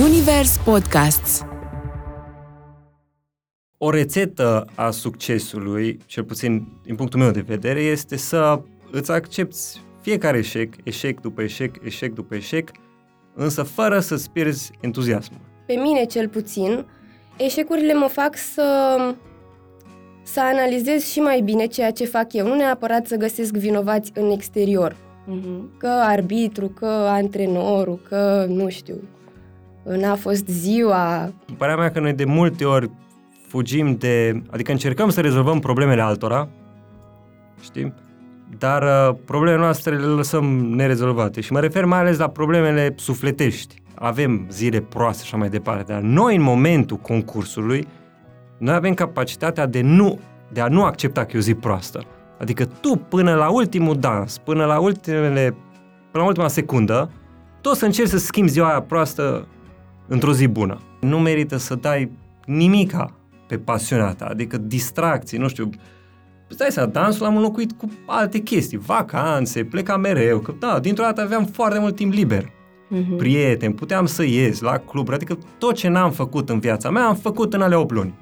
Zunivers Podcasts O rețetă a succesului, cel puțin din punctul meu de vedere, este să îți accepti fiecare eșec, eșec după eșec, eșec după eșec, însă fără să-ți pierzi entuziasmul. Pe mine, cel puțin, eșecurile mă fac să, să analizez și mai bine ceea ce fac eu, nu neapărat să găsesc vinovați în exterior. Mhm. Că arbitru, că antrenorul, că nu știu, n-a fost ziua. Părerea mea că noi de multe ori fugim de... Adică încercăm să rezolvăm problemele altora, știi? Dar uh, problemele noastre le lăsăm nerezolvate. Și mă refer mai ales la problemele sufletești. Avem zile proaste și așa mai departe, dar noi în momentul concursului, noi avem capacitatea de, nu, de a nu accepta că e o zi proastă. Adică tu până la ultimul dans, până la ultimele, până la ultima secundă, tot să încerci să schimbi ziua aia proastă într-o zi bună. Nu merită să dai nimica pe pasiunea ta, adică distracții, nu știu, îți dai seama, dansul l-am înlocuit cu alte chestii, vacanțe, pleca mereu, că da, dintr-o dată aveam foarte mult timp liber, Mhm. prieteni, puteam să ies la club, adică tot ce n-am făcut în viața mea, am făcut în ale 8 luni.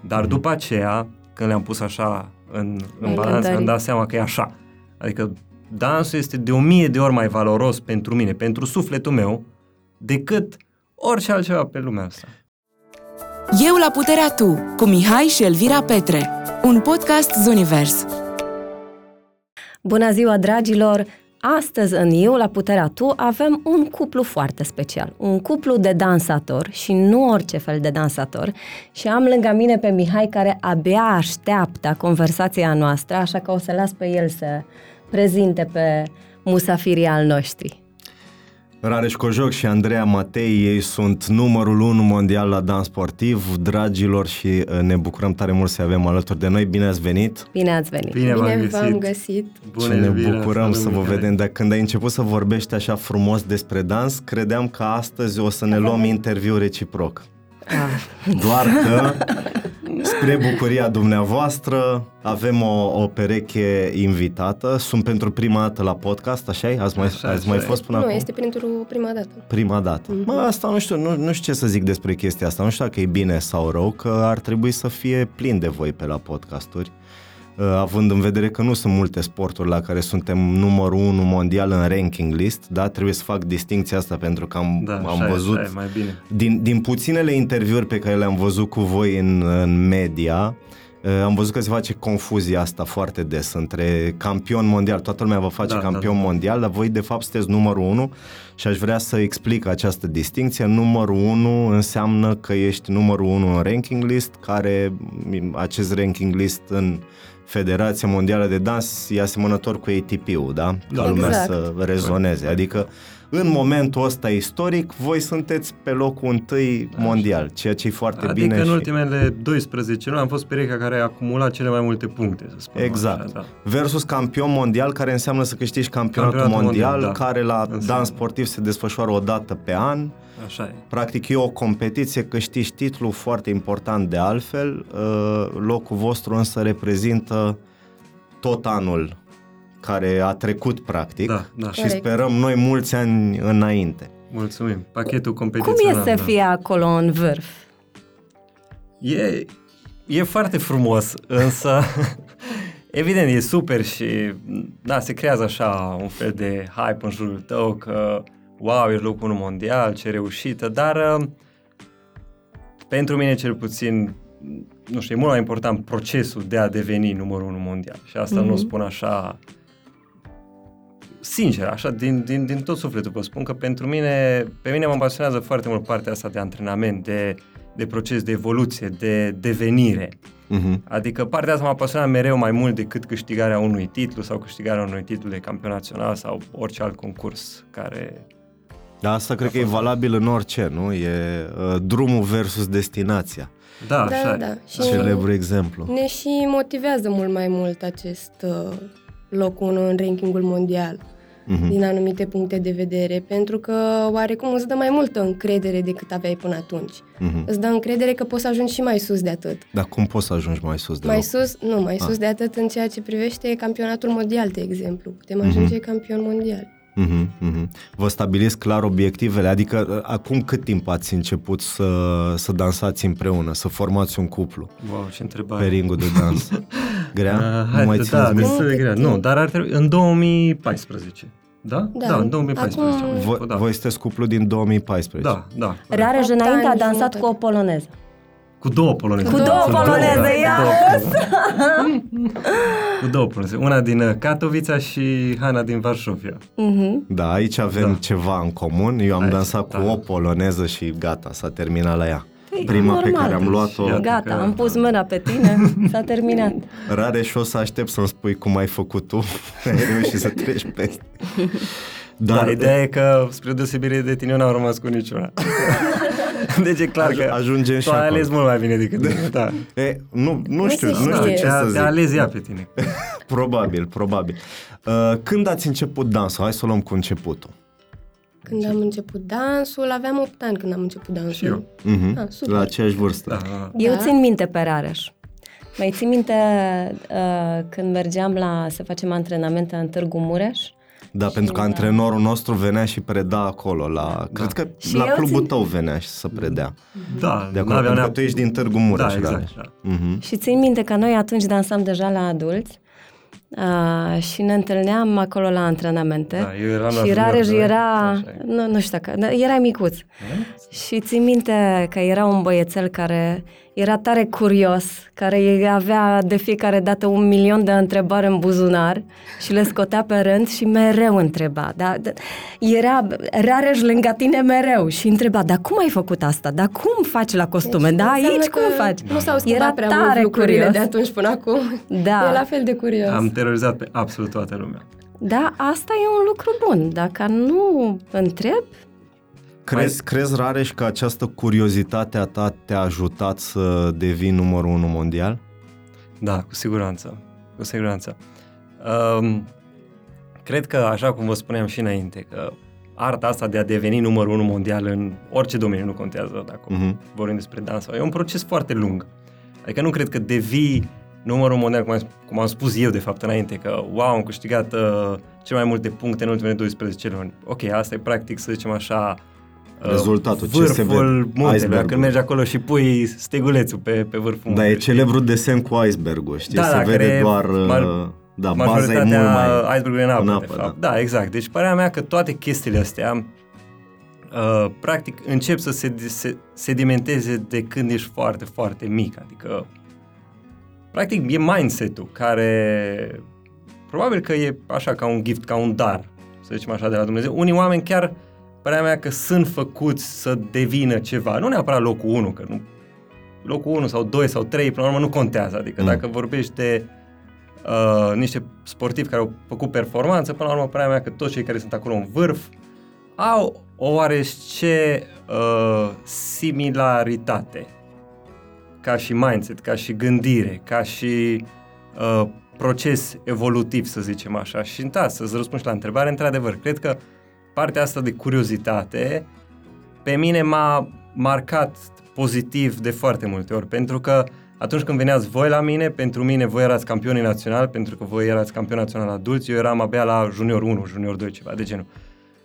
Dar după aceea, când le-am pus așa în, în balanță, Inventarii. am dat seama că e așa. Adică dansul este de o mie de ori mai valoros pentru mine, pentru sufletul meu, decât orice altceva pe lumea asta. Eu la puterea tu, cu Mihai și Elvira Petre, un podcast Zunivers. Bună ziua, dragilor! Astăzi în Eu la Puterea Tu avem un cuplu foarte special, un cuplu de dansatori și nu orice fel de dansator și am lângă mine pe Mihai care abia așteaptă conversația noastră, așa că o să las pe el să prezinte pe musafirii al noștri. Rareș Cojoc și Andreea Matei, ei sunt numărul 1 mondial la dans sportiv, dragilor, și uh, ne bucurăm tare mult să avem alături de noi. Bine ați venit! Bine ați venit! Bine, v-am Bine găsit. v-am găsit. Bună, și ne Elvira, bucurăm salut, să vă Mihai. vedem. Dar când ai început să vorbești așa frumos despre dans, credeam că astăzi o să ne luăm interviu reciproc. Ah, Doar că, spre bucuria dumneavoastră, avem o, o pereche invitată. Sunt pentru prima dată la podcast, așa -i? Ați mai, Așa, ați așa mai e. fost până Nu, acum? este pentru prima dată. Prima dată. Mhm. Mă, asta nu știu, nu, nu știu ce să zic despre chestia asta. Nu știu dacă e bine sau rău, că ar trebui să fie plin de voi pe la podcasturi. Uh, având în vedere că nu sunt multe sporturi la care suntem numărul 1 mondial în ranking list, da, trebuie să fac distinția asta pentru că am, Da, am așa e, văzut așa e, mai bine. din, din puținele interviuri pe care le-am văzut cu voi în, în media, uh, am văzut că se face confuzia asta foarte des între campion mondial, toată lumea vă face Da, da, campion da, da. mondial, dar voi de fapt sunteți numărul 1 și aș vrea să explic această distinție. Numărul 1 înseamnă că ești numărul 1 în ranking list, care m, acest ranking list în Federația Mondială de Dans e asemănător cu ATP-ul, da? Ca Da. lumea Exact. să rezoneze. Adică în momentul ăsta istoric, voi sunteți pe locul întâi mondial, ceea ce e foarte Adică bine. în și... ultimele 12 luni am fost perechea care a acumulat cele mai multe puncte, să spunem Exact. Așa, da. Versus campion mondial, care înseamnă să câștigi campionatul, Campionatul mondial, mondial, da. care la Înseamnă. dans sportiv se desfășoară o dată pe an. Așa e. Practic e o competiție, câștigi titlul foarte important de altfel, uh, locul vostru însă reprezintă tot anul care a trecut practic Da, da. și Corect. sperăm noi mulți ani înainte. Mulțumim. Pachetul cum competițional. e să da. fie acolo în vârf? E, e foarte frumos, însă evident e super și da, se creează așa un fel de hype în jurul tău că wow, ești locul 1 mondial, ce reușită, dar uh, pentru mine cel puțin nu știu, e mult mai important procesul de a deveni numărul 1 mondial și asta Mhm. nu o spun așa sincer, așa, din, din, din tot sufletul vă spun că pentru mine, pe mine mă pasionează foarte mult partea asta de antrenament, de, de proces de evoluție, de devenire. Uh-huh. Adică partea asta m-a pasionat mereu mai mult decât câștigarea unui titlu sau câștigarea unui titlu de campion național sau orice alt concurs care... Dar asta cred că e valabil în orice, nu? E uh, drumul versus destinația. Da, Da, așa da, e. da. Și Celebru exemplu. ne și motivează mult mai mult acest uh, loc 1 în rankingul mondial. Mhm. din anumite puncte de vedere, pentru că oarecum îți dă mai multă încredere decât aveai până atunci. Mhm. Îți dă încredere că poți să ajungi și mai sus de atât. Dar cum poți să ajungi mai sus de Mai loc? sus, nu, mai Ah. sus de atât în ceea ce privește campionatul mondial, de exemplu. Putem Mhm. ajunge campion mondial. Mhm, mhm. Vă stabiliți clar obiectivele, adică uh, acum cât timp ați început să, să dansați împreună, să formați un cuplu Wow, ce întrebare. pe ringul de dans? Grea? Uh, nu hai, mai da, țineți minte? destul de grea. Nu, dar ar trebui, în 2014. Da? Da. Da, în 2014. Acum- am Voi, început, da. voi sunteți cuplu din 2014. Da, da. Rareș Opt înainte a ani dansat jumătate. cu o poloneză. Cu două poloneze. Cu două Sunt poloneze, da, ia cu două. Cu două poloneze. Una din uh, Katowice și Hana din Varșovia. Mhm. Da, aici avem Da. ceva în comun. Eu am Aici, dansat cu da. o poloneză și gata, s-a terminat la ea. Păi, Prima pe normal. care am luat-o, Iată Gata, că- am pus mâna pe tine, s-a terminat. rare și o să aștept să-mi spui cum ai făcut tu. Ai reușit să treci peste. Dar da, ideea e că, spre deosebire de tine, eu n-am rămas cu niciuna. deci e clar Aj- că ajungem și tu ai acolo. ales mult mai bine decât mine. Da. E, nu, nu știu, se nu știu știe. ce Te-a, să te-a zic. ales ea pe tine. Probabil, probabil. Uh, când ați început dansul? Hai să o luăm cu începutul. Când am început dansul, aveam 8 ani când am început dansul. Și eu. Uh-huh. Ah, super. La aceeași vârstă. Da, da. Eu Da. țin minte pe Rareș. Mai țin minte uh, când mergeam la, să facem antrenamente în Târgu Mureș? Da, pentru că antrenorul nostru venea și preda acolo. La, Cred că Și la eu clubul țin- tău venea și să predea. Da, De acolo, n-aveam pentru că neap- tu ești din Târgu Mureș. Da, exact. Rareș. Da. Mhm. Și țin minte că noi atunci dansam deja la adulți uh, și ne întâlneam acolo la antrenamente. Da, eu eram la și junior Rareș doi, era, așa e. nu, nu știu dacă, da, era micuț. Și țin minte că era un băiețel care era tare curios, care avea de fiecare dată un milion de întrebări în buzunar și le scotea pe rând și mereu întreba. Da, da, era Rareș lângă tine mereu și întreba, dar cum ai făcut asta? Dar cum faci la costume? Deci da, înseamnă aici că cum faci? Nu s-au schimbat Era prea tare mult lucrurile curios. de atunci până acum. Da. E la fel de curios. Am terorizat pe absolut toată lumea. Da, asta e un lucru bun. Dacă nu întreb, Crezi, crezi, Rareș, că această curiozitate a ta te-a ajutat să devii numărul unu mondial? Da, cu siguranță. Cu siguranță. Um, cred că, așa cum vă spuneam și înainte, că arta asta de a deveni numărul unu mondial în orice domeniu, nu contează dacă Mhm. vorbim despre dans, e un proces foarte lung. Adică nu cred că devii numărul mondial, cum am, cum am spus eu de fapt înainte, că wow, am câștigat uh, cel mai multe puncte în ultimele 12 luni. Ok, asta e practic, să zicem așa, uh, Rezultatul, ce se vârful vede, muntelui, icebergul. când mergi acolo și pui stegulețul pe, pe vârful Da, e muntelui. celebrul desen cu icebergul, știi? Da, Se da, vede care doar... mar- uh, da, baza e majoritatea mult mai... icebergului în apă, în de apă, fapt. Da. da, exact. Deci părerea mea că toate chestiile astea uh, practic încep să se, se sedimenteze de când ești foarte, foarte mic. Adică practic e mindset-ul care probabil că e așa ca un gift, ca un dar, să zicem așa, de la Dumnezeu. Unii oameni chiar părerea mea că sunt făcuți să devină ceva. Nu neapărat locul 1, că nu locul 1 sau 2 sau 3, până la urmă nu contează. Adică Mm. mm. dacă vorbești de uh, niște sportivi care au făcut performanță, până la urmă părerea mea că toți cei care sunt acolo în vârf au o oarește uh, similaritate ca și mindset, ca și gândire, ca și uh, proces evolutiv, să zicem așa. Și da, să-ți răspund și la întrebare, într-adevăr, cred că partea asta de curiozitate pe mine m-a marcat pozitiv de foarte multe ori, pentru că atunci când veneați voi la mine, pentru mine voi erați campionii naționali, pentru că voi erați campioni național adulți, eu eram abia la junior 1, junior 2, ceva de genul.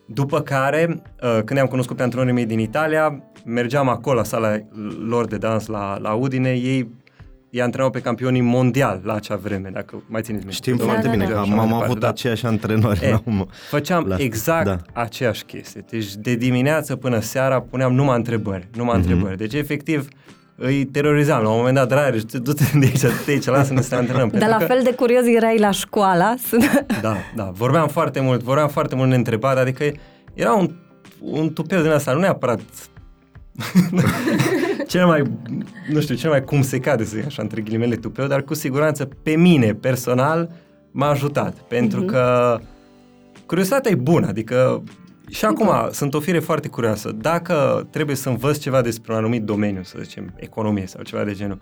După care, uh, când am cunoscut pe antrenorii mei din Italia, mergeam acolo la sala lor de dans la, la Udine, ei i antrenau pe campionii mondial la acea vreme, dacă mai țineți minte. Știm Da, foarte da, bine da. că Așa am, mai am departe, avut da. aceiași antrenori. E, la- Făceam La- exact da. da. aceeași chestie. Deci de dimineață până seara puneam numai întrebări. Numai Mhm. mm-hmm. întrebări. Deci efectiv îi terorizam. La un moment dat, dragi, du-te de aici, du-te de aici, lasă-ne să ne antrenăm. Dar Pentru la că- fel de curios erai la școala. Da, da. Vorbeam foarte mult, vorbeam foarte mult neîntrebat, adică era un, un tupeu din asta, nu neapărat cel mai, nu știu, cel mai cum se cade să zic așa, între ghilimele tupeu, dar cu siguranță pe mine, personal, m-a ajutat. Pentru că curiozitatea e bună, adică și acum sunt o fire foarte curioasă. Dacă trebuie să învăț ceva despre un anumit domeniu, să zicem economie sau ceva de genul,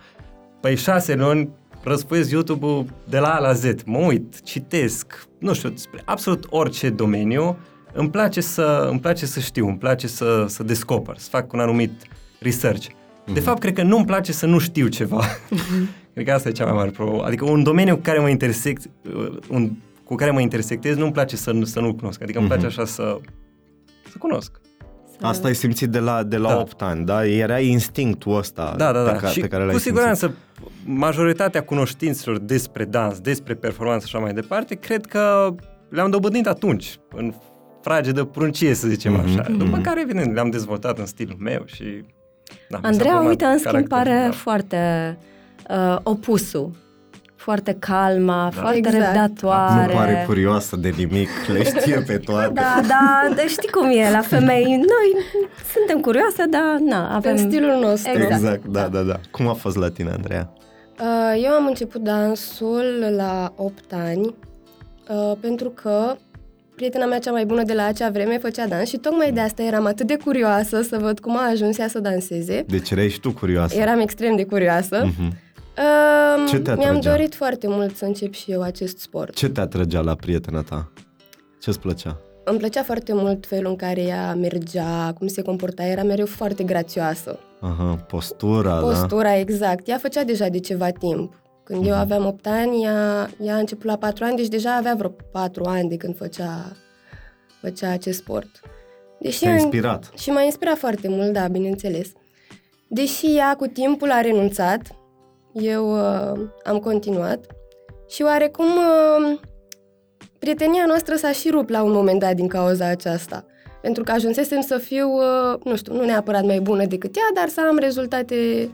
păi șase luni răspăiesc YouTube-ul de la A la Z, mă uit, citesc, nu știu, despre absolut orice domeniu, îmi place să, îmi place să știu, îmi place să, să descoper, să fac un anumit research. De fapt, cred că nu-mi place să nu știu ceva. cred că asta e cea mai mare problemă. Adică un domeniu care mă interesează, un, cu care mă intersectez, nu-mi place să, nu- să nu-l cunosc. Adică îmi place așa să, să cunosc. Asta ai simțit de la, de la Da. 8 ani, da? Era instinctul ăsta Da, da, pe, da. ca, și pe care l-ai cu simțit. siguranță majoritatea cunoștințelor despre dans, despre performanță și așa mai departe, cred că le-am dobândit atunci, în frage de pruncie, să zicem Mhm, așa. După care, evident, le-am dezvoltat în stilul meu și... Da, mi s-a Andreea, format uite, în schimb, caracterul, pare da. foarte uh, opusul. Foarte calma, Da. foarte Exact. răbdătoare. Nu pare curioasă de nimic, le știe pe toate. Da, da, da, știi cum e la femei. Noi suntem curioase, dar na, avem... În stilul nostru. Exact. exact da, da, da. Cum a fost la tine, Andreea? Uh, Eu am început dansul la 8 ani uh, pentru că prietena mea cea mai bună de la acea vreme făcea dans și tocmai de asta eram atât de curioasă să văd cum a ajuns ea să danseze. Deci erai și tu curioasă. Eram extrem de curioasă. Mhm. Uh, Ce te Mi-am atrăgea? dorit foarte mult să încep și eu acest sport. Ce te atrăgea la prietena ta? Ce-ți plăcea? Îmi plăcea foarte mult felul în care ea mergea, cum se comporta, era mereu foarte grațioasă. Aha, postura, da? Postura, exact. Ea făcea deja de ceva timp. Când eu Mhm. aveam 8 ani, ea, ea a început la 4 ani, deci deja avea vreo 4 ani de când făcea, făcea acest sport. Deși Te-a ea- inspirat. Și m-a inspirat foarte mult, da, bineînțeles. Deși ea cu timpul a renunțat, eu uh, am continuat și oarecum uh, prietenia noastră s-a și rupt la un moment dat din cauza aceasta. Pentru că ajunsesem să fiu, uh, nu știu, nu neapărat mai bună decât ea, dar să am rezultate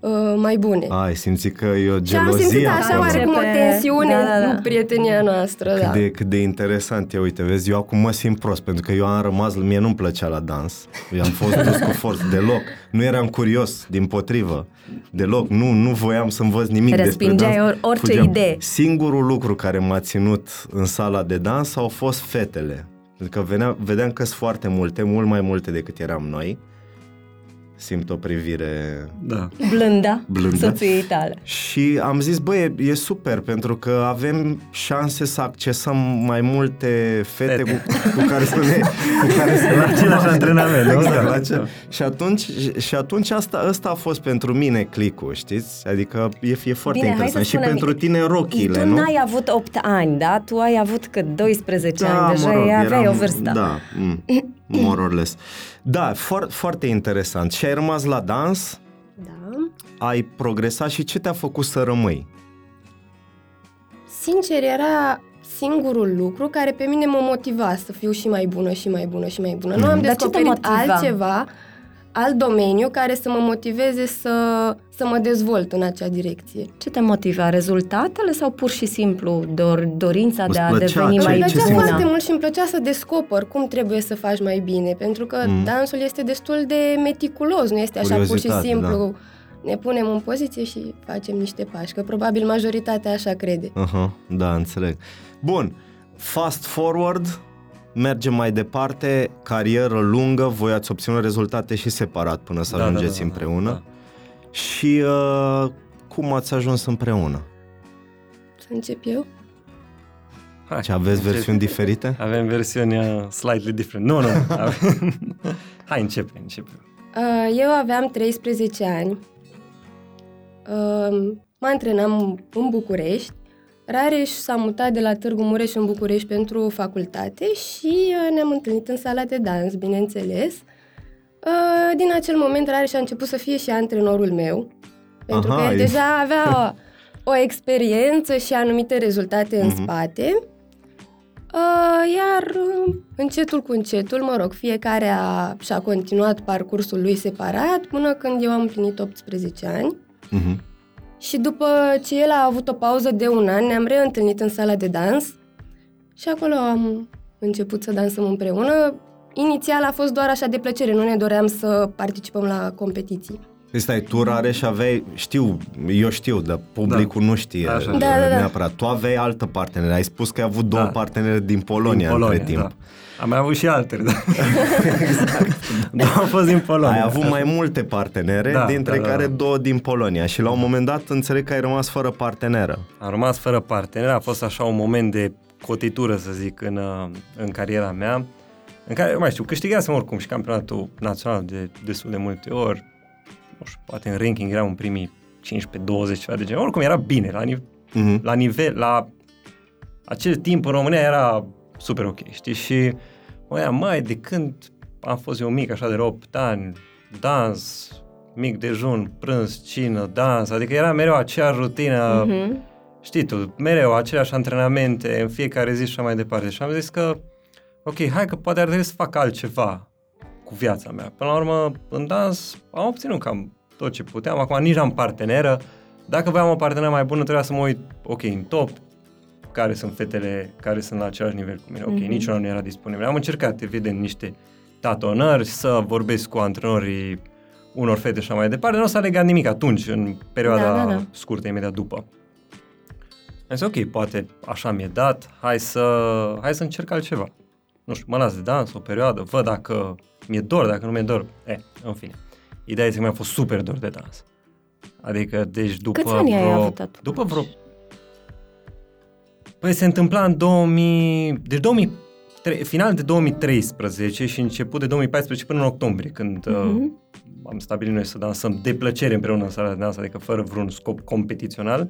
uh, mai bune. A, ai simțit că e o și am simțit gelozie așa acolo. oarecum o Începe- tensiune Da, da, da. în prietenia noastră. Cât da. de, cât de interesant e, uite, vezi, eu acum mă simt prost, pentru că eu am rămas, mie nu-mi plăcea la dans, eu am fost dus cu forță, deloc, nu eram curios, din potrivă, deloc, nu, nu voiam să învăț nimic Respingeai despre dans. or- orice Fugeam. idee. Singurul lucru care m-a ținut în sala de dans au fost fetele, pentru că venea, vedeam că sunt foarte multe, mult mai multe decât eram noi, simt o privire Da. Blânda, Blânda. soției tale. și am zis, băi, e, e super, pentru că avem șanse să accesăm mai multe fete, Fete. Cu, cu care să ne... Cu care să La același antrenament, nu? Exact, Da. la ce... Și atunci, și atunci asta, asta a fost pentru mine clicul, știți? Adică e, e foarte Bine, hai interesant. să Și spunem, pentru tine rochile, tu nu? n-ai avut 8 ani, da? Tu ai avut cât 12 ani, deja aveai eram- o vârstă. Da, mm, more or less. Da, foarte, foarte interesant. Și ai rămas la dans, da. ai progresat și ce te-a făcut să rămâi? Sincer, era singurul lucru care pe mine mă motiva să fiu și mai bună și mai bună și mai bună. Nu am Dar ce te descoperit motiva? altceva, alt domeniu care să mă motiveze să, să mă dezvolt în acea direcție. Ce te motiva? Rezultatele sau pur și simplu dor, dorința Îți de a plăcea deveni ce- mai Îmi ce plăcea simți? foarte bună? mult și îmi plăcea să descoper cum trebuie să faci mai bine, pentru că Mm. dansul este destul de meticulos, nu este așa pur și Curiozitate, simplu. Ne punem în poziție și facem niște pași, că probabil majoritatea așa crede. Aha, da, înțeleg. Bun, fast forward, mergem mai departe, carieră lungă, voi ați obținut rezultate și separat până să Da, da, ajungeți da, da, împreună. da. Și uh, cum ați ajuns împreună? Să încep eu? Hai, Ce aveți încep. versiuni diferite? Avem versiuni uh, slightly different. Nu, nu. Avem... Hai, începe, începe. Uh, Eu aveam 13 ani. Uh, Mă antrenam în București. Rareș s-a mutat de la Târgu Mureș în București pentru facultate și uh, ne-am întâlnit în sala de dans, bineînțeles. Uh, Din acel moment Rareș a început să fie și antrenorul meu, pentru Aha, că el e- deja avea o, o experiență și anumite rezultate în Mhm. spate. Uh, iar uh, încetul cu încetul, mă rog, fiecare a, și-a continuat parcursul lui separat până când eu am împlinit 18 ani. Mhm. Și după ce el a avut o pauză de un an, ne-am reîntâlnit în sala de dans și acolo am început să dansăm împreună. Inițial a fost doar așa de plăcere, nu ne doream să participăm la competiții. Păi stai, tu rareș și aveai, știu, eu știu, dar publicul nu știe Așa. uh, Da, da, da. neapărat. Tu aveai altă parteneră, ai spus că ai avut două Da. parteneri din Polonia, Din între timp. Da. Am mai avut și altele, da. exact. Da, am fost din Polonia. Ai avut mai multe partenere, Da, dintre da, da, care da. două din Polonia și la un moment dat înțeleg că ai rămas fără parteneră. Am rămas fără partener, a fost așa un moment de cotitură, să zic, în, uh, în cariera mea, în care, nu mai știu, câștigasem oricum și campionatul național de destul de multe ori, nu știu, poate în ranking eram în primii 15-20 ceva de genul, oricum era bine, la, nive- Mhm. la nivel, la acel timp în România era super ok, știi? Și mă mai de când am fost eu mic, așa de 8 ani, dans, mic dejun, prânz, cină, dans, adică era mereu aceeași rutină, Mhm. știi tu, mereu aceleași antrenamente în fiecare zi și așa mai departe. Și am zis că, ok, hai că poate ar trebui să fac altceva cu viața mea. Până la urmă, în dans am obținut cam tot ce puteam. Acum nici n-am parteneră. Dacă voiam o parteneră mai bună, trebuia să mă uit, ok, în top, care sunt fetele care sunt la același nivel cu mine. Ok, Mhm. niciuna nu era disponibil. Am încercat, evident, niște tatonări, să vorbesc cu antrenorii unor fete și așa mai departe. Nu s-a legat nimic atunci, în perioada Da, da, da. scurtă, imediat după. Am zis, ok, poate așa mi-e dat, hai să, hai să încerc altceva. Nu știu, mă las de dans o perioadă, văd dacă mi-e dor, dacă nu mi-e dor. E, în fine. Ideea este că mi-a fost super dor de dans. Adică, deci după Câți ani ai vreo, avut atunci? După vreo... Păi se întâmpla în 2000... Deci 2000, final de 2013 și început de 2014 până în octombrie, când uh, Mhm. am stabilit noi să dansăm de plăcere împreună în sala de dans, adică fără vreun scop competițional.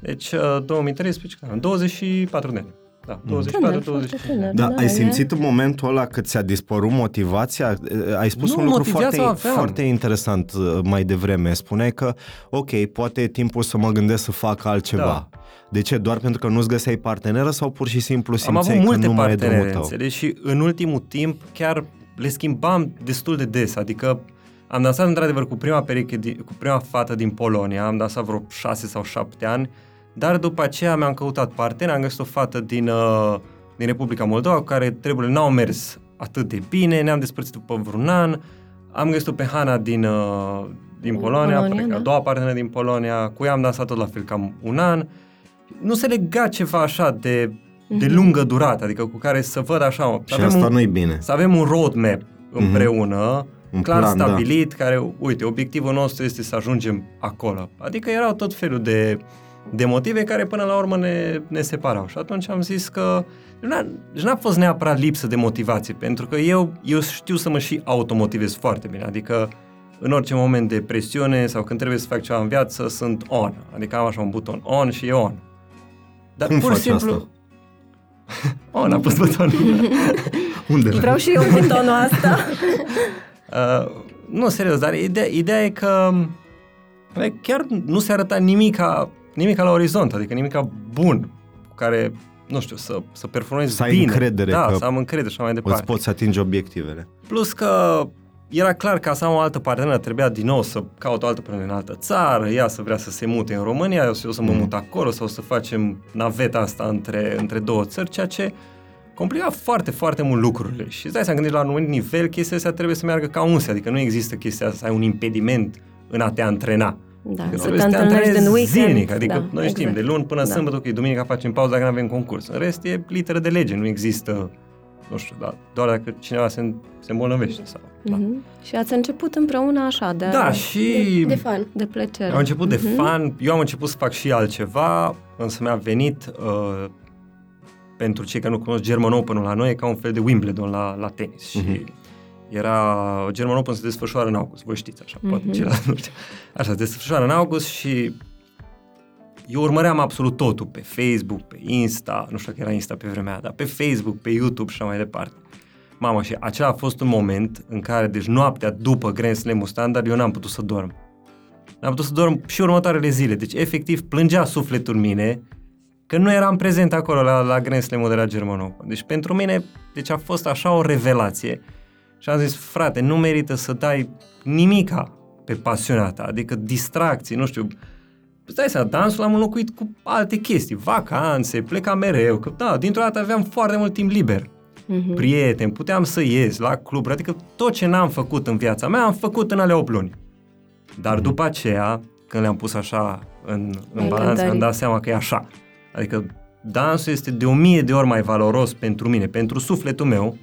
Deci, uh, 2013, cam 24 de ani. Da, 24, Tânăr, foarte 25. tânăr. Da, ai e- simțit în momentul ăla că ți-a dispărut motivația? Ai spus Nu, un lucru motivația foarte, o aveam. foarte interesant uh, mai devreme. Spuneai că, ok, poate e timpul să mă gândesc să fac altceva. Da. De ce? Doar pentru că nu-ți găseai parteneră sau pur și simplu Am simțeai avut că multe nu mai e drumul partenere, tău? înțelegi? Și în ultimul timp chiar le schimbam destul de des. Adică am dansat într-adevăr cu prima pereche, din- cu prima fată din Polonia, am dansat vreo șase sau șapte ani, dar după aceea mi-am căutat partener, am găsit o fată din, uh, din Republica Moldova cu care treburile n-au mers atât de bine, ne-am despărțit după vreun an, am găsit-o pe Hana din, uh, din Din Polonia, Polonia, Polonia da. a doua parteneră din Polonia, cu ea am dansat tot la fel cam un an. Nu se lega ceva așa de, de lungă durată, adică cu care să văd așa, să Și avem, asta un, nu-i bine. să avem un roadmap împreună, Un clar plan, da. stabilit, care, uite, obiectivul nostru este să ajungem acolo. Adică erau tot felul de, de motive care până la urmă ne, ne separau. Și atunci am zis că n-a, deci n-a fost neapărat lipsă de motivație, pentru că eu, eu știu să mă și automotivez foarte bine. Adică în orice moment de presiune sau când trebuie să fac ceva în viață, sunt on. Adică am așa un buton on și e on. Dar Cum pur faci și simplu... asta? On, a pus butonul. Unde? Vreau și eu butonul asta. Uh, nu, serios, dar ideea, ideea e că bă, chiar nu se arăta nimica, nimica la orizont, adică nimica bun cu care, nu știu, să, să performezi Să ai bine. încredere da, că să am încredere și așa mai Îți departe. poți atinge obiectivele. Plus că era clar că să am o altă parteneră, trebuia din nou să caut o altă parteneră în altă țară, ea să vrea să se mute în România, eu să, eu să mă mut acolo sau să facem naveta asta între, între două țări, ceea ce complica foarte, foarte mult lucrurile. Și îți dai seama, când ești la un anumit nivel, chestia astea trebuie să meargă ca unse, adică nu există chestia asta, să ai un impediment în a te antrena. Da, Adică să trebuie te te întâlnești antrenezi în weekend. zilnic, adică da, noi știm, exact. de luni până Da. sâmbătă, ok, duminică facem pauză dacă nu avem concurs. În rest e literă de lege, nu există, nu știu, da, doar dacă cineva se, se îmbolnăvește sau... Da. Mhm. Și ați început împreună așa, de, Da, și De, de fan. de plăcere. am început de Mhm. fan, eu am început să fac și altceva, însă mi-a venit, uh, pentru cei care nu cunosc, German Open-ul la noi e ca un fel de Wimbledon la, la tenis și Mhm. era, German Open se desfășoară în august, voi știți așa, poate Mhm. ceilalți nu știu. Așa, se desfășoară în august și eu urmăream absolut totul pe Facebook, pe Insta, nu știu că era Insta pe vremea aia, dar pe Facebook, pe YouTube și așa mai departe. Mamă, și acela a fost un moment în care, deci noaptea după Grand Slam-ul standard, eu n-am putut să dorm. N-am putut să dorm și următoarele zile. Deci, efectiv, plângea sufletul în mine că nu eram prezent acolo la, la Grand Slam-ul de la German Open. Deci, pentru mine, deci a fost așa o revelație. Și am zis, frate, nu merită să dai nimica pe pasiunea ta, adică distracții, nu știu, Îți dai seama, dansul l-am înlocuit cu alte chestii, vacanțe, plecam mereu, că da, dintr-o dată aveam foarte mult timp liber. Mhm. Prieteni, puteam să ies la club, adică tot ce n-am făcut în viața mea, am făcut în alea 8 luni. Dar după aceea, când le-am pus așa în, în Ai balanță, cântărit. am dat seama că e așa. Adică dansul este de o mie de ori mai valoros pentru mine, pentru sufletul meu,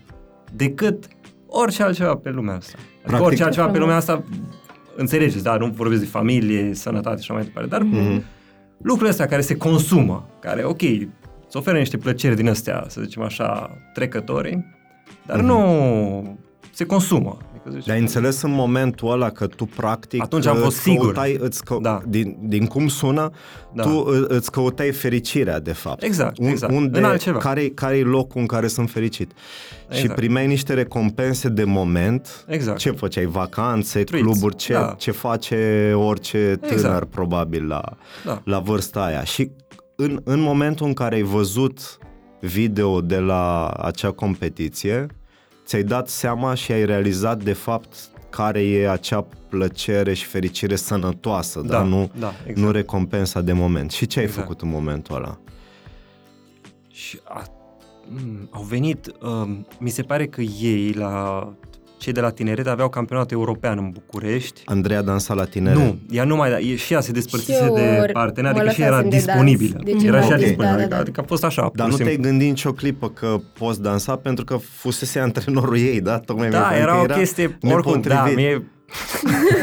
decât orice altceva pe lumea asta. Adică Practic- orice altceva pe Frumos. lumea asta, înțelegeți, da, nu vorbesc de familie, sănătate și așa mai departe, dar Mhm. lucrurile astea care se consumă, care, ok, îți oferă niște plăceri din astea, să zicem așa, trecătorii, dar Mhm. nu se consumă. Adică scăzut. Dar ai înțeles în momentul ăla că tu practic Atunci am îți fost sigur. Căutai, îți că, Da. din, din cum sună, Da. tu î- îți căutai fericirea de fapt. Exact, exact. Unde, În altceva. Care, care e locul în care sunt fericit? Și Exact. primeai niște recompense de moment. Exact. Ce făceai? Vacanțe, Treats. cluburi, ce, Da. ce face orice tânăr Exact. probabil la, Da. la vârsta aia. Și în, în momentul în care ai văzut video de la acea competiție, ți-ai dat seama și ai realizat de fapt care e acea plăcere și fericire sănătoasă, Da, dar nu, da, exact. nu recompensa de moment. Și ce ai Exact. făcut în momentul ăla? Și a, m, au venit, um, mi se pare că ei, la cei de la tineret, aveau campionat european în București. Andreea dansa la tinere? Nu, ea nu mai, e- și ea se despărțise Și eu de ori partener, mă adică și ea era lăsasem de dans, disponibilă. deci era era și ea ok. disponibilă, da, adică, da, da. adică a fost așa. Dar pur nu și te-ai simplu. gândit nicio clipă că poți dansa pentru că fusese antrenorul ei, da? Tocmai mi-ai Da, zis că era o chestie, oricum, da, nepotrivit. mie,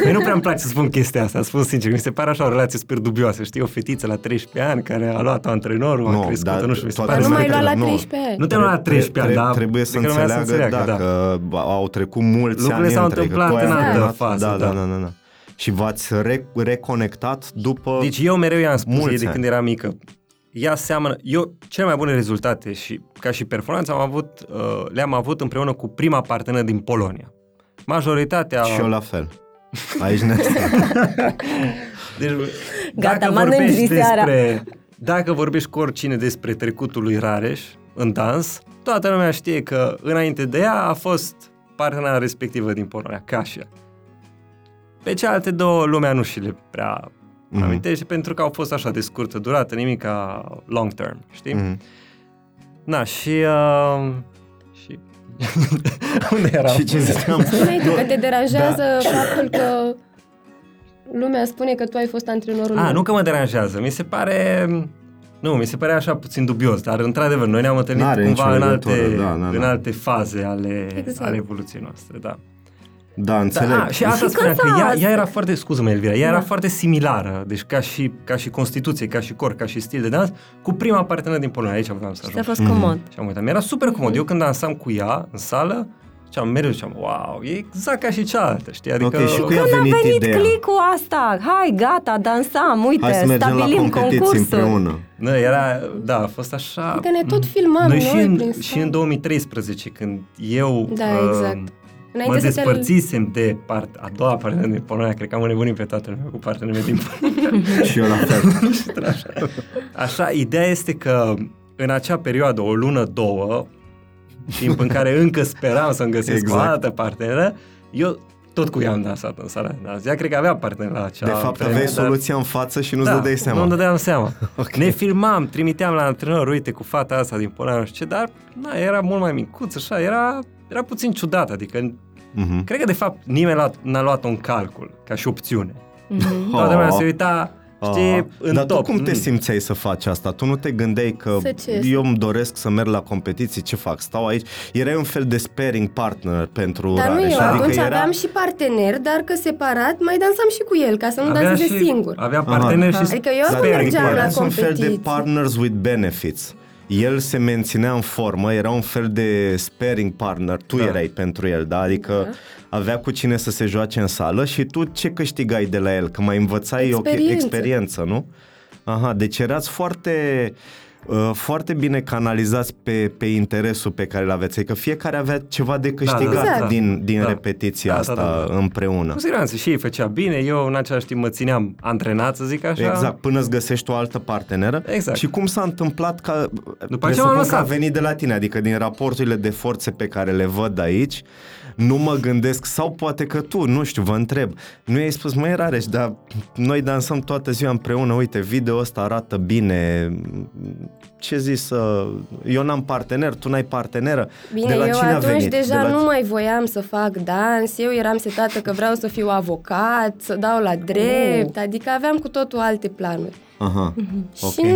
mie nu prea îmi place să spun chestia asta, spun sincer, mi se pare așa o relație super dubioasă, știi, o fetiță la 13 ani care a luat antrenorul, a Nu, crescut, dar nu știu, mi se toate pare Dar nu mai super lua la Nu. 13 ani. Nu te-am luat la 13 ani, dar Trebuie să adică lumea înțeleagă, da, da. că au trecut mulți Lucrurile ani s-au între, că întâmplat tu ai în altă antrenat. fază, Da, da, da. da, da, da. Și v-ați re- reconectat după... Deci eu mereu i-am spus Mulți ei de ani. când era mică, ea seamănă, eu cele mai bune rezultate și ca și performanță am avut, uh, le-am avut împreună cu prima parteneră din Polonia. Majoritatea... Și eu la fel. Aici ne Deci, Gata, dacă mănânci vorbești seara. despre, dacă vorbești cu oricine despre trecutul lui Rareș în dans, toată lumea știe că înainte de ea a fost partenera respectivă din Polonia, Kasia. Pe cealaltă două lumea nu și le prea Mhm. amintește pentru că au fost așa de scurtă durată, nimic ca long term, știi? Mhm. Na, și... Uh, și... Unde eram? Și ce ziceam? Spune tu că te deranjează faptul că lumea spune că tu ai fost antrenorul A, meu. nu că mă deranjează, mi se pare... Nu, mi se pare așa puțin dubios, dar într-adevăr, noi ne-am întâlnit N-are cumva nicio în alte, legătură, da, da, în da. alte faze ale, Exact. ale evoluției noastre, da. Da, înțeleg. Da, a, și asta Și spunea când că s-a- ea, ea era foarte, scuză-mă Elvira, ea era Da. foarte similară, deci ca și, ca și constituție, ca și corp, ca și stil de dans, cu prima parteneră din Polonia, aici vreau să Și ajung. ți-a fost comod. Și am uitat, mi-era super comod, eu când dansam cu ea în sală, ziceam, mereu ziceam, wow, e exact ca și cealaltă, știi? Adică, Ok, și cu ea a Când a venit, venit ideea. clicul asta, hai, gata, dansam, uite, Hai să mergem la stabilim competiții concursul. împreună. Nu, era, da, a fost așa... Adică ne tot filmam Noi noi, și, în, prin și sat. în 2013, când eu Da, uh, exact. mă Înainte să te... despărțisem de part, a doua parteneră din Polonia, cred că am înnebunit pe toată lumea cu partenerul din Polonia. Și eu la fel. Așa, ideea este că în acea perioadă, o lună, două, timp în care încă speram să-mi găsesc Exact. o altă parteneră, eu tot cu ea am dansat în sala de dans. Ea cred că avea partener la acea De fapt, vreme, aveai dar- soluția în față și nu-ți da, dădeai seama. Nu-mi dădeam seama. Ok. Ne filmam, trimiteam la antrenor, uite, cu fata asta din Polonia, nu știu ce, dar na, era mult mai micuț, așa, era, era puțin ciudat, adică Mhm. cred că de fapt nimeni l-a- n-a luat-o în calcul ca și opțiune. Mhm. Toată lumea se uita, știi, Ah, în Dar top. tu cum te Mm. simțeai să faci asta? Tu nu te gândeai că Să ce? eu îmi doresc să merg la competiții, ce fac? Stau aici? Erai un fel de sparing partner pentru Dar nu Rareș. eu, adică atunci era... aveam și partener, dar că separat mai dansam și cu el, ca să nu Avea danseze și- singur. Avea partener și Adică eu Dar când adică mergeam la era un fel de competiții. partners with benefits. El se menținea în formă, era un fel de sparing partner, tu Da. erai pentru el, da? Adică avea cu cine să se joace în sală și tu ce câștigai de la el? Că mai învățai o Experiență. experiență, nu? Aha, deci erați foarte uh, foarte bine canalizați pe, pe interesul pe care îl aveți, adică fiecare avea ceva de câștigat da, Exact. din, din Da. repetiția Da, asta da, da, da. împreună. Cu siguranță și ei făcea bine, eu în același timp mă țineam antrenat, să zic așa. Exact, până îți găsești o altă parteneră. Exact. Și cum s-a întâmplat că După aceea m-am presupun că a lăsat. venit de la tine, adică din raporturile de forțe pe care le văd aici, nu mă gândesc, sau poate că tu, nu știu, vă întreb, nu i-ai spus, măi Rareș, dar noi dansăm toată ziua împreună, uite, video ăsta arată bine, ce zis, uh, eu n-am partener, tu n-ai parteneră, Bine, de la eu cine a atunci venit? deja de la... nu mai voiam să fac dans, eu eram setată că vreau să fiu avocat, să dau la drept, adică aveam cu totul alte planuri. Aha, ok. Și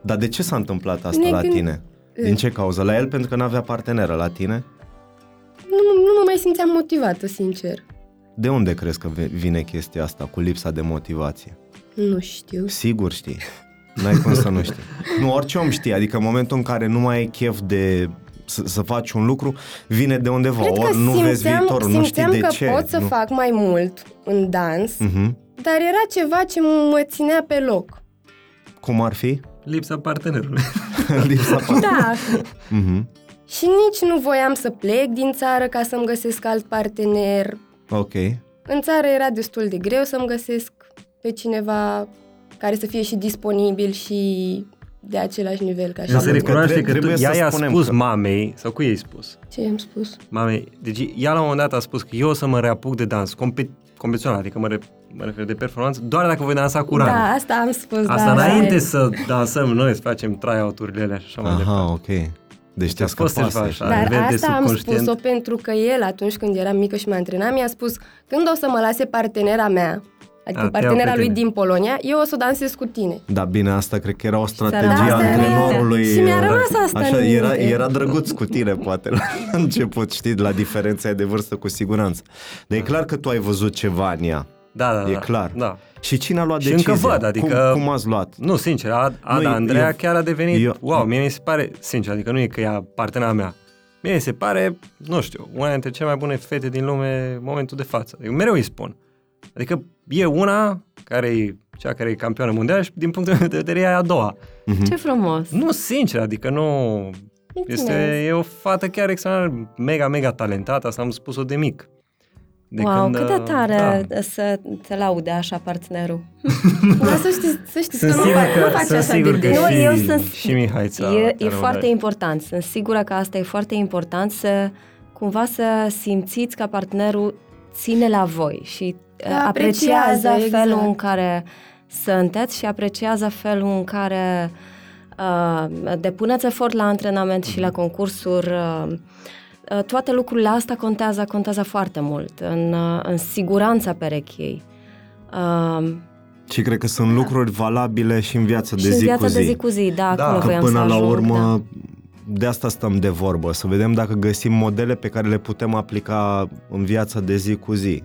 Dar de ce s-a întâmplat asta Ne la gând- tine? Din ce cauză? La el pentru că n-avea parteneră, la tine? Nu, nu mă mai simțeam motivată, sincer. De unde crezi că ve- vine chestia asta cu lipsa de motivație? Nu știu. Sigur știi. N-ai cum să nu știi. Nu, orice om știe. Adică în momentul în care nu mai ai chef de să, să faci un lucru, vine de undeva. Cred că Ori nu simțeam, vezi viitorul, nu știi simțeam de că ce. pot să nu? fac mai mult în dans, Mhm. dar era ceva ce mă ținea pe loc. Cum ar fi? Lipsa partenerului. Lipsa Da, Mhm. Și nici nu voiam să plec din țară ca să-mi găsesc alt partener. Ok. În țară era destul de greu să-mi găsesc pe cineva care să fie și disponibil și de același nivel ca și Să se pentru mine. că recunoaște tre- că tu, trebuie să ea i-a spunem spus că- mamei, sau cu ei spus? Ce i-am spus? Mamei, deci ea la un moment dat a spus că eu o să mă reapuc de dans compet- competițional, adică mă, re- mă refer de performanță, doar dacă voi dansa cu Rani. Da, asta am spus. Asta da, înainte da. să dansăm noi, să facem try-out-urile alea și așa mai departe. Aha, ok. Deci te-a A fost scăpat ceva să așa. știi. la Dar nivel de asta am subconștient. spus-o pentru că el, atunci când eram mică și mă antrenam, mi-a spus când o să mă lase partenera mea, adică A, te iau partenera pe lui tine. din Polonia, eu o să o dansez cu tine. Da, bine, asta cred că era o strategie Asta a era- antrenorului. Și mi-a rămas asta Așa, în era, minte. era drăguț cu tine, poate, la început, știi, la diferența de vârstă, cu siguranță. Dar e clar că tu ai văzut ceva în ea. Da, da, E da. clar. Da. Și cine a luat Și decizia? încă văd, adică- Cum, cum ați luat? Nu, sincer, Ad- Ada Nu, Andreea eu- chiar a devenit, eu- wow, mie mi se pare, sincer, adică nu e că e partenera mea. Mie mi se pare, nu știu, una dintre cele mai bune fete din lume în momentul de față. Adică mereu îi spun. Adică e una care e cea care e campioană mondială și din punctul meu de vedere e a doua. Ce frumos! Nu, sincer, adică nu... Mulțumesc. Este, e o fată chiar extraordinar, mega, mega talentată, asta am spus-o de mic. De wow, când, cât de uh, tare Da. să te laude așa partenerul. Dar să știți, să știți Sunt că nu, sigur fac, nu că, faci sunt așa sigur de că des. Nu, și, eu sunt- și Mihai ți-a, E, ți-a e foarte lăudat. important. Sunt sigură că asta e foarte important să cumva să simțiți că partenerul ține la voi și Că uh, apreciază apreciază, felul exact. în care sunteți și apreciază felul în care uh, depuneți efort la antrenament și la concursuri. Uh, uh, toate lucrurile astea contează, contează foarte mult în, uh, în siguranța perechei. Uh, Și cred că sunt lucruri valabile și în viața de și în zi viața cu zi. de zi cu zi, da, Da. acolo Că Că voiam până să la ajung, urmă, da. de asta stăm de vorbă, să vedem dacă găsim modele pe care le putem aplica în viața de zi cu zi.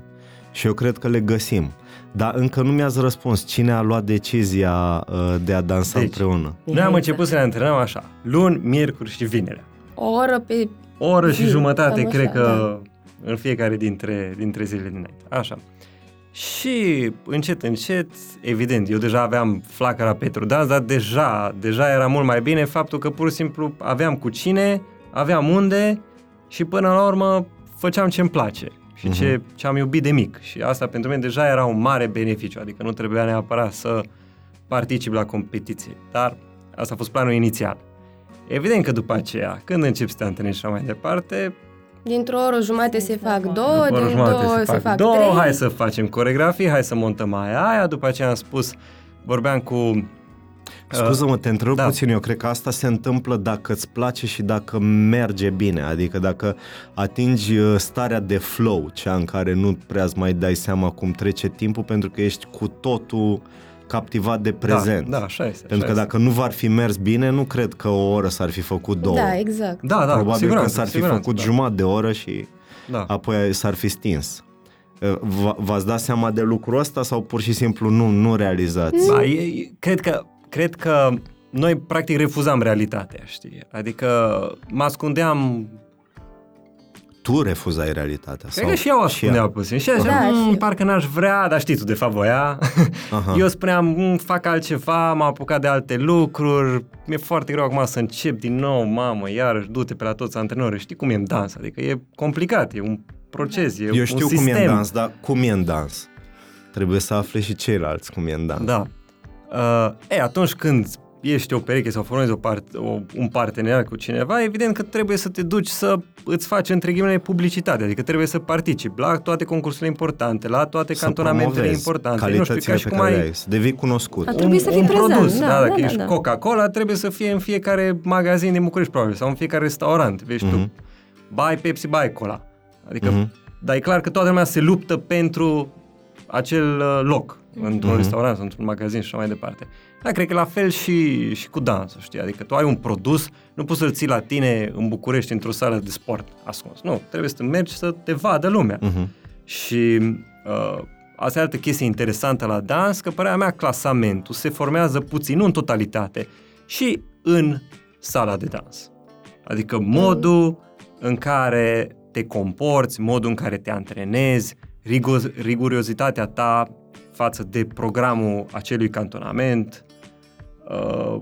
Și eu cred că le găsim. Dar încă nu mi-ați răspuns cine a luat decizia uh, de a dansa Deci, împreună. Noi am Mihaița. început să ne antrenăm așa, luni, miercuri și vinerea. O oră pe... O oră și Zi, jumătate, cam cred așa, că în fiecare dintre, dintre zilele dinainte. Așa. Și încet, încet, evident, eu deja aveam flacăra pentru dans, dar deja, deja era mult mai bine faptul că pur și simplu aveam cu cine, aveam unde și până la urmă făceam ce-mi place și ce, ce am iubit de mic. Și asta pentru mine deja era un mare beneficiu, adică nu trebuia neapărat să particip la competiție. Dar asta a fost planul inițial. Evident că după aceea, când începi să te antrenezi și așa mai departe, Dintr-o oră jumate se fac două, după o oră din jumătate două se fac, două, trei. hai să facem coregrafii, hai să montăm aia, aia, după aceea am spus, vorbeam cu... Scuză-mă, te întrerup da. puțin, eu cred că asta se întâmplă dacă îți place și dacă merge bine, adică dacă atingi uh, starea de flow, cea în care nu prea îți mai dai seama cum trece timpul pentru că ești cu totul captivat de prezent. Da, da, așa este. Pentru că așa dacă nu v-ar fi mers bine, nu cred că o oră s-ar fi făcut două. Da, exact. este. Da, da, cu Probabil siguranță, că s-ar cu fi siguranță, făcut da. jumătate de oră și Da. apoi s-ar fi stins. Uh, v- V-ați dat seama de lucrul ăsta sau pur și simplu nu, nu realizați? Da, e, e- cred că, cred că noi practic refuzam realitatea, știi? Adică mă ascundeam, Tu refuzai realitatea? cred sau că și eu ea? ascundeam puțin. Și ea zicea, Da, "Mm, și eu." parcă n-aș vrea, dar știi tu, de fapt voia. Aha. Eu spuneam, "Mm, fac altceva, m-am apucat de alte lucruri, mi-e foarte greu acum să încep din nou, mamă, iarăși, du-te pe la toți antrenorii, știi cum e în dans, adică e complicat, e un proces, e Eu știu un cum sistem. e în dans, dar cum e în dans? Trebuie să afle și ceilalți cum e în dans. Da. Uh, e, atunci când ești o pereche sau formezi o part, o, un parteneriat cu cineva, evident că trebuie să te duci să îți faci între ghilimele publicitate, adică trebuie să participi la toate concursurile importante, la toate Să cantonamentele promovezi importante. Nu știu, calitățile ca și pe cum care le ai ai, să devii cunoscut. Ar trebui să fii prezent, produs, da, da, da, dacă da, ești da. Coca-Cola, trebuie să fie în fiecare magazin din București, probabil, sau în fiecare restaurant. Vezi Mhm. tu, bai Pepsi, bai Cola. Adică, Mhm. dar e clar că toată lumea se luptă pentru acel uh, loc, într-un Mhm. restaurant sau într-un magazin și așa mai departe. Da, cred că la fel și, și cu dansul, știi? Adică tu ai un produs, nu poți să-l ții la tine în București într-o sală de sport ascuns. Nu, trebuie să mergi să te vadă lumea. Mhm. Și uh, asta e altă chestie interesantă la dans, că părerea mea clasamentul se formează puțin, nu în totalitate, și în sala de dans. Adică modul în care te comporți, modul în care te antrenezi, rigo- riguriozitatea ta față de programul acelui cantonament, uh,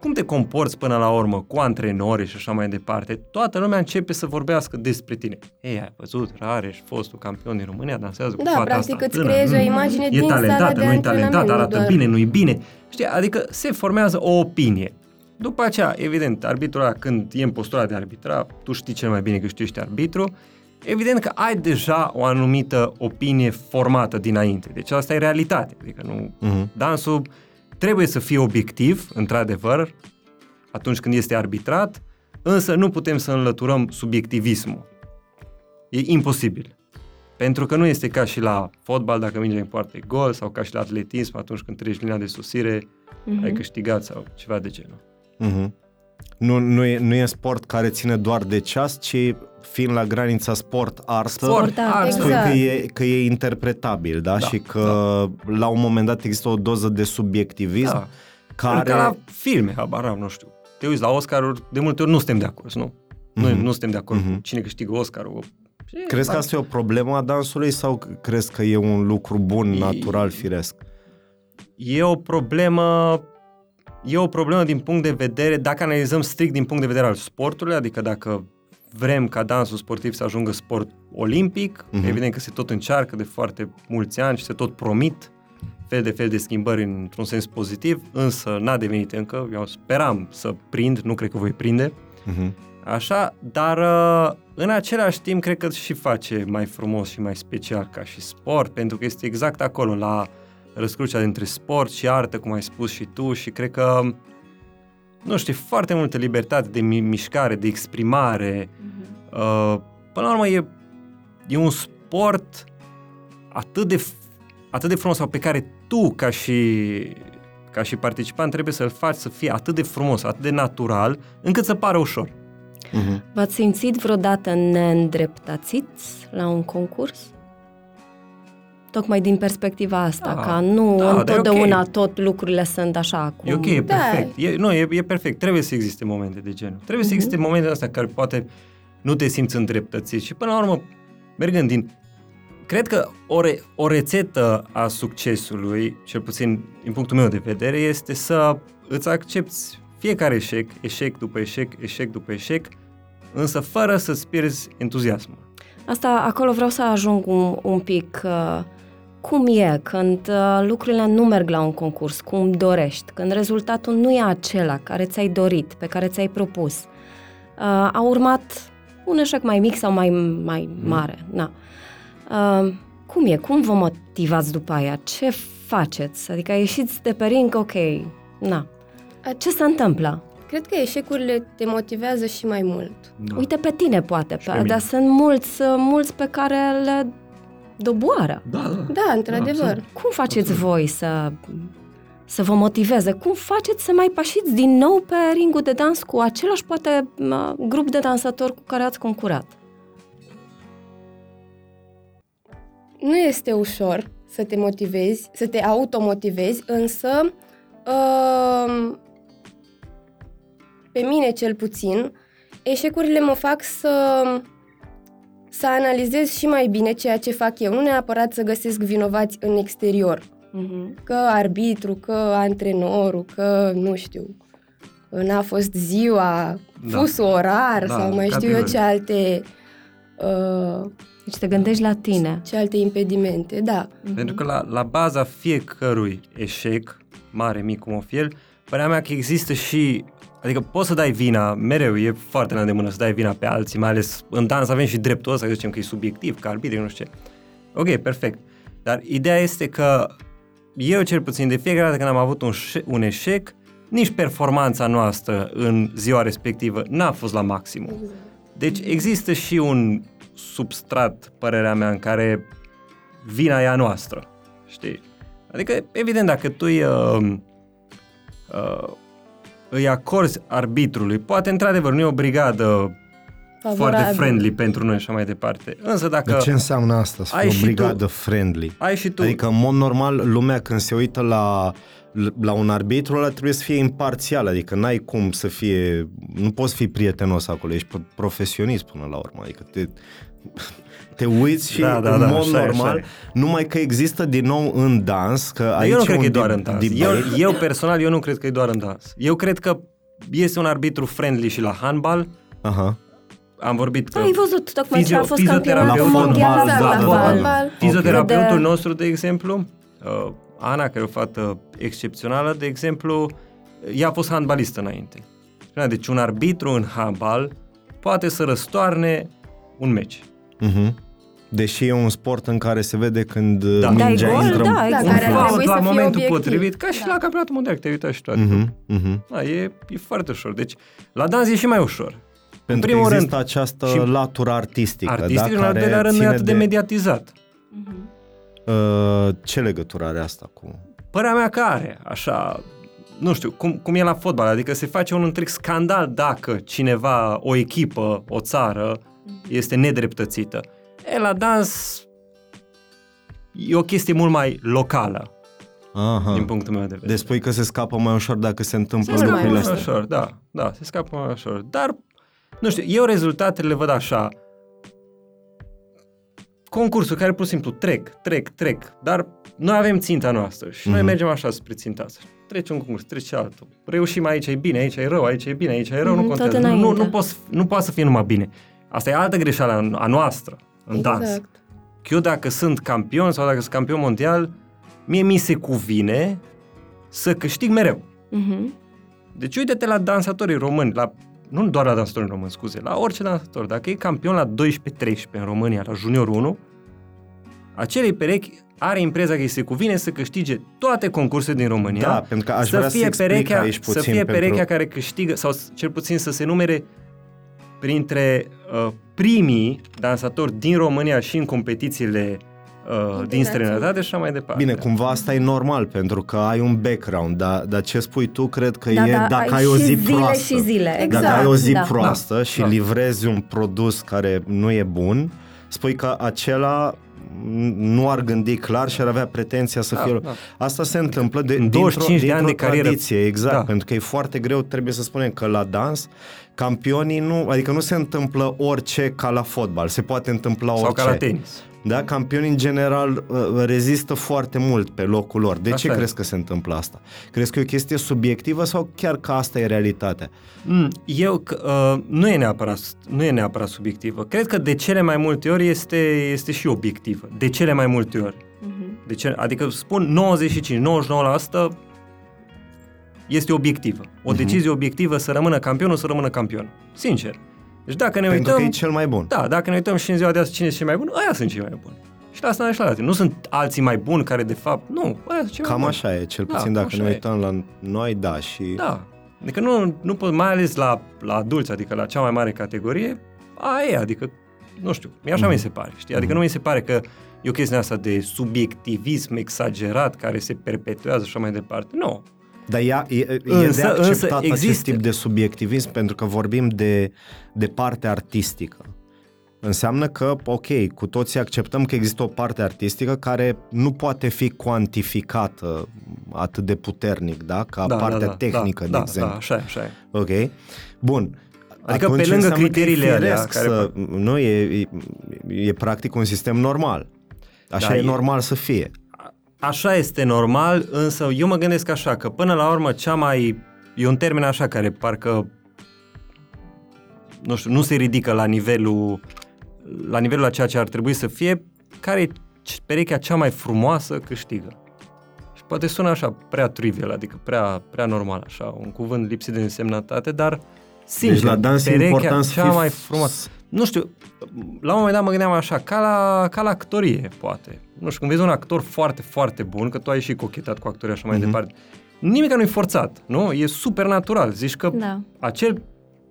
cum te comporți până la urmă cu antrenori și așa mai departe, toată lumea începe să vorbească despre tine. Ei, ai văzut, Rareș, fostul campion din România, dansează cu Da, fata practic asta îți tânără, creezi o mm, imagine e din sala talentată, de nu e talentată, antrenament, nu arată doar- bine, nu-i bine. Știi, adică se formează o opinie. După aceea, evident, arbitrul ăla, când e în postura de arbitra, tu știi cel mai bine că știi ești arbitru, evident că ai deja o anumită opinie formată dinainte. Deci asta e realitate. Adică nu... Mhm. Dansul trebuie să fie obiectiv, într-adevăr, atunci când este arbitrat, însă nu putem să înlăturăm subiectivismul. E imposibil. Pentru că nu este ca și la fotbal, dacă mingea în poartă e gol, sau ca și la atletism, atunci când treci linia de susire, Mhm. ai câștigat sau ceva de genul. Mhm. Nu, nu, e, nu e sport care ține doar de ceas, ci fiind la granița sport-artă, Sport, da, art, spui exact. că, e, că e interpretabil, da? Da, Și că la un moment dat există o doză de subiectivism Da. care... Ca la filme, habar am, nu știu. Te uiți la Oscaruri, de multe ori nu suntem de acord, nu? Noi Mhm. nu suntem de acord Mhm. cu cine câștigă Oscarul. Și, Crezi că asta e o problemă a dansului sau crezi că e un lucru bun, E- natural, firesc? E o problemă e o problemă din punct de vedere, dacă analizăm strict din punct de vedere al sportului, adică dacă vrem ca dansul sportiv să ajungă sport olimpic, Mhm. uh-huh. evident că se tot încearcă de foarte mulți ani și se tot promit fel de fel de schimbări într-un sens pozitiv, însă n-a devenit încă, eu speram să prind, nu cred că voi prinde, Mhm. Așa, dar uh, în același timp cred că și face mai frumos și mai special ca și sport, pentru că este exact acolo, la răscrucea dintre sport și artă, cum ai spus și tu, și cred că, nu știu, foarte multă libertate de mi- mișcare, de exprimare. Uh, până la urmă e, e un sport atât de, f- atât de frumos, sau pe care tu, ca și, ca și participant, trebuie să-l faci să fie atât de frumos, atât de natural, încât să pară ușor. Mhm. V-ați simțit vreodată neîndreptățiți la un concurs? Tocmai din perspectiva asta, Da. ca nu Da, dar e întotdeauna ok. tot lucrurile sunt așa cum... E ok, e Da. perfect. E, nu, e, e perfect. Trebuie să existe momente de genul. Trebuie să Mhm. existe momente astea care poate nu te simți îndreptățit și până la urmă, mergând din... Cred că o, re, o rețetă a succesului, cel puțin din punctul meu de vedere, este să îți accepti fiecare eșec, eșec după eșec, eșec după eșec, însă fără să-ți pierzi entuziasmul. Asta, acolo vreau să ajung un, un pic. Uh, cum e când uh, lucrurile nu merg la un concurs, cum dorești, când rezultatul nu e acela care ți-ai dorit, pe care ți-ai propus. Uh, a urmat un eșec mai mic sau mai, mai mare. Na. Uh, cum e? Cum vă motivați după aia? Ce faceți? Adică ieșiți de pe ring, ok, na. Ce se întâmplă? Cred că eșecurile te motivează și mai mult. Da. Uite pe tine, poate, Și pe pe, mine. dar sunt mulți, mulți pe care le doboară. da, da. Da, într-adevăr. absolut. Cum faceți voi să, să vă motiveze? Cum faceți să mai pașiți din nou pe ringul de dans cu același, poate, m- grup de dansatori cu care ați concurat? Nu este ușor să te motivezi, să te automotivezi, însă um, pe mine cel puțin, eșecurile mă fac să, să analizez și mai bine ceea ce fac eu, nu neapărat să găsesc vinovați în exterior. Mm-hmm. Că arbitru, că antrenorul, că nu știu, n-a fost ziua, Da. fusul orar Da, sau mai știu eu categoric. ce alte, uh, Deci te gândești la tine. ce alte impedimente, da. Pentru că la, la baza fiecărui eșec, mare, mic, cum o fie el, părerea mea că există și Adică poți să dai vina, mereu e foarte la îndemână să dai vina pe alții, mai ales în dans avem și dreptul ăsta, să zicem că e subiectiv, ca arbitri, nu știu ce. Ok, perfect. Dar ideea este că eu cel puțin de fiecare dată când am avut un, șe- un eșec, nici performanța noastră în ziua respectivă n-a fost la maximum. Deci există și un substrat, părerea mea, în care vina e a noastră, știi? Adică, evident, dacă tu îi, uh, uh, îi acorzi arbitrului, poate într-adevăr nu e o brigadă favorabil. foarte friendly pentru noi și așa mai departe. Însă dacă Dar ce înseamnă asta, să ai fie o și tu- brigadă friendly? ai și tu... Adică, în mod normal, lumea când se uită la, la un arbitru, ăla trebuie să fie imparțial, adică n-ai cum să fie, nu poți fi prietenos acolo, ești pro- profesionist până la urmă, adică te, te uiți și Da, da, în da, mod așa e, normal, așa e. numai că există din nou în dans, că Dar aici eu nu e cred un că e doar de- în dans. debate. Eu, eu personal, eu nu cred că e doar în dans. Eu cred că este un arbitru friendly și la handbal. Aha. Am vorbit că Ai văzut tocmai ce a fost campionatul La mondial fotbal, la da, la fotbal. fotbal. fizioterapeutul Ok. nostru, de exemplu, uh, Ana, care e o fată excepțională, de exemplu, ea a fost handbalistă înainte. Spunea, Deci un arbitru în handbal poate să răstoarne un meci. Mhm. Deși e un sport în care se vede când Da. da. Dai mingea gol, intră în da, Da, exact. care ar Un trebui fault să la fie momentul obiectiv. potrivit, ca și la campionatul mondial, că te-ai uitat și toate. Mhm, mhm. Da, e, e foarte ușor. Deci, la dans e și mai ușor. Pentru în că primul există rând, această și latură artistică, artistic, da, în al care doilea rând, nu e ține atât de mediatizat. Uh, ce legătură are asta cu... Părerea mea că are, așa, nu știu, cum, cum e la fotbal, adică se face un întreg scandal dacă cineva, o echipă, o țară, este nedreptățită. E, la dans e o chestie mult mai locală, Aha. din punctul meu de vedere. Deci spui că se scapă mai ușor dacă se întâmplă Se scapă lucrurile mai astea. ușor, da, da, se scapă mai ușor. Dar, nu știu, eu rezultatele le văd așa. Concursuri care pur și simplu trec, trec, trec, dar noi avem ținta noastră și noi Mhm. mergem așa spre ținta asta. Trece un concurs, trece altul. Reușim aici e bine, aici e rău, aici e bine, aici e rău, Mhm, nu tot contează. Nu, nu, înainte. nu, poți, nu poate să fie numai bine. Asta e altă greșeală a- a noastră în dans. Exact. Că eu dacă sunt campion sau dacă sunt campion mondial, mie mi se cuvine să câștig mereu. Mhm. Deci uite-te la dansatorii români, la, nu doar la dansatorii români, scuze, la orice dansator. Dacă e campion la 12-13 în România, la junior 1, acelei perechi are impresia că îi se cuvine să câștige toate concursurile din România. Da, pentru că aș să vrea să fie explic perechea, aici puțin Să fie perechea pentru... care câștigă, sau s- cel puțin să se numere printre uh, primii dansatori din România și în competițiile uh, din Internaționale. străinătate și așa mai departe. Bine, cumva asta e normal, pentru că ai un background, dar, dar ce spui tu, cred că Da, e da, dacă ai ai o și zi zile proastă. și zile, Dacă exact, ai o zi da. proastă și Da. livrezi un produs care nu e bun, spui că acela nu ar gândi clar și ar avea pretenția să Da, fie... da. Asta se întâmplă de, în dintr-o, 25 de ani dintr-o de carieră. tradiție, exact, Da. pentru că e foarte greu, trebuie să spunem că la dans campionii nu, adică nu se întâmplă orice ca la fotbal, se poate întâmpla Sau orice. ca la tenis. Da, campionii în general uh, rezistă foarte mult pe locul lor. De Așa ce e. crezi că se întâmplă asta? Crezi că e o chestie subiectivă sau chiar că asta e realitatea? Mm, Eu, c- uh, nu, e neapărat, nu e neapărat subiectivă. Cred că de cele mai multe ori este, este și obiectivă. De cele mai multe ori. Mhm. De ce, adică spun 95-99% este obiectivă. O Mhm. decizie obiectivă să rămână campion, o să rămână campion. Sincer. Deci dacă ne Pentru uităm... că e cel mai bun. Da, dacă ne uităm și în ziua de azi cine este cel mai bun, aia sunt cei mai buni. Și la asta și la alții. Nu sunt alții mai buni care de fapt... Nu, aia sunt cei mai Cam buni. așa e, cel Da, puțin dacă așa ne e. uităm la noi, da, și... Da. Adică nu, nu pot, mai ales la, la adulți, adică la cea mai mare categorie, aia e, adică, nu știu, mie așa Mhm. mi se pare, știi? Adică nu mi se pare că e o chestie asta de subiectivism exagerat care se perpetuează și așa mai departe. Nu. Dar ea, e, e Însă- de acceptat însă acest există. tip de subiectivism pentru că vorbim de, de partea artistică. Înseamnă că, ok, cu toții acceptăm că există o parte artistică care nu poate fi cuantificată atât de puternic, da? Ca partea tehnică, de da, exemplu. Da, așa e, așa e. Ok? Bun. Adică Atunci pe lângă înseamnă că e criteriile alea firesc care să, nu, e, e, e practic un sistem normal. Așa Da, e, e- normal să fie. Așa este normal, însă eu mă gândesc așa, că până la urmă cea mai... E un termen așa care parcă nu știu, nu se ridică la nivelul la nivelul a ceea ce ar trebui să fie, care e c- perechea cea mai frumoasă câștigă. Și poate sună așa prea trivial, adică prea, prea normal, așa, un cuvânt lipsit de însemnătate, dar sincer, deci la dans e perechea important să cea fii mai frumoasă. Nu știu, la un moment dat mă gândeam așa, ca la, ca la actorie, poate. Nu știu, când vezi un actor foarte, foarte bun, că tu ai și cochetat cu actorii așa mai Mhm. departe, nimic nu e forțat, nu? E super natural. Zici că Da. acel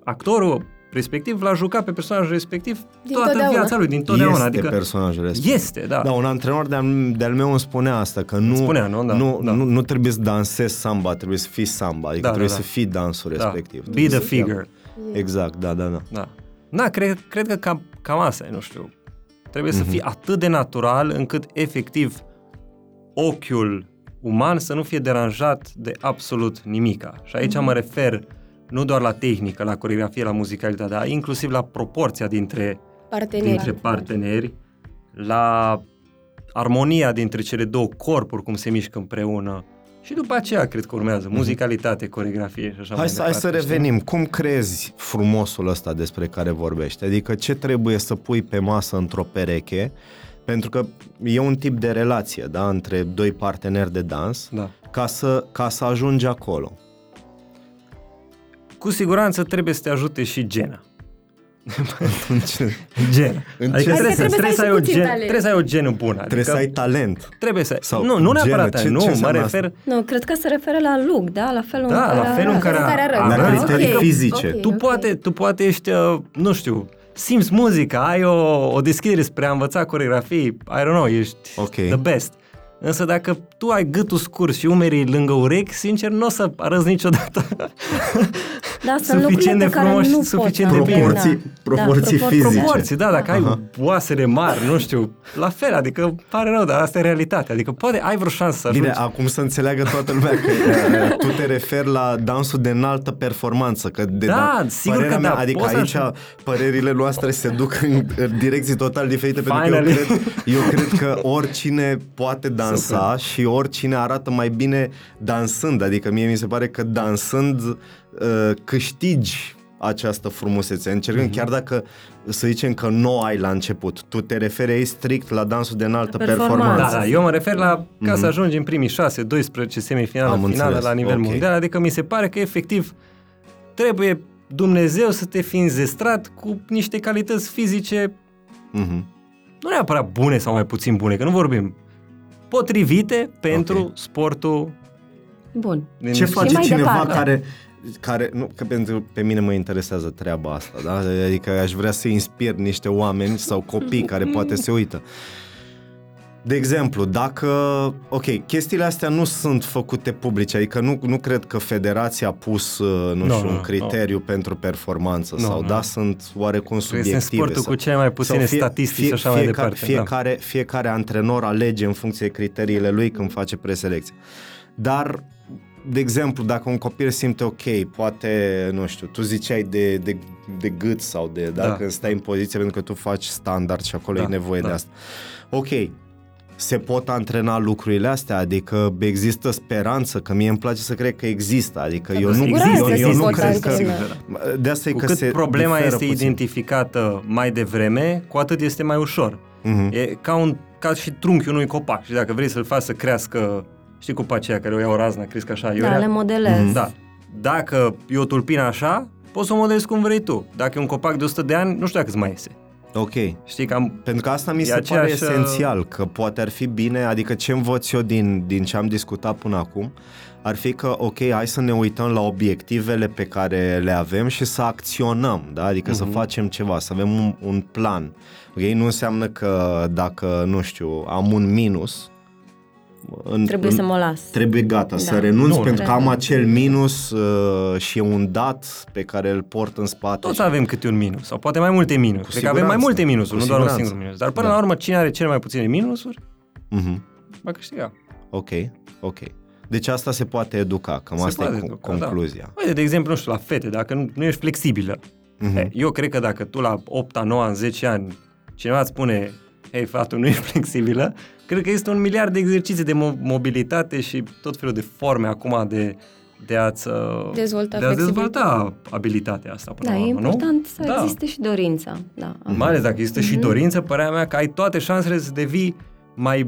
actorul respectiv l-a jucat pe personajul respectiv Din toată totdeauna. viața lui, din totdeauna. este adică personajul respectiv. este, da. Da, un antrenor de-al, de-al meu îmi spunea asta, că nu, spunea, nu? Da, nu, da. nu, nu trebuie să dansezi samba, trebuie să fii samba, adică Da, da, trebuie da. să fii dansul da. respectiv. Be Trebuie the să fii- figure. Exact, da, da, da. Da. Na, cred, cred că cam, cam asta e, nu știu. Trebuie Mhm. să fie atât de natural încât efectiv ochiul uman să nu fie deranjat de absolut nimica. Și aici Mhm. mă refer nu doar la tehnică, la coregrafie, la muzicalitate, dar inclusiv la proporția dintre, Parteneri. dintre parteneri, la armonia dintre cele două corpuri, cum se mișcă împreună. Și după aceea cred că urmează muzicalitate, coregrafie și așa Mhm. Hai mai să, hai să departe, știi? revenim. Cum crezi frumosul ăsta despre care vorbești? Adică ce trebuie să pui pe masă într-o pereche? Pentru că e un tip de relație, da, între doi parteneri de dans, Da. ca să, ca să ajungi acolo. Cu siguranță trebuie să te ajute și gena. În ce- Gen. În Adică ce trebuie, sens? să, trebuie, să ai o puțin gen, talent. trebuie să ai o genă bună. Adică Trebuie să ai talent. trebuie să Sau Nu, nu neapărat, genă, ce- nu, ce mă înseamnă refer... Nu, cred că se referă la look, da? La felul Da, în la care felul în arată. care, care arăți. La arăți. criterii ok. fizice. Ok. Tu poate, tu poate ești, uh, nu știu, simți muzica, ai o, o deschidere spre a învăța coregrafii, I don't know, ești Ok. the best. Însă dacă tu ai gâtul scurs și umerii lângă urechi, sincer, nu o să arăți niciodată Da, sunt suficient lucrurile de pe care frumos nu și suficient poți de să- bine. Proporții- Da, proporții propor- fizice. proporții, da, dacă ai Aha. oasele mari, nu știu, la fel, adică pare rău, dar asta e realitatea. Adică poate ai vreo șansă să ajungi. Bine, acum să înțeleagă toată lumea că uh, tu te referi la dansul de înaltă performanță. Că de, Da, sigur părerea că mea, da, Adică poți să aici ajungi. părerile noastre se duc în, în direcții total diferite pentru că eu Finally. cred, eu cred că oricine poate dansa și oricine arată mai bine dansând. Adică mie mi se pare că dansând uh, câștigi această frumusețe. Încercând, Mhm. chiar dacă să zicem că nu ai la început, tu te referi aici strict la dansul de înaltă Performanță. performanță. Da, da, eu mă refer la ca să ajungi în primii 6, 12 semifinală, Mhm. Am finală înțeles, la nivel ok. mondial, adică mi se pare că efectiv trebuie Dumnezeu să te fi înzestrat cu niște calități fizice Mhm. nu neapărat bune sau mai puțin bune, că nu vorbim potrivite pentru Ok. sportul Bun. din Ce face mai cineva departe. care care, nu, că pentru pe mine mă interesează treaba asta, da? Adică aș vrea să inspir niște oameni sau copii care poate se uită. De exemplu, dacă, ok, chestiile astea nu sunt făcute publice, adică nu, nu cred că federația a pus, uh, nu Nu, știu, nu, un criteriu pentru performanță Nu, sau, nu. da, sunt oarecum Trebuie să subiective. sportul sau, cu cele mai puține sau statistici și așa mai fiecare, departe, da. Fiecare, fiecare antrenor alege în funcție de criteriile lui când face preselecție. Dar, de exemplu, dacă un copil simte ok, poate, nu știu, tu ziceai de, de, de gât sau de, Da. dacă stai în poziție pentru că tu faci standard și acolo Da, e nevoie da. de asta. Ok, se pot antrena lucrurile astea, adică există speranță, că mie îmi place să cred că există, adică eu nu, siguranță eu, eu se nu pot cred că... antrena. De asta e Cu că cât se problema diferă este puțin. identificată mai devreme, cu atât este mai ușor. Mhm. E ca, un, ca și trunchiul unui copac. Și dacă vrei să-l faci să crească, știi cu aceea care o ia o raznă, crezi că așa, Da, iurea? le modelez. Da. Dacă e o tulpină așa, poți să o modelezi cum vrei tu. Dacă e un copac de 100 de ani, nu știu dacă îți mai iese. Ok. Știi că am... Pentru că asta mi E se pare aceeași, uh, esențial, că poate ar fi bine, adică ce învăț eu din, din ce am discutat până acum, ar fi că, ok, hai să ne uităm la obiectivele pe care le avem și să acționăm, da? Adică să facem ceva, să avem un, un plan. Ok, nu înseamnă că dacă, nu știu, am un minus, în, Trebuie în, să mă las. Trebuie gata, Da. să renunț Nu, pentru că am trebuie. acel minus uh, și e un dat pe care îl port în spate. Toți și- avem câte un minus, sau poate mai multe minusuri. Cred că avem mai siguranță. multe minusuri, Cu nu doar un siguranță. singur minus. Dar până Da. la urmă, cine are cele mai puține minusuri, Mhm. va câștiga. Ok, ok. Deci asta se poate educa, cam Se asta e poate cu- educa, da. concluzia. Uite, de exemplu, nu știu, la fete, dacă nu, nu ești flexibilă, Mhm. He, Eu cred că dacă tu la 8 9 în 10 ani cineva îți spune hei, fată, nu ești flexibilă, cred că este un miliard de exerciții de mo- mobilitate și tot felul de forme acum de, de a-ți, uh, Dezvolta de a flexibilitate. dezvolta abilitatea asta până Da, la e urmă, important nu? să da. existe și dorința. Da. Mai ales dacă există Mhm. și dorință, părerea mea că ai toate șansele să devii mai,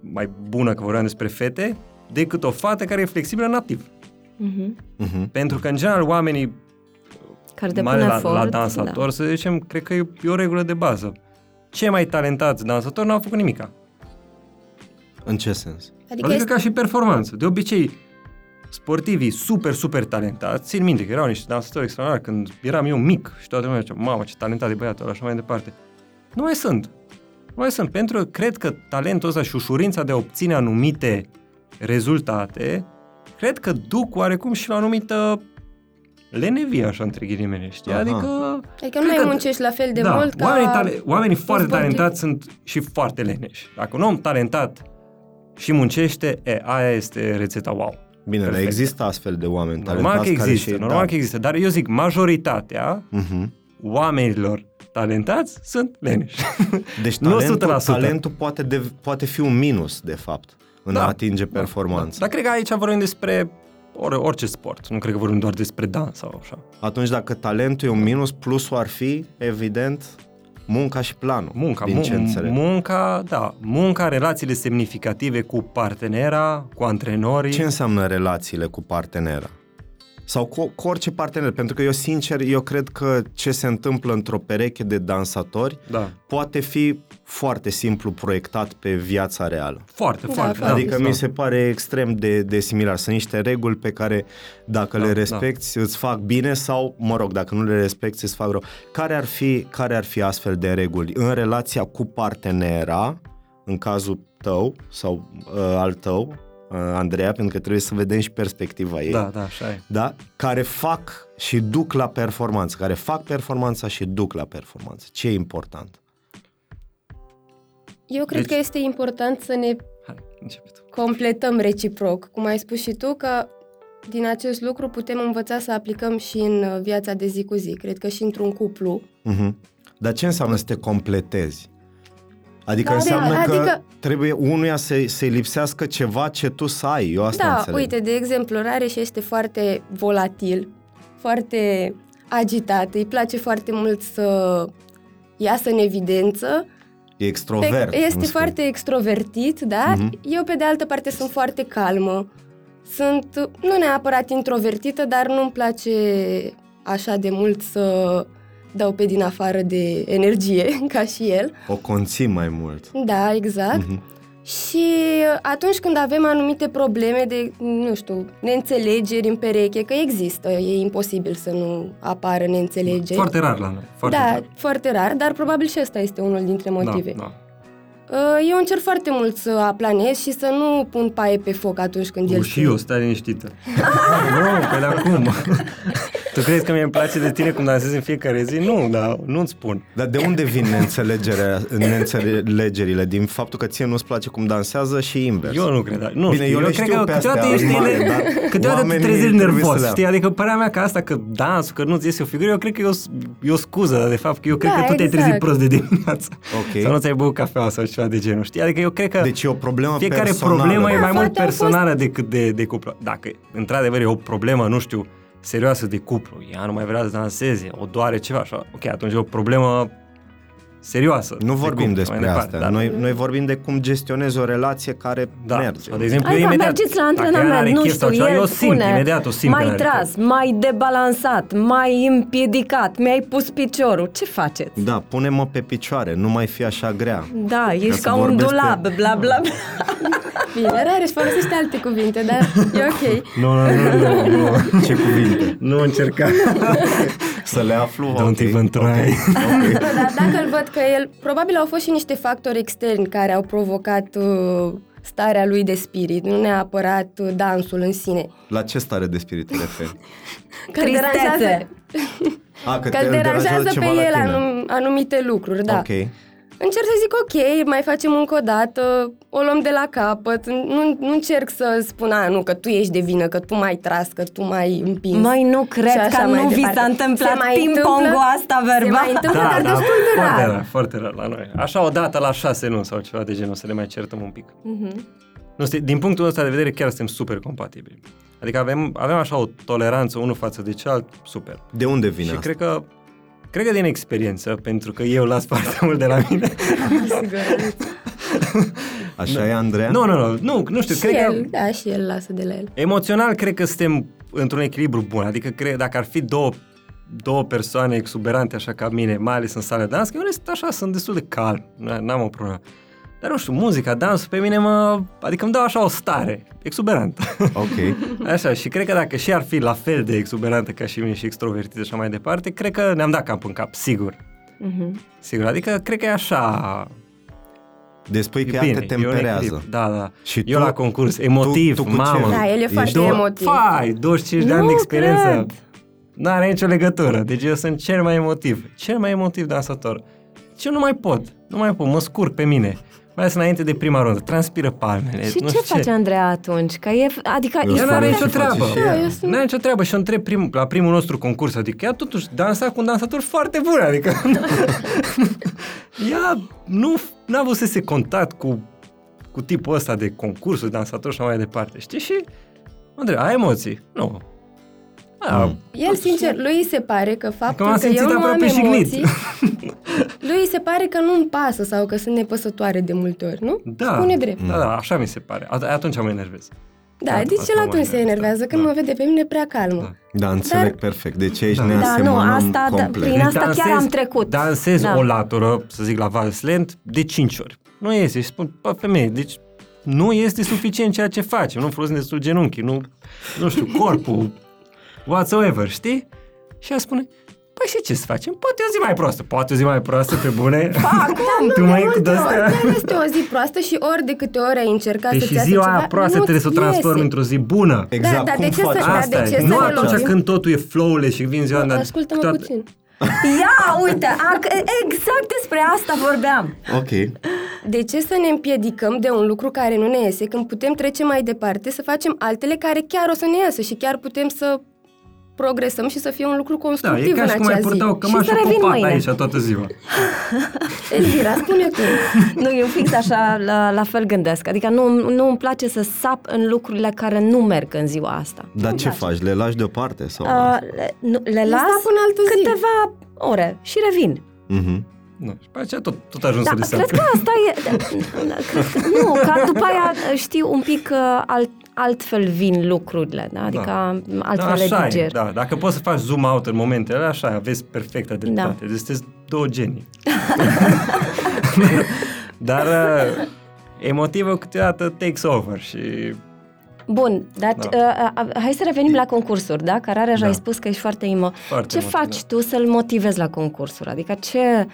mai bună, că vorbeam despre fete, decât o fată care e flexibilă nativ. Mhm. Mhm. Pentru că, în general, oamenii Care mai depune ales la, efort. la dansator, să zicem, cred că e, e o regulă de bază. Cei mai talentați dansatori n-au făcut nimica. În ce sens? Adică Adică este, ca și performanță. De obicei, sportivii super, super talentați, țin minte că erau niște dansatori extraordinari când eram eu mic și toată lumea zicea, mamă, ce talentat e băiatul ăla, așa mai departe. Nu mai sunt. Nu mai sunt, pentru că cred că talentul ăsta și ușurința de a obține anumite rezultate, cred că duc oarecum și la o anumită lenevie, așa, între ghilimele, știi? Aha. Adică... Adică nu cred mai că- muncești la fel de da, mult ca... oamenii, tale, oamenii foarte sportiv. talentați sunt și foarte leneși. Dacă un om talentat și muncește, e, aia este rețeta wow. Bine, dar Perfect. există astfel de oameni Normal că talentați care există, și- normal da. că există, dar eu zic, majoritatea Mhm. oamenilor talentați sunt leneși. Deci Nu talentul, 100%. talentul poate, de, poate fi un minus, de fapt, în Da, a atinge performanța. Dar cred că aici vorbim despre or, orice sport. Nu cred că vorbim doar despre dans sau așa. Atunci dacă talentul e un minus, plusul ar fi, evident, munca și planul. Munca, din ce mu- înțeleg. munca, da, munca, relațiile semnificative cu partenera, cu antrenorii. Ce înseamnă relațiile cu partenera? Sau cu, cu orice partener, pentru că eu sincer, eu cred că ce se întâmplă într-o pereche de dansatori Da, poate fi foarte simplu proiectat pe viața reală. foarte, Da, foarte. foarte. Adică da. mi se pare extrem de, de similar. Sunt niște reguli pe care dacă Da, le da. respecti îți fac bine sau, mă rog, dacă nu le respecti îți fac rău. Care ar fi, care ar fi astfel de reguli în relația cu partenera, în cazul tău sau uh, al tău, uh, Andreea, pentru că trebuie să vedem și perspectiva ei. Da, da, așa e. Da? Care fac și duc la performanță, care fac performanța și duc la performanță. Ce e important? Eu cred Deci- că este important să ne Hai, începe tu. completăm reciproc. Cum ai spus și tu, că din acest lucru putem învăța să aplicăm și în uh, viața de zi cu zi. Cred că și într-un cuplu. Mhm. Dar ce înseamnă să te completezi? Adică Da, înseamnă da, că adică- trebuie unuia să, să-i lipsească ceva ce tu să ai. Eu asta da, înțeleg. uite, de exemplu, Rareș este foarte volatil, foarte agitat, îi place foarte mult să iasă în evidență. E extrovert. Pe- îmi este spui. foarte extrovertit, da? Mhm. Eu, pe de altă parte, sunt foarte calmă. Sunt, nu neapărat introvertită, dar nu-mi place așa de mult să dau pe din afară de energie, ca și el. O conții mai mult. Da, exact. Mhm. Și atunci când avem anumite probleme de, nu știu, neînțelegeri în pereche, că există, e imposibil să nu apară neînțelegeri. Foarte rar la noi. Foarte da, rar. foarte rar, dar probabil și ăsta este unul dintre motive. Da, da. Uh, Eu încerc foarte mult să aplanez și să nu pun paie pe foc atunci când el Uh, și eu, stai liniștită. nu, pe la cum? tu crezi că mie îmi place de tine cum dansezi în fiecare zi? Nu, dar nu-ți spun. Dar de unde vin neînțelegerea, neînțelegerile? Din faptul că ție nu-ți place cum dansează și invers. Eu nu cred, dar- nu Bine, știu, eu le cred știu că pe câteodată astea, ești, mare, ele- dar câteodată te oamenii trezești trebuie să nervos, le- știi? Adică părerea mea că asta, că dansul, că nu-ți iese o figură, eu cred că e o, e o scuză, dar de fapt că eu cred Da, că tu te-ai exact. trezit prost de dimineață. Ok. Sau nu ți-ai băut cafeaua sau ceva de genul, știi? Adică eu cred că Deci e o problemă fiecare personală. problemă e Da, mai mult poate au fost- personală decât de, de cuplu. Dacă într-adevăr e o problemă, nu știu, serioasă de cuplu, ea nu mai vrea să danseze, o doare ceva, așa, ok, atunci e o problemă serioasă. Nu de vorbim cuplu, despre mai departe, asta. dar- Noi, noi vorbim de cum gestionezi o relație care da, merge. sau de exemplu, Hai eu că imediat, mergeți la dacă ea antrenament, n-are nu chef știu, sau ceva, el eu simt, spune, imediat o simt că mai n-are chef. tras, mai debalansat, mai împiedicat, mi-ai pus piciorul. Ce faceți? Da, pune-mă pe picioare, nu mai fi așa grea. Da, ești să ca un vorbesc dulab, pe- bla bla bla. Bine, Rareș folosește alte cuvinte, dar e ok. Nu, nu, nu, nu, nu. Ce cuvinte? Nu încerca. Să le aflu? Don't ok, even try. ok, ok. Nu, dar dacă îl văd că el, probabil au fost și niște factori externi care au provocat uh, starea lui de spirit, nu neapărat uh, dansul în sine. La ce stare de spirit te referi? Că îl deranjează, Tristețe. A, că că te îl deranjează pe ceva la el tine. anum, anumite lucruri, da. Ok. Încerc să zic, ok, mai facem încă o dată, o luăm de la capăt, nu, nu încerc să spun, a, nu, că tu ești de vină, că tu mai tras, că tu mai împins. Mai nu cred Și așa că mai nu vi departe. s-a întâmplat Se mai ping-pongul întâmplă- asta Se verbal. mai întâmplă, dar destul de Da, foarte rar. rar, foarte rar la noi. Așa o dată la șase nu sau ceva de genul, să ne mai certăm un pic. Mhm. Nu, stai, din punctul ăsta de vedere chiar suntem super compatibili. Adică avem, avem așa o toleranță unul față de celălalt super. De unde vine și asta? cred că Cred că din experiență, pentru că eu las foarte mult de la mine. Așa e, Andreea? nu, nu, nu, nu, nu știu, Și cred el, că da, și el lasă de la el. emoțional cred că suntem într-un echilibru bun. Adică cred, dacă ar fi două două persoane exuberante așa ca mine, mai ales în sală de dans, că eu sunt așa, sunt destul de calm, n- n-am o problemă. Dar nu știu, muzica, dansul pe mine mă... Adică îmi dau așa o stare exuberantă. Ok. Așa, și cred că dacă și ar fi la fel de exuberantă ca și mine și extrovertită și așa mai departe, cred că ne-am dat cap în cap, sigur. Mhm. Sigur, adică cred că e așa... Deci spui că e ea bine, te e un temperează. echilibru. Da, da. Și eu tu- la concurs, emotiv, tu cu ce? mamă. Da, el e Ești foarte Două- emotiv. Fai, 25 de ani Nu de experiență. cred. Nu are nicio legătură. Deci eu sunt cel mai emotiv. Cel mai emotiv dansator. Deci eu nu mai pot. Nu mai pot. Mă scurg pe mine. Mai ales înainte de prima rundă. Transpiră palmele. Și nu ce știu face Andreea atunci? Că e, adică Eu e Ea nu foarte- are nicio ce face treabă. și ea. Da, eu Nu sunt- are nicio treabă și o întreb prim, la primul nostru concurs, adică ea totuși dansa cu un dansator foarte bun, adică ea nu n-a avut să se contact cu, cu tipul ăsta de concursuri, dansator și așa mai departe, știi? Și mă întreb, ai emoții? Nu. A, Mm. El, sincer, lui îi se pare că faptul m-am că eu simțit nu am aproape jignit. emoții, lui îi se pare că nu-mi pasă sau că sunt nepăsătoare de multe ori, nu? Da, Spune drept. Da, da, așa mi se pare. At- atunci mă enervez. Da, Da, deci asta el mă atunci se enervează, enervează când da. mă vede pe mine prea calmă. Da. Da, înțeleg Dar- perfect. Deci aici Da. ne Da, nu, asemănăm asta, da, complet. prin asta chiar am trecut. Dansez Da. o latură, să zic, la vals lent, de 5 ori. Nu este. Și spun, bă, femeie, deci nu este suficient ceea ce facem. Nu folosim destul genunchii, nu, nu știu, corpul, whatsoever, știi? Și ea spune, păi și ce să facem? Poate o zi mai proastă. Poate o zi mai proastă, pe bune? Acum, tu mai cu multe ori, de-astea? dar este o zi proastă și ori de câte ori ai încercat Deci să-ți și iasă ziua ceva, aia proastă nu-ți trebuie să o transformi iese. într-o zi bună. Exact, Da, dar cum de ce să- faci? da, Asta de ce e. să Nu ne atunci lovim? când totul e flowless și vin ziua, dar Ascultă-mă toată- puțin. Ia, uite, ac- exact despre asta vorbeam. Ok. De ce să ne împiedicăm de un lucru care nu ne iese când putem trece mai departe, să facem altele care chiar o să ne iasă și chiar putem să progresăm și să fie un lucru Da, e constructiv ca și în cum ai acea zi. purta o Și să cămașă revin popat mâine. aici toată ziua. Elvira, spune tu. Nu, eu fix așa, la, la fel gândesc. Adică nu, nu îmi place să sap în lucrurile care nu merg în ziua asta. Dar ce faci? Le lași deoparte? Sau? Uh, le, nu, le las sap în altă zi. câteva ore și revin. Mhm. Nu, și pe aceea tot, tot ajung Da, să le cred că asta e... Cred că, nu, ca după aia, știi, un pic uh, alt, altfel vin lucrurile, da? adică Da. altfel le așa diger. e, da. Dacă poți să faci zoom out în momentele alea, așa, aveți perfectă dreptate. Da. Deci sunteți două genii. Dar uh, emotivul câteodată takes over și Bun, dar Da. uh, uh, hai să revenim la concursuri, da? Care are, Da. ai spus că ești foarte imo. Foarte ce emotiv, faci tu să-l motivezi la concursuri? Adică ce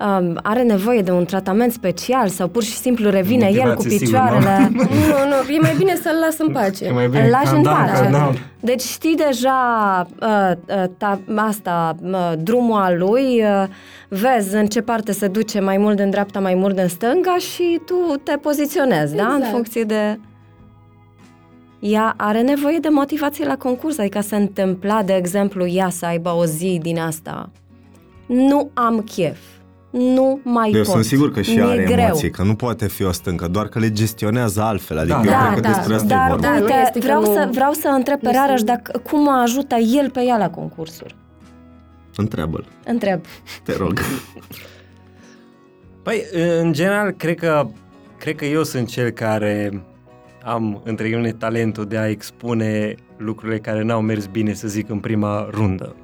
um, are nevoie de un tratament special sau pur și simplu revine el cu Motivație, sigur, nu? picioarele? Nu, nu, e mai bine să-l las în pace. e mai bine Îl lași calm în down, pace. calm down. Deci știi deja uh, uh, ta, asta, uh, drumul al lui, uh, vezi în ce parte se duce mai mult în dreapta, mai mult în stânga și tu te poziționezi, da? În Exact. funcție de... Ea are nevoie de motivație la concurs, adică se întâmpla, de exemplu, ea să aibă o zi din asta. Nu am chef. Nu mai Eu pot. sunt sigur că și Mi-e ea are greu. emoții, că nu poate fi o stâncă, doar că le gestionează altfel. Adică Da, eu da, cred că da, despre asta Dar e vorba. Da, nu uite, este că vreau, nu- să, vreau să întreb pe nu Rareș sunt- dacă, cum mă ajută el pe ea la concursuri. Întreabă-l, Întreb. te rog. Păi, în general, cred că, cred că eu sunt cel care am, între ghilimele, talentul de a expune lucrurile care n-au mers bine, să zic, în prima rundă.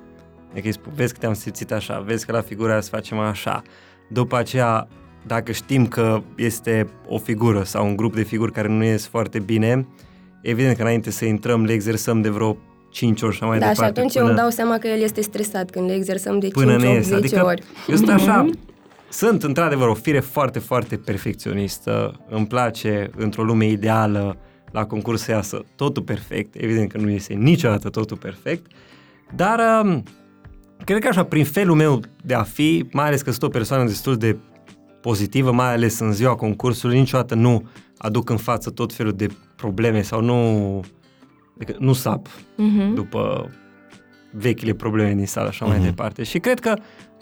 Adică îi spun, vezi că te-am simțit așa, vezi că la figura să facem așa. După aceea, dacă știm că este o figură sau un grup de figuri care nu ies foarte bine, evident că înainte să intrăm le exersăm de vreo 5 ori și așa mai Da, și departe. atunci eu îmi dau seama că el este stresat când le exersăm de 5, până 8, ne 10 iese. Adică ori. eu sunt așa, sunt într-adevăr o fire foarte, foarte perfecționistă, îmi place într-o lume ideală la concurs să iasă totul perfect, evident că nu iese niciodată totul perfect, dar um, cred că așa, prin felul meu de a fi, mai ales că sunt o persoană destul de pozitivă, mai ales în ziua concursului, niciodată nu aduc în față tot felul de probleme sau nu, adică nu sap Mhm. după vechile probleme din sală și așa mai Mhm. departe. Și cred că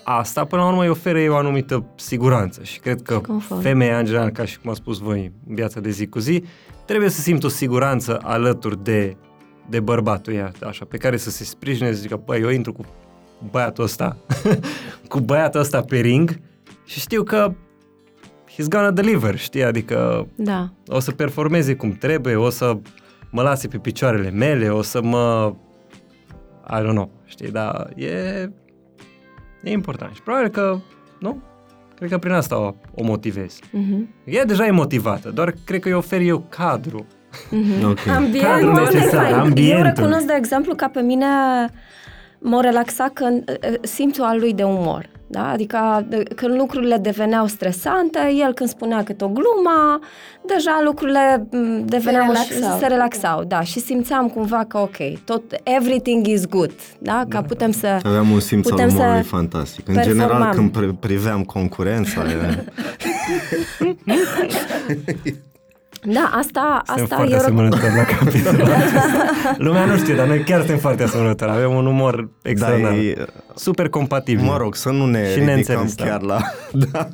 asta, până la urmă, îi oferă ei o anumită siguranță și cred că confort. femeia, în general, ca și cum a spus voi, în viața de zi cu zi, trebuie să simtă o siguranță alături de, de bărbatul ea, așa, pe care să se sprijine, să zică, băi, eu intru cu băiatul ăsta, cu băiatul ăsta pe ring și știu că he's gonna deliver, știi, adică Da. o să performeze cum trebuie, o să mă lase pe picioarele mele, o să mă... I don't know, știi, dar e... E important și probabil că, nu? Cred că prin asta o, o motivez. Mhm. Ea deja e motivată, doar cred că îi ofer eu cadru. Ok. Cadrul Ambientul. necesar, Fain. Eu ambientul. recunosc, de exemplu, că pe mine m-a relaxat că uh, simțul al lui de umor. Da? Adică de- când lucrurile deveneau stresante, el când spunea câte o glumă, deja lucrurile m, deveneau Se și- relaxau. se relaxau, da, și simțeam cumva că ok, tot everything is good, da, că putem să Aveam un simț al putem umorului să fantastic. În performam. general, când pri- priveam concurența, e- Da, asta, Suntem asta foarte eu asemănători la capitolul acesta. Lumea nu știe, dar noi chiar suntem foarte asemănători. Avem un umor da, extraordinar. e, Super compatibil. mă rog, să nu ne Și ridicăm neînțeles, da. chiar la... Da,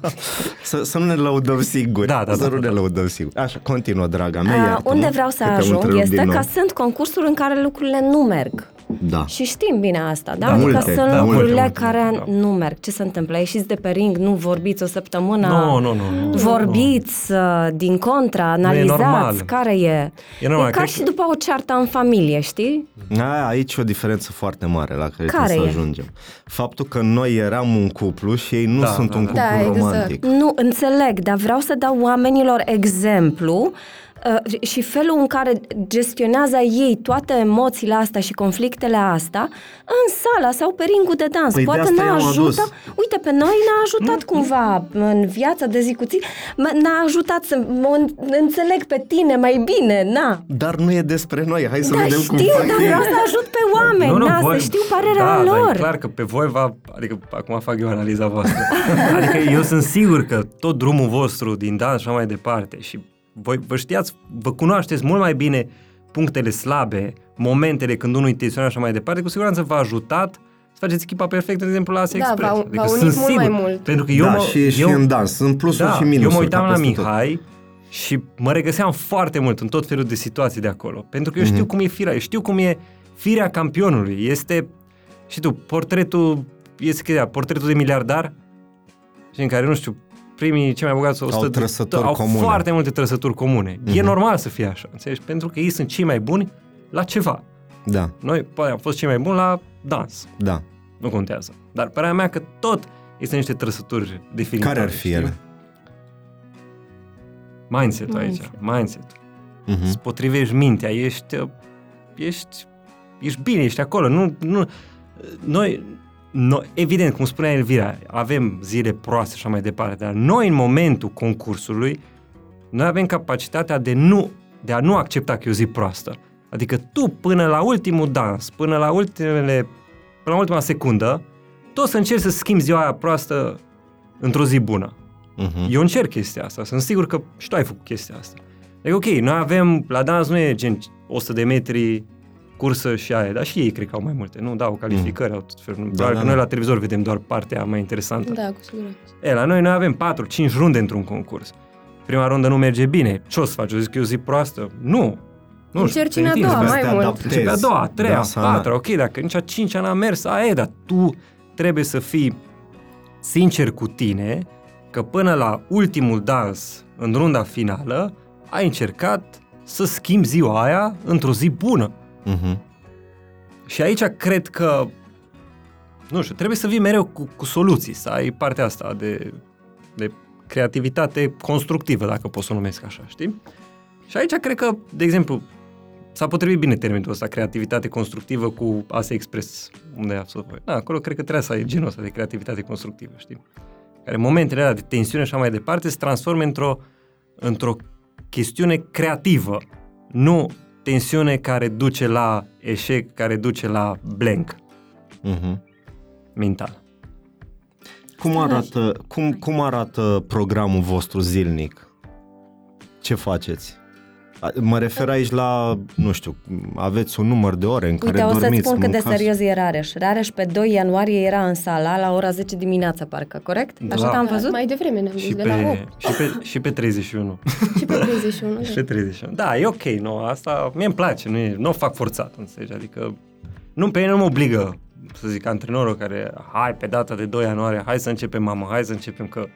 să, să nu ne lăudăm siguri. Da, da, să da, nu da, ne da. lăudăm siguri. Așa, continuă, draga mea, A, iartă-mă, unde vreau să că te-am ajung întrerupt este din nou. că sunt concursuri în care lucrurile nu merg. Da. Și știm bine asta, da? Da, adică multe, sunt da, lucrurile multe, multe, care multe, da. nu merg. Ce se întâmplă? Ieșiți de pe ring, nu vorbiți o săptămână, Nu, nu, nu. nu. vorbiți uh, din contra, normal. analizați care e. E normal, e ca cred și că- după o ceartă în familie, știi? A, aici e o diferență foarte mare la care, Care trebuie e? să ajungem. Faptul că noi eram un cuplu și ei nu Da, sunt da, un da. cuplu Da, exact. romantic. Nu, înțeleg, dar vreau să dau oamenilor exemplu uh, și felul în care gestionează ei toate emoțiile astea și conflictele astea în sala sau pe ringul de dans. Păi de Poate asta ne i-am ajută, adus. uite, pe noi ne-a ajutat cumva în viața de zi cu zi, m- ne-a ajutat să mă în- înțeleg pe tine mai bine, na. Dar nu e despre noi, hai să Da, vedem cum știu, fac dar ei. vreau să ajut pe oameni, na, să știu părerea da, lor. Da, e clar că pe voi va... Adică acum fac eu analiza voastră. adică eu sunt sigur că tot drumul vostru din dans și așa mai departe și voi vă știați, vă cunoașteți mult mai bine punctele slabe, momentele când unul e tensionat și așa mai departe, cu siguranță v-a ajutat să faceți echipa perfectă, de exemplu, la Asia Da, Express. v-a- adică v-a sunt unit mult sigur, mai mult. Pentru că eu da, mă, și, și eu, în dans, sunt plusuri da, și minusuri. eu mă uitam ca la peste tot. Mihai și mă regăseam foarte mult în tot felul de situații de acolo. Pentru că eu Mhm. știu cum e firea, eu știu cum e firea campionului. Este, și tu, portretul, este chestia, portretul de miliardar, și în care, nu știu, primii cei mai bogați 100 trăsături au comune. foarte multe trăsături comune. E Mhm. normal să fie așa, înțelegi? Pentru că ei sunt cei mai buni la ceva. Da, Noi, poate, am fost cei mai buni la dans. da. Nu contează. Dar părerea mea că tot este niște trăsături definitoare. Care ar fi știi? ele? Mindset-ul aici, Mindset. mindset Mhm. Îți potrivești mintea, ești, uh, ești, ești bine, ești acolo. Nu, nu, noi, noi, evident, cum spunea Elvira, avem zile proaste și așa mai departe, dar noi în momentul concursului, noi avem capacitatea de, nu, de a nu accepta că e o zi proastă. Adică tu până la ultimul dans, până la ultimele, până la ultima secundă, tot să încerci să schimbi ziua aia proastă într-o zi bună. Mhm. Eu încerc chestia asta, sunt sigur că și tu ai făcut chestia asta. Deci ok, noi avem, la dans nu e gen 100 de metri cursă și aia, dar și ei cred că au mai multe, nu? Da, au calificări, mm. au tot felul. Da, da, că da. noi la televizor vedem doar partea mai interesantă. Da, cu siguranță. E, la noi noi avem 4-5 runde într-un concurs. Prima rundă nu merge bine. Ce o să faci? O zic că e o zi proastă? Nu. Nu Încerci în a definitiv, doua, trebuie mai să te mult. adaptezi. Începe a doua, a treia, Da, a să- patra, ok, dacă nici a cincea n-a mers, aia e, dar tu trebuie să fii sincer cu tine că până la ultimul dans, în runda finală, ai încercat să schimbi ziua aia într-o zi bună. Mhm. Și aici cred că, nu știu, trebuie să vii mereu cu, cu soluții, să ai partea asta de, de creativitate constructivă, dacă pot să o numesc așa, știi? Și aici cred că, de exemplu, s-a potrivit bine termenul ăsta, creativitate constructivă cu Asia Express, unde a fost voi. Da, acolo cred că trebuie să ai genul ăsta de creativitate constructivă, știi? Care în momentele alea de tensiune și așa mai departe se transforme într-o, într-o chestiune creativă, nu tensiune care duce la eșec, care duce la blank Mhm. mental. Cum arată, cum, cum arată programul vostru zilnic? Ce faceți? A- Mă refer aici la, nu știu, aveți un număr de ore în care Uite, o dormiți, să-ți spun cât de mâncați? serios e Rareș. Rareș pe 2 ianuarie era în sala la ora 10 dimineața, parcă, corect? Așa Da. te-am Da, văzut? Mai devreme ne-am dus Și de la 8 pe, și, pe, și pe 31. și pe 31. și da. pe 31. Da, e ok, nu, asta mie îmi place, nu, e, nu o fac forțat, înțelegi? Adică nu, pe mine nu mă obligă, să zic, antrenorul care, hai, pe data de 2 ianuarie, hai să începem, mamă, hai să începem, că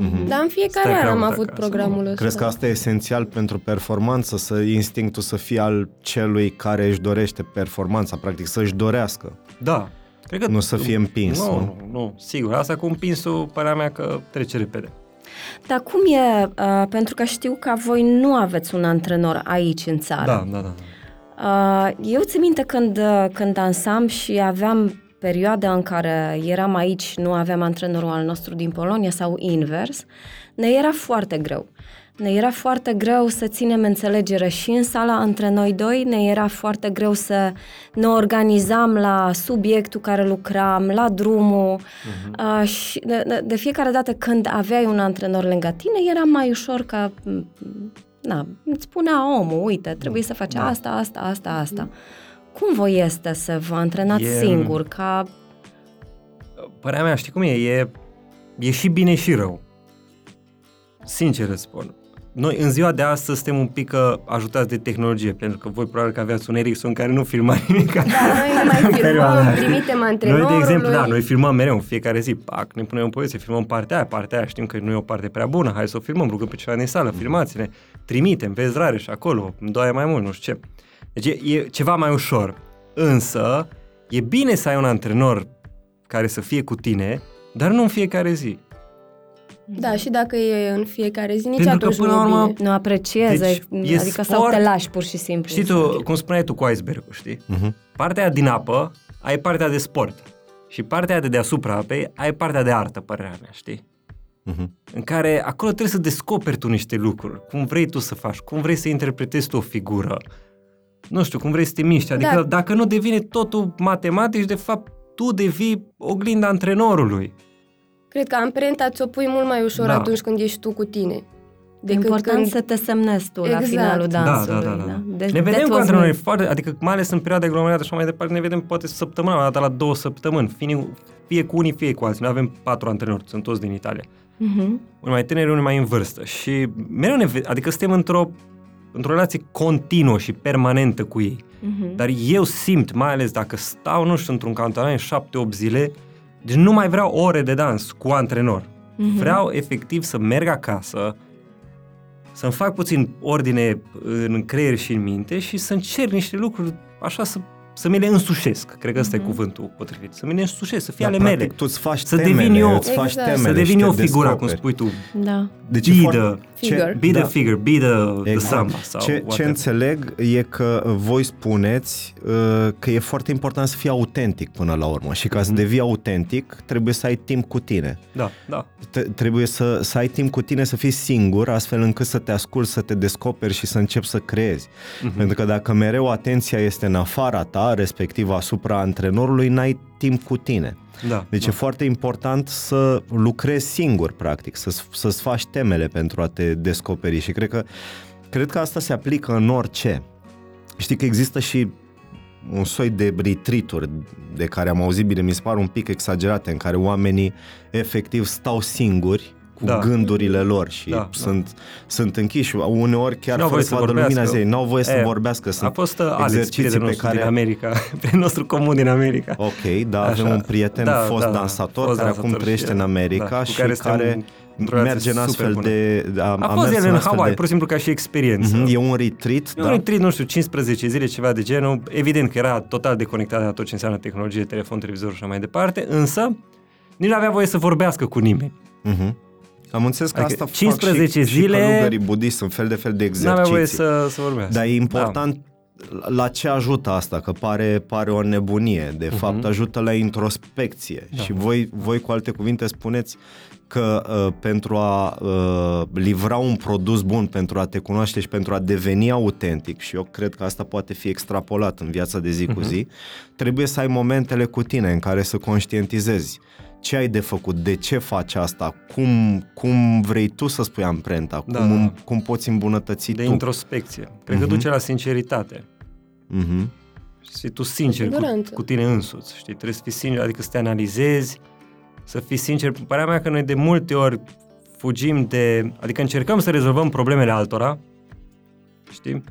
Mhm. Dar în fiecare Stai an am cramută avut acasă, programul ăsta. Crezi că asta e esențial pentru performanță, să instinctul să fie al celui care își dorește performanța, practic să-și dorească, da. Cred că nu să fie împins. Nu, nu, nu, sigur. Asta cu împinsul, părerea mea că trece repede. Dar cum e, uh, pentru că știu că voi nu aveți un antrenor aici în țară. Da, da, da. Uh, eu țin minte când, uh, când dansam și aveam perioada în care eram aici, nu aveam antrenorul al nostru din Polonia sau invers, ne era foarte greu. Ne era foarte greu să ținem înțelegere și în sala între noi doi, ne era foarte greu să ne organizam la subiectul care lucram, la drumul uh-huh. uh, și de, de fiecare dată când aveai un antrenor lângă tine, era mai ușor ca, na, îți spunea omul, uite, trebuie să faci da. asta, asta, asta, asta. Cum voi este să vă antrenați e... singur, ca... Părerea mea, știi cum e? e? E și bine și rău. Sincer îți spun noi în ziua de astăzi suntem un pic uh, ajutați de tehnologie, pentru că voi probabil că aveați un Ericsson care nu filma nimic. Da, noi nu mai filmăm, trimitem antrenorului. Noi, de exemplu, da, noi filmăm mereu în fiecare zi, pac, ne punem în poziție, filmăm partea aia, partea aia, știm că nu e o parte prea bună, hai să o filmăm, rugăm pe ceva din sală, filmați-ne, trimitem, vezi rare și acolo, îmi doaie mai mult, nu știu ce. Deci e, e ceva mai ușor. Însă, e bine să ai un antrenor care să fie cu tine, dar nu în fiecare zi. Da, și dacă e în fiecare zi, nici Pentru atunci că, până nu urmă, Nu apreciezi, deci adică sport, sau te lași pur și simplu. Știi tu, cum spuneai tu cu iceberg știi? Uh-huh. Partea din apă, ai partea de sport. Și partea de deasupra apei, ai partea de artă, părerea mea, știi? Uh-huh. În care acolo trebuie să descoperi tu niște lucruri, cum vrei tu să faci, cum vrei să interpretezi tu o figură, nu știu, cum vrei să te miști. Adică da. dacă nu devine totul matematic, de fapt tu devii oglinda antrenorului. Cred că amprenta ți-o pui mult mai ușor da. atunci când ești tu cu tine. De important când... să te semnezi tu exact. la finalul dansului. Da, da, da. da. Deci, ne vedem cu antrenori foarte, adică mai ales în perioada aglomerată și mai departe, ne vedem poate săptămâna, o dată la două săptămâni, fie, fie cu unii, fie cu alții. Noi avem patru antrenori, sunt toți din Italia. Uh-huh. Unii mai tineri, unii mai în vârstă. Și mereu ne vedem, adică suntem într-o, într-o relație continuă și permanentă cu ei. Uh-huh. Dar eu simt, mai ales dacă stau, nu știu, într-un cantonament șapte-opt zile, deci nu mai vreau ore de dans cu antrenor. Uh-huh. Vreau efectiv să merg acasă, să-mi fac puțin ordine în creier și în minte și să încerc niște lucruri așa să să mi le însușesc, cred că ăsta mm-hmm. e mhm. cuvântul potrivit, să mi le însușesc, să fie da, ale mele. tu îți faci să temele, devin eu, îți faci exact. temele să devin eu figura, cum spui tu. Da. Deci be, the, figure. be the da. figure, be the, exact. the samba. Sau ce, ce înțeleg e că voi spuneți uh, că e foarte important să fii autentic până la urmă și ca să mm-hmm. devii autentic trebuie să ai timp cu tine. Da, da. T- trebuie să, să ai timp cu tine, să fii singur, astfel încât să te asculți, să te descoperi și să începi să creezi. Mm-hmm. Pentru că dacă mereu atenția este în afara ta, respectiv asupra antrenorului, n-ai timp cu tine. Da, deci da. e foarte important să lucrezi singur, practic, să, să-ți faci temele pentru a te descoperi și cred că, cred că asta se aplică în orice. Știi că există și un soi de retreat de care am auzit bine, mi se par un pic exagerate, în care oamenii efectiv stau singuri cu da. gândurile lor și da, sunt, da. sunt închiși. Uneori chiar fără să vadă lumina zei, n-au voie să e, vorbească. Sunt a fost uh, Alex, pe care... din America, prietenul nostru comun din America. Ok, da, Așa. avem un prieten da, fost da, dansator fost care acum trăiește în America da, și care, care merge în astfel bună. de... A, a, a fost el în Hawaii, de... pur și simplu ca și experiență. Mm-hmm, e un retreat, e da. un retreat, nu știu, 15 zile, ceva de genul. Evident că era total deconectat de tot ce înseamnă tehnologie, telefon, televizor și așa mai departe, însă nici nu avea voie să vorbească cu nimeni. Mm-hmm. Am înțeles că adică asta 15 fac și, zile... Și călugării budiști, sunt fel de fel de exerciții. Nu avea voie să, să vorbească. Dar e important da. la ce ajută asta? Că pare, pare o nebunie. De uh-huh. fapt, ajută la introspecție. Da. Și voi, voi, cu alte cuvinte, spuneți că uh, pentru a uh, livra un produs bun, pentru a te cunoaște și pentru a deveni autentic, și eu cred că asta poate fi extrapolat în viața de zi uh-huh. cu mhm. zi, trebuie să ai momentele cu tine în care să conștientizezi ce ai de făcut, de ce faci asta, cum, cum vrei tu să spui amprenta, da, cum, da. cum poți îmbunătăți de tu. introspecție. Cred uh-huh. că mhm. duce la sinceritate. Uh-huh. Și tu sincer cu, cu tine însuți, știi? Trebuie să fii sincer, adică să te analizezi, să fii sincer. Părerea mea că noi de multe ori fugim de... Adică încercăm să rezolvăm problemele altora, știi?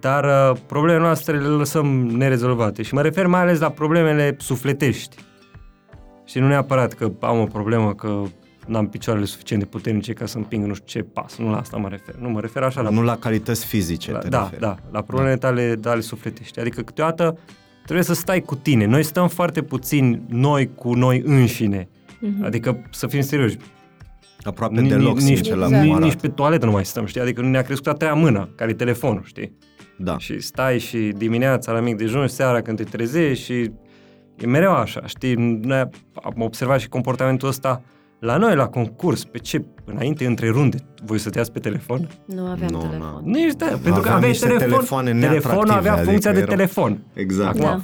Dar uh, problemele noastre le lăsăm nerezolvate. Și mă refer mai ales la problemele sufletești și nu neapărat că am o problemă că n-am picioarele suficient de puternice ca să împing nu știu ce pas, nu la asta mă refer. Nu, mă refer așa la... Nu la calități fizice la, te Da, referi. da, la problemele da. tale, tale sufletești. Adică câteodată trebuie să stai cu tine. Noi stăm foarte puțin noi cu noi înșine. Mm-hmm. Adică să fim serioși. Aproape deloc, nici, sincer, exact. la nici, nici pe toaletă nu mai stăm, știi? Adică ne-a crescut a treia mână, care e telefonul, știi? Da. Și stai și dimineața la mic dejun, seara când te trezești și E mereu așa, știi? Noi am observat și comportamentul ăsta la noi, la concurs. Pe ce? Înainte, între runde, voi stăteați pe telefon? Nu aveam Nu, telefon. Nu ești, da, pentru că Aveam aveai niște telefon. telefoane telefonul neatractive, avea adică funcția de erau- telefon. Exact. Acum, Da.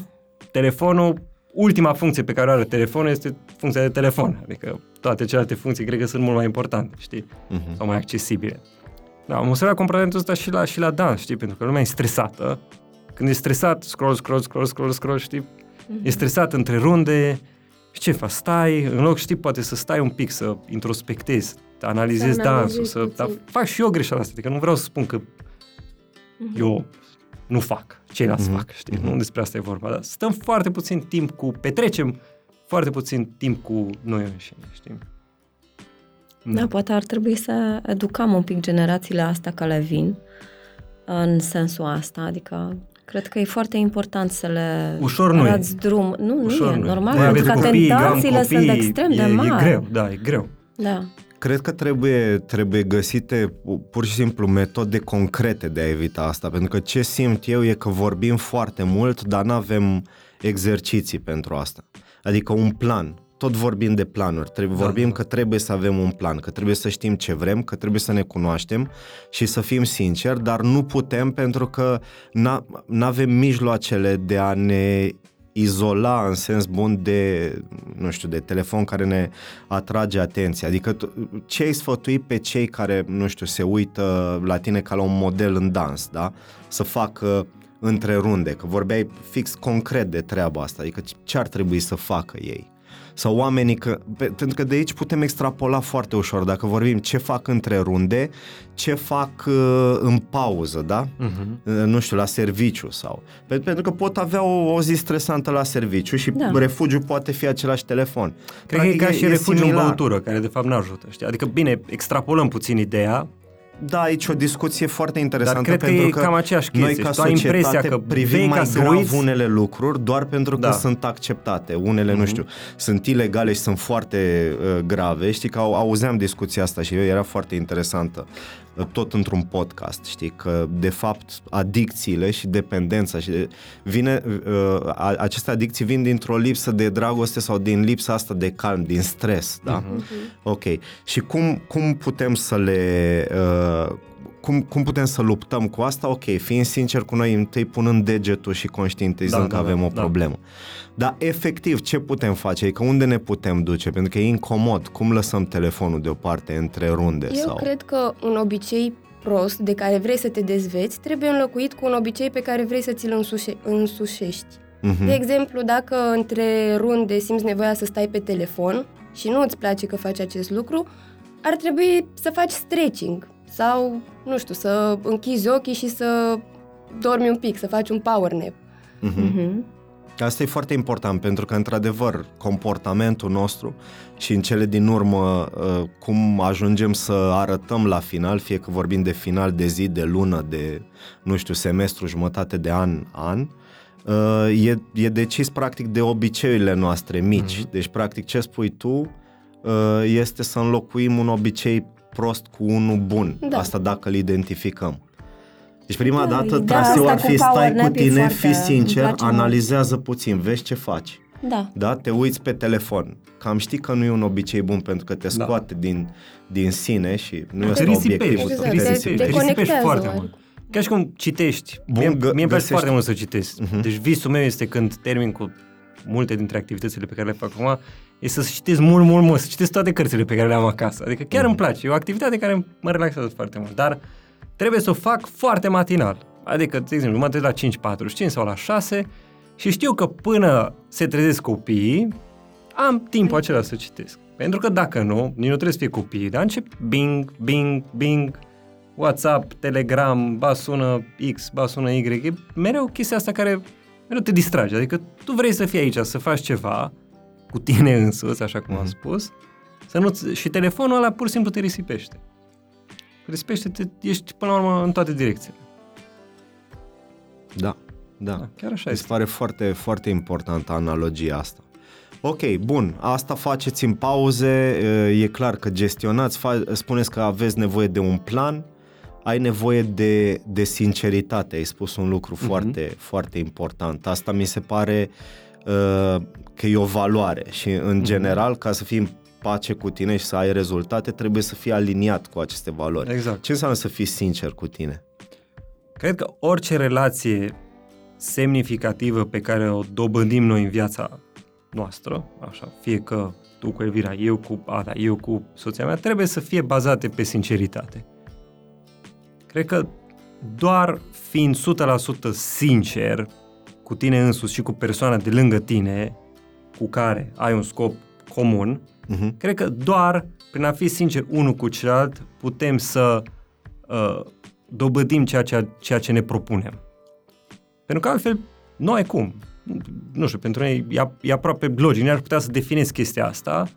telefonul, ultima funcție pe care o are telefonul este funcția de telefon. Adică toate celelalte funcții cred că sunt mult mai importante, știi? Mhm. Sau mai accesibile. Da, am observat comportamentul ăsta și la, și la dans, știi? Pentru că lumea e stresată. Când e stresat, scroll, scroll, scroll, scroll, scroll, știi? E stresat între runde. Și ce faci? Stai, în loc, știi, poate să stai un pic, să introspectezi, să analizezi Să dansul, analizezi să... puțin. Dar fac și eu greșeala asta, adică nu vreau să spun că eu nu fac, ceilalți Mhm. fac, știi? Nu despre asta e vorba, dar stăm foarte puțin timp cu, petrecem foarte puțin timp cu noi înșine, știi? Da, poate ar trebui să educăm un pic generațiile astea care vin în sensul asta, adică cred că e foarte important să le Ușor nu e. arăți drum. Nu, Ușor nu e, nu e. normal, Voi pentru aveți că copii, eu am tentațiile sunt copii, extrem de e, mari. E greu, da, e greu. Da. Cred că trebuie, trebuie găsite pur și simplu metode concrete de a evita asta, pentru că ce simt eu e că vorbim foarte mult, dar nu avem exerciții pentru asta. Adică un plan. Tot vorbim de planuri. Trebuie, Da, vorbim da. că trebuie să avem un plan, că trebuie să știm ce vrem, că trebuie să ne cunoaștem și să fim sinceri, dar nu putem pentru că nu avem mijloacele de a ne izola în sens bun de, nu știu, de telefon care ne atrage atenția. Adică tu- ce ai sfătui pe cei care, nu știu, se uită la tine ca la un model în dans, da? Să facă între runde, că vorbeai fix concret de treaba asta, adică ce ar trebui să facă ei. Sau oamenii, că, pe, pentru că de aici putem extrapola foarte ușor, dacă vorbim ce fac între runde, ce fac uh, în pauză, da? Mhm. Uh, nu știu, la serviciu sau... Pe- Pentru că pot avea o, o zi stresantă la serviciu și Da. refugiu poate fi același telefon. Cred că e ca și refugiu în similar. băutură, care de fapt nu ajută, știi? Adică, bine, extrapolăm puțin ideea, Da, aici o discuție foarte interesantă cred că pentru e că cam aceeași noi chestie ca și tu ai impresia societate că privim vei ca mai să grav uiți- unele lucruri doar pentru că Da. sunt acceptate. Unele, nu Mhm. știu, sunt ilegale și sunt foarte uh, grave. Știi că au, auzeam discuția asta și era foarte interesantă uh, tot într-un podcast, știi, că de fapt adicțiile și dependența și de, vine, uh, a- aceste adicții vin dintr-o lipsă de dragoste sau din lipsa asta de calm, din stres, da? Mhm. Ok. Și cum, cum putem să le... Uh, cum, cum putem să luptăm cu asta? Ok, fiind sincer cu noi, întâi punând degetul și conștientizând Da, că da, avem da, o da. problemă. Dar efectiv, ce putem face? Adică unde ne putem duce? Pentru că e incomod. Cum lăsăm telefonul deoparte între runde? Eu sau... cred că un obicei prost de care vrei să te dezveți trebuie înlocuit cu un obicei pe care vrei să ți-l însușe- însușești. Mhm. De exemplu, dacă între runde simți nevoia să stai pe telefon și nu îți place că faci acest lucru, ar trebui să faci stretching sau, nu știu, să închizi ochii și să dormi un pic, să faci un power nap. Mhm. Mhm. Asta e foarte important pentru că, într-adevăr, comportamentul nostru și în cele din urmă uh, cum ajungem să arătăm la final, fie că vorbim de final de zi, de lună, de, nu știu, semestru, jumătate de an, an, uh, e, e decis practic de obiceiurile noastre mici. Mhm. Deci, practic, ce spui tu uh, este să înlocuim un obicei prost cu unul bun. Da. Asta dacă îl identificăm. Deci prima Da, dată da, traseul asta ar cu fi power stai cu nap e tine, foarte- fii îmi sincer, place mult. analizează puțin, vezi ce faci. Da. Da? Te uiți pe telefon. Cam știi că nu e un obicei bun pentru că te Da. scoate din, din sine și nu te este risipești, obiectivul Exact, tău. te te- risipești, te te risipești conectează foarte oarecum. mult. Ca și cum citești. Bun, mie, gă- mie îmi place găsești- foarte mult să citesc. Mhm. Deci visul meu este când termin cu multe dintre activitățile pe care le fac acum, e să citesc mult, mult, mult, să citesc toate cărțile pe care le am acasă. Adică chiar Mhm. îmi place, e o activitate care mă relaxează foarte mult, dar trebuie să o fac foarte matinal. Adică, de exemplu, mă trezesc la 5.45 sau la 6 și știu că până se trezesc copiii, am timpul acela să citesc. Pentru că dacă nu, nici nu trebuie să fie copiii, dar încep bing, bing, bing, WhatsApp, Telegram, ba sună X, ba sună Y, e mereu chestia asta care mereu te distrage. Adică tu vrei să fii aici, să faci ceva cu tine însuți, așa cum am Mhm. spus, să nu și telefonul ăla pur și simplu te risipește. Risipește, te, ești până la urmă în toate direcțiile. Da, da. Da, chiar așa Mi se este. pare foarte, foarte importantă analogia asta. Ok, bun, asta faceți în pauze, e clar că gestionați, fa- spuneți că aveți nevoie de un plan, ai nevoie de, de sinceritate, ai spus un lucru Mhm. foarte, foarte important. Asta mi se pare uh, că e o valoare și în general ca să fii în pace cu tine și să ai rezultate trebuie să fii aliniat cu aceste valori. Exact. Ce înseamnă să fii sincer cu tine? Cred că orice relație semnificativă pe care o dobândim noi în viața noastră, așa, fie că tu cu Elvira, eu cu Ada, eu cu soția mea, trebuie să fie bazate pe sinceritate. Cred că doar fiind 100% sincer cu tine însuți și cu persoana de lângă tine, cu care ai un scop comun, Uh-huh. cred că doar prin a fi sincer unul cu celălalt putem să uh, dobândim ceea ce, ceea ce ne propunem. Pentru că altfel, nu ai cum. Nu știu, pentru noi e, e aproape logic, ne-ar putea să definezi chestia asta,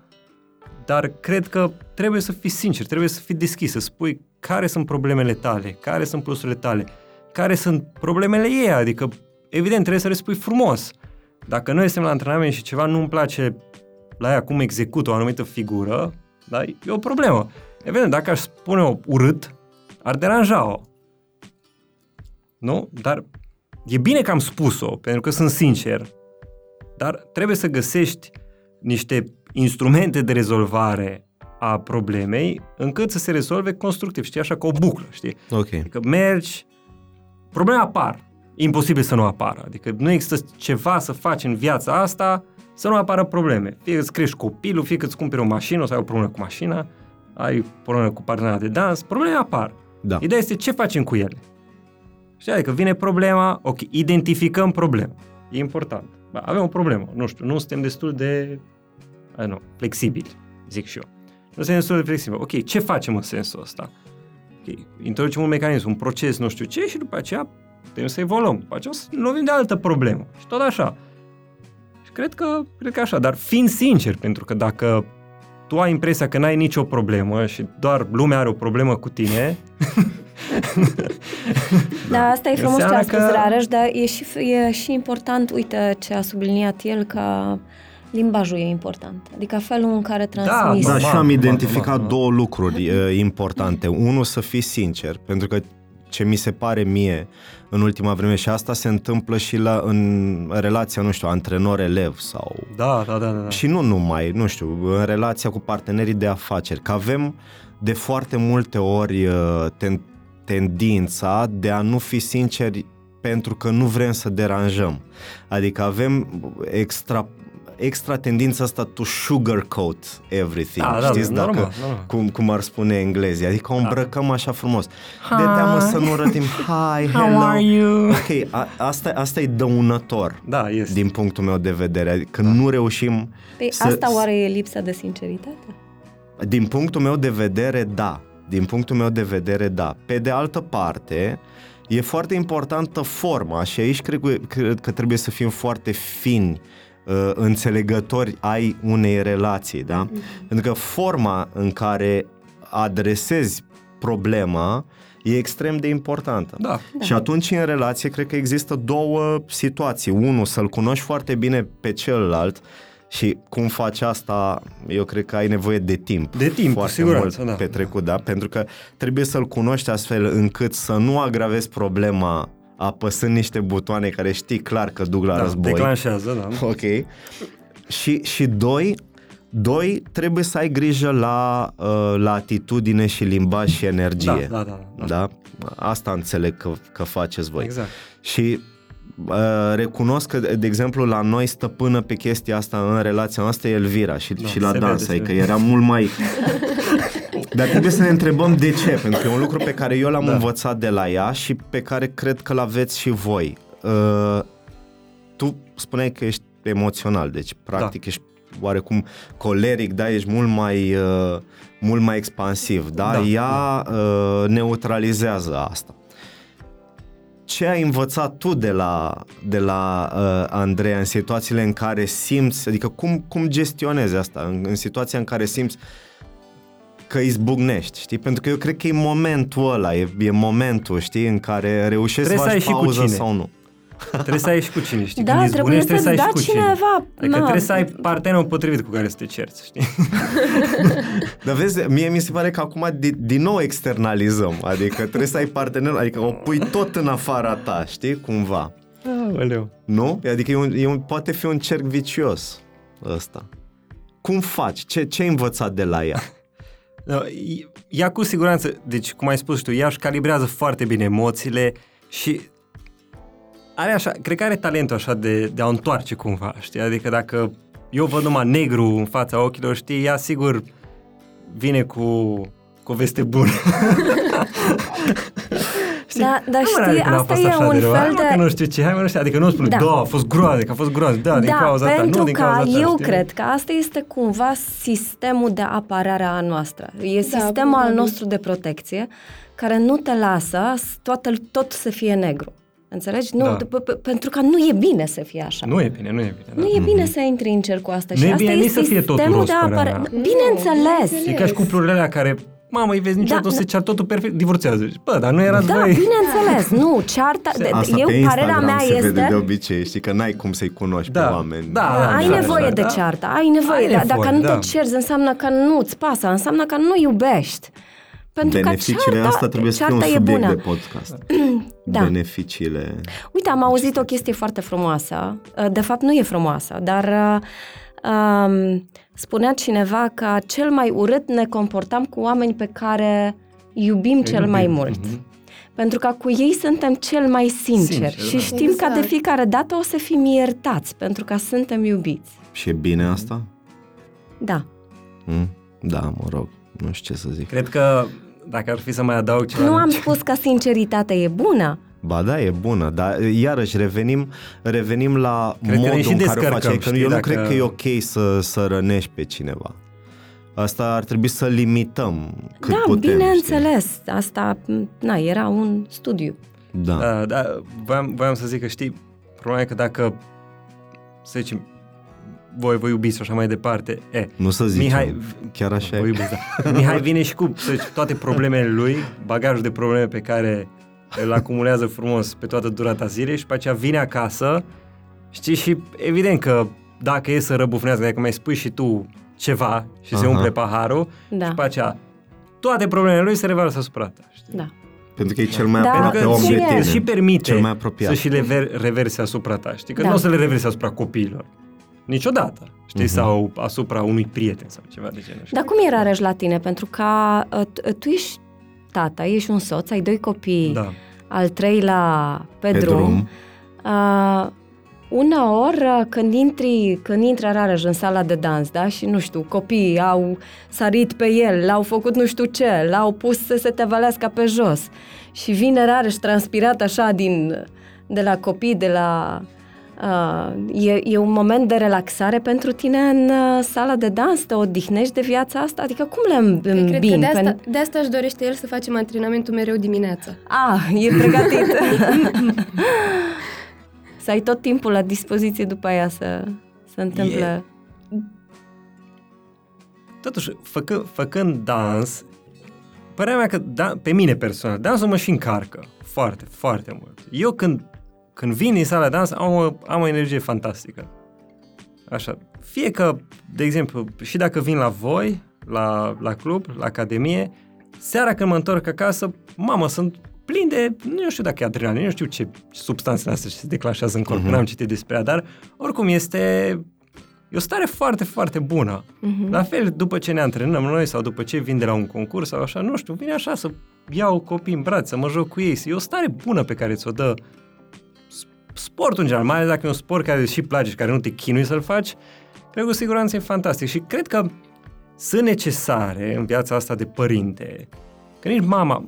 dar cred că trebuie să fii sincer, trebuie să fii deschis, să spui care sunt problemele tale, care sunt plusurile tale, care sunt problemele ei, adică evident trebuie să le spui frumos. Dacă noi suntem la antrenament și ceva nu-mi place la ea cum execută o anumită figură, da, e o problemă. Evident, dacă aș spune-o urât, ar deranja-o. Nu? Dar e bine că am spus-o, pentru că sunt sincer, dar trebuie să găsești niște instrumente de rezolvare a problemei încât să se rezolve constructiv, știi, așa ca o buclă, știi? Ok. Adică mergi, probleme apar, e imposibil să nu apară, adică nu există ceva să faci în viața asta să nu apară probleme. Fie că îți crești copilul, fie că îți cumperi o mașină, o să ai o problemă cu mașina, ai problemă cu partenera de dans, probleme apar. Da. Ideea este ce facem cu ele. Știi, adică vine problema, ok, identificăm problema. E important. Ba, avem o problemă, nu știu, nu suntem destul de, I don't know, flexibili, zic și eu. Nu suntem destul de flexibili. Ok, ce facem în sensul ăsta? Ok, introducem un mecanism, un proces, nu știu ce, și după aceea putem să evoluăm. După aceea o să ne lovim de altă problemă. Și tot așa. Și cred că, cred că așa, dar fiind sincer, pentru că dacă tu ai impresia că n-ai nicio problemă și doar lumea are o problemă cu tine, Da, asta e frumos ce a Înseamnă spus că- Rareș, dar e și, e și important, uite ce a subliniat el, că limbajul e important. Adică felul în care transmiți. Da, Normal, și am normal, identificat normal, două lucruri uh, importante. Unul, să fii sincer, pentru că ce mi se pare mie în ultima vreme și asta se întâmplă și la, în relația, nu știu, antrenor-elev sau... da, da, da, da. da. Și nu numai, nu știu, în relația cu partenerii de afaceri, că avem de foarte multe ori uh, ten, tendința de a nu fi sinceri pentru că nu vrem să deranjăm. Adică avem extra extra tendința asta to sugarcoat everything, Da, da, știți? normal, Dacă, normal. cum, cum ar spune englezii, adică o îmbrăcăm așa frumos. De teamă să nu rătim, hi, hello. How are you? Ok, a, asta, asta e dăunător Da, este. din punctul meu de vedere, adică nu reușim Păi să, asta oare e lipsa de sinceritate? din punctul meu de vedere, da. Din punctul meu de vedere, da. Pe de altă parte, e foarte importantă forma și aici cred, că- cred că trebuie să fim foarte fini, uh, înțelegători ai unei relații, da? Pentru că forma în care adresezi problema e extrem de importantă. Da. Și atunci în relație cred că există două situații. Unul, să-l cunoști foarte bine pe celălalt și cum faci asta, eu cred că ai nevoie de timp. De timp, cu foarte siguranță, mult da. petrecut, da? Pentru că trebuie să-l cunoști astfel încât să nu agravezi problema apăsând niște butoane care știi clar că duc la da, război. declanșează, da. Ok. Și, și doi, doi, trebuie să ai grijă la, uh, la atitudine și limbaj și energie. Da, da, da, da. da? Asta înțeleg că, că faceți voi. Exact. Și uh, recunosc că, de exemplu, la noi stăpână pe chestia asta în relația noastră e Elvira și, Da, și la se dans, vede, se adică vede. era mult mai... Dar trebuie să ne întrebăm de ce, pentru că e un lucru pe care eu l-am Da. învățat de la ea și pe care cred că l-aveți și voi. Uh, tu spuneai că ești emoțional, deci practic ești oarecum coleric, da, ești mult mai, uh, mult mai expansiv, da? Da, Ea uh, neutralizează asta. Ce ai învățat tu de la, de la uh, Andreea în situațiile în care simți, adică cum, cum gestionezi asta, în, în situația în care simți că izbucnești, știi? Pentru că eu cred că e momentul ăla, e, e momentul, știi, în care reușești să Trebuie să faci ai și cu pauză cine. sau nu. Trebuie să ai și cu cine, știi? Da, Când trebuie izbucnești, să ai și da cu cine. cineva, Adică na. trebuie să ai partenerul potrivit cu care să te cerți, știi? Dar vezi, mie mi se pare că acum din, din nou externalizăm, adică trebuie să ai partener, adică o pui tot în afara ta, știi, cumva. Aoleu. Nu? Adică e un, e un, poate fi un cerc vicios ăsta. Cum faci? Ce, ce ai învățat de la ea? No, ea cu siguranță, deci cum ai spus tu, ea își calibrează foarte bine emoțiile și are așa, cred că are talentul așa de, de a o întoarce cumva, știi? Adică dacă eu văd numai negru în fața ochilor, știi, ea sigur vine cu, cu o veste bună. Știi? Da, dar știi, asta e un de rău. fel de... Că nu știu ce, hai mă, nu știu, adică nu spune, da. da, a fost groaznic, a fost groaznic, da, din da, cauza ta, nu din cauza ta. eu știi? cred că asta este cumva sistemul de apărare a noastră. E Da, sistemul al probabil. nostru de protecție care nu te lasă toată, tot să fie negru. Înțelegi? Nu, Da. p- p- pentru că nu e bine să fie așa. Nu e bine, nu e bine. Da. Nu e bine să intri în cercul asta Nu și e asta bine e nici să fie totul sistemul de roz, părerea apărare. mea. Bineînțeles! E ca și cuplurile alea care, mamă, îi vezi niciodată, Da, o să se da. ceară totul perfect, divorțează. Zici, Bă, dar nu erați Da, voi... bineînțeles, nu, cearta, de, Asta eu, pe Instagram părerea mea se este... vede de obicei, știi că n-ai cum să-i cunoști Da, pe oameni. da. Da, ai da, nevoie da, de da. ceartă, ai nevoie. Ai da, nevoie, dacă nu da. te cerzi, înseamnă că nu-ți pasă, înseamnă că nu iubești. Pentru Beneficiile că cearta, asta trebuie să fie un cearta e subiect bună. de podcast. Da. Beneficiile... Uite, am auzit o chestie foarte frumoasă. De fapt, nu e frumoasă, dar uh, um, spunea cineva că cel mai urât ne comportam cu oameni pe care iubim cel mai iubim. mult. Mhm. Pentru că cu ei suntem cel mai sinceri Sincer, și da. știm că de Exact. fiecare dată o să fim iertați, pentru că suntem iubiți. Și e bine asta? Da. Mm? Da, mă rog, nu știu ce să zic. Cred că dacă ar fi să mai adaug ceva... Nu am spus că sinceritatea e bună. Ba da, e bună, dar iarăși revenim, revenim la Cred că ne modul și în care o descărcăm, faci. Că știi, eu nu dacă- cred că e ok să, să rănești pe cineva. Asta ar trebui să limităm cât da, putem. bineînțeles. Asta, na, era un studiu. Știi? Da. Da, da, voiam, voiam să zic că știi, problema e că dacă, să zicem, voi vă iubiți și așa mai departe, e, Nu să zicem. Mihai, Chiar așa vă e. iubiți, da. Mihai vine și cu să zici, toate problemele lui, bagajul de probleme pe care îl acumulează frumos pe toată durata zilei și pe aceea vine acasă, știi, și evident că dacă e să răbufnească, dacă mai spui și tu ceva și se Aha. umple paharul, Da. și pe aceea toate problemele lui se revarsă asupra ta, știi? Da. Pentru că e cel mai Da, aproape Pentru că om de ție- și, tine. și permite Cel mai apropiat. să și le ver, reverse asupra ta, știi? Că Da. nu o să le reverse asupra copiilor. Niciodată, știi? Mhm. Sau asupra unui prieten sau ceva de genul. știi? Dar cum era Rareș la tine? Pentru că uh, t- tu ești tata, ești un soț, ai doi copii, Da. al treilea pe, Pe drum. drum. Uh, uneori, uh, când intri, când intră Rareș în sala de dans, da, și nu știu, copiii au sărit pe el, l-au făcut nu știu ce, l-au pus să se tevălească pe jos și vine Rareș transpirat așa din, de la copii, de la... Uh, e, e un moment de relaxare pentru tine în uh, sala de dans? Te odihnești de viața asta? Adică cum le Păi, cred că îmbini? de asta, Pen- de asta își dorește el să facem antrenamentul mereu dimineața. Ah, e pregătit. să ai tot timpul la dispoziție după aia să se întâmple. Totuși, făcă, făcând dans, părerea mea că da, pe mine personal, dansul mă și încarcă foarte, foarte mult. Eu când, când vin din sala de dans am o, am o energie fantastică. Așa. Fie că, de exemplu, și dacă vin la voi, la, la club, la academie, seara când mă întorc acasă, mamă, sunt plin de, nu știu dacă e adrenalină, nu știu ce substanțele astea se declanșează în corp, Mhm. uh-huh. n-am citit despre ea, dar oricum este, e o stare foarte, foarte bună. Mhm. La fel, după ce ne antrenăm noi sau după ce vin de la un concurs sau așa, nu știu, vine așa să iau copii în brațe, să mă joc cu ei. E o stare bună pe care ți-o dă s- sportul în general, mai ales dacă e un sport care îți și place și care nu te chinui să-l faci, cred că cu siguranță e fantastic. Și cred că sunt necesare în viața asta de părinte, că nici mama,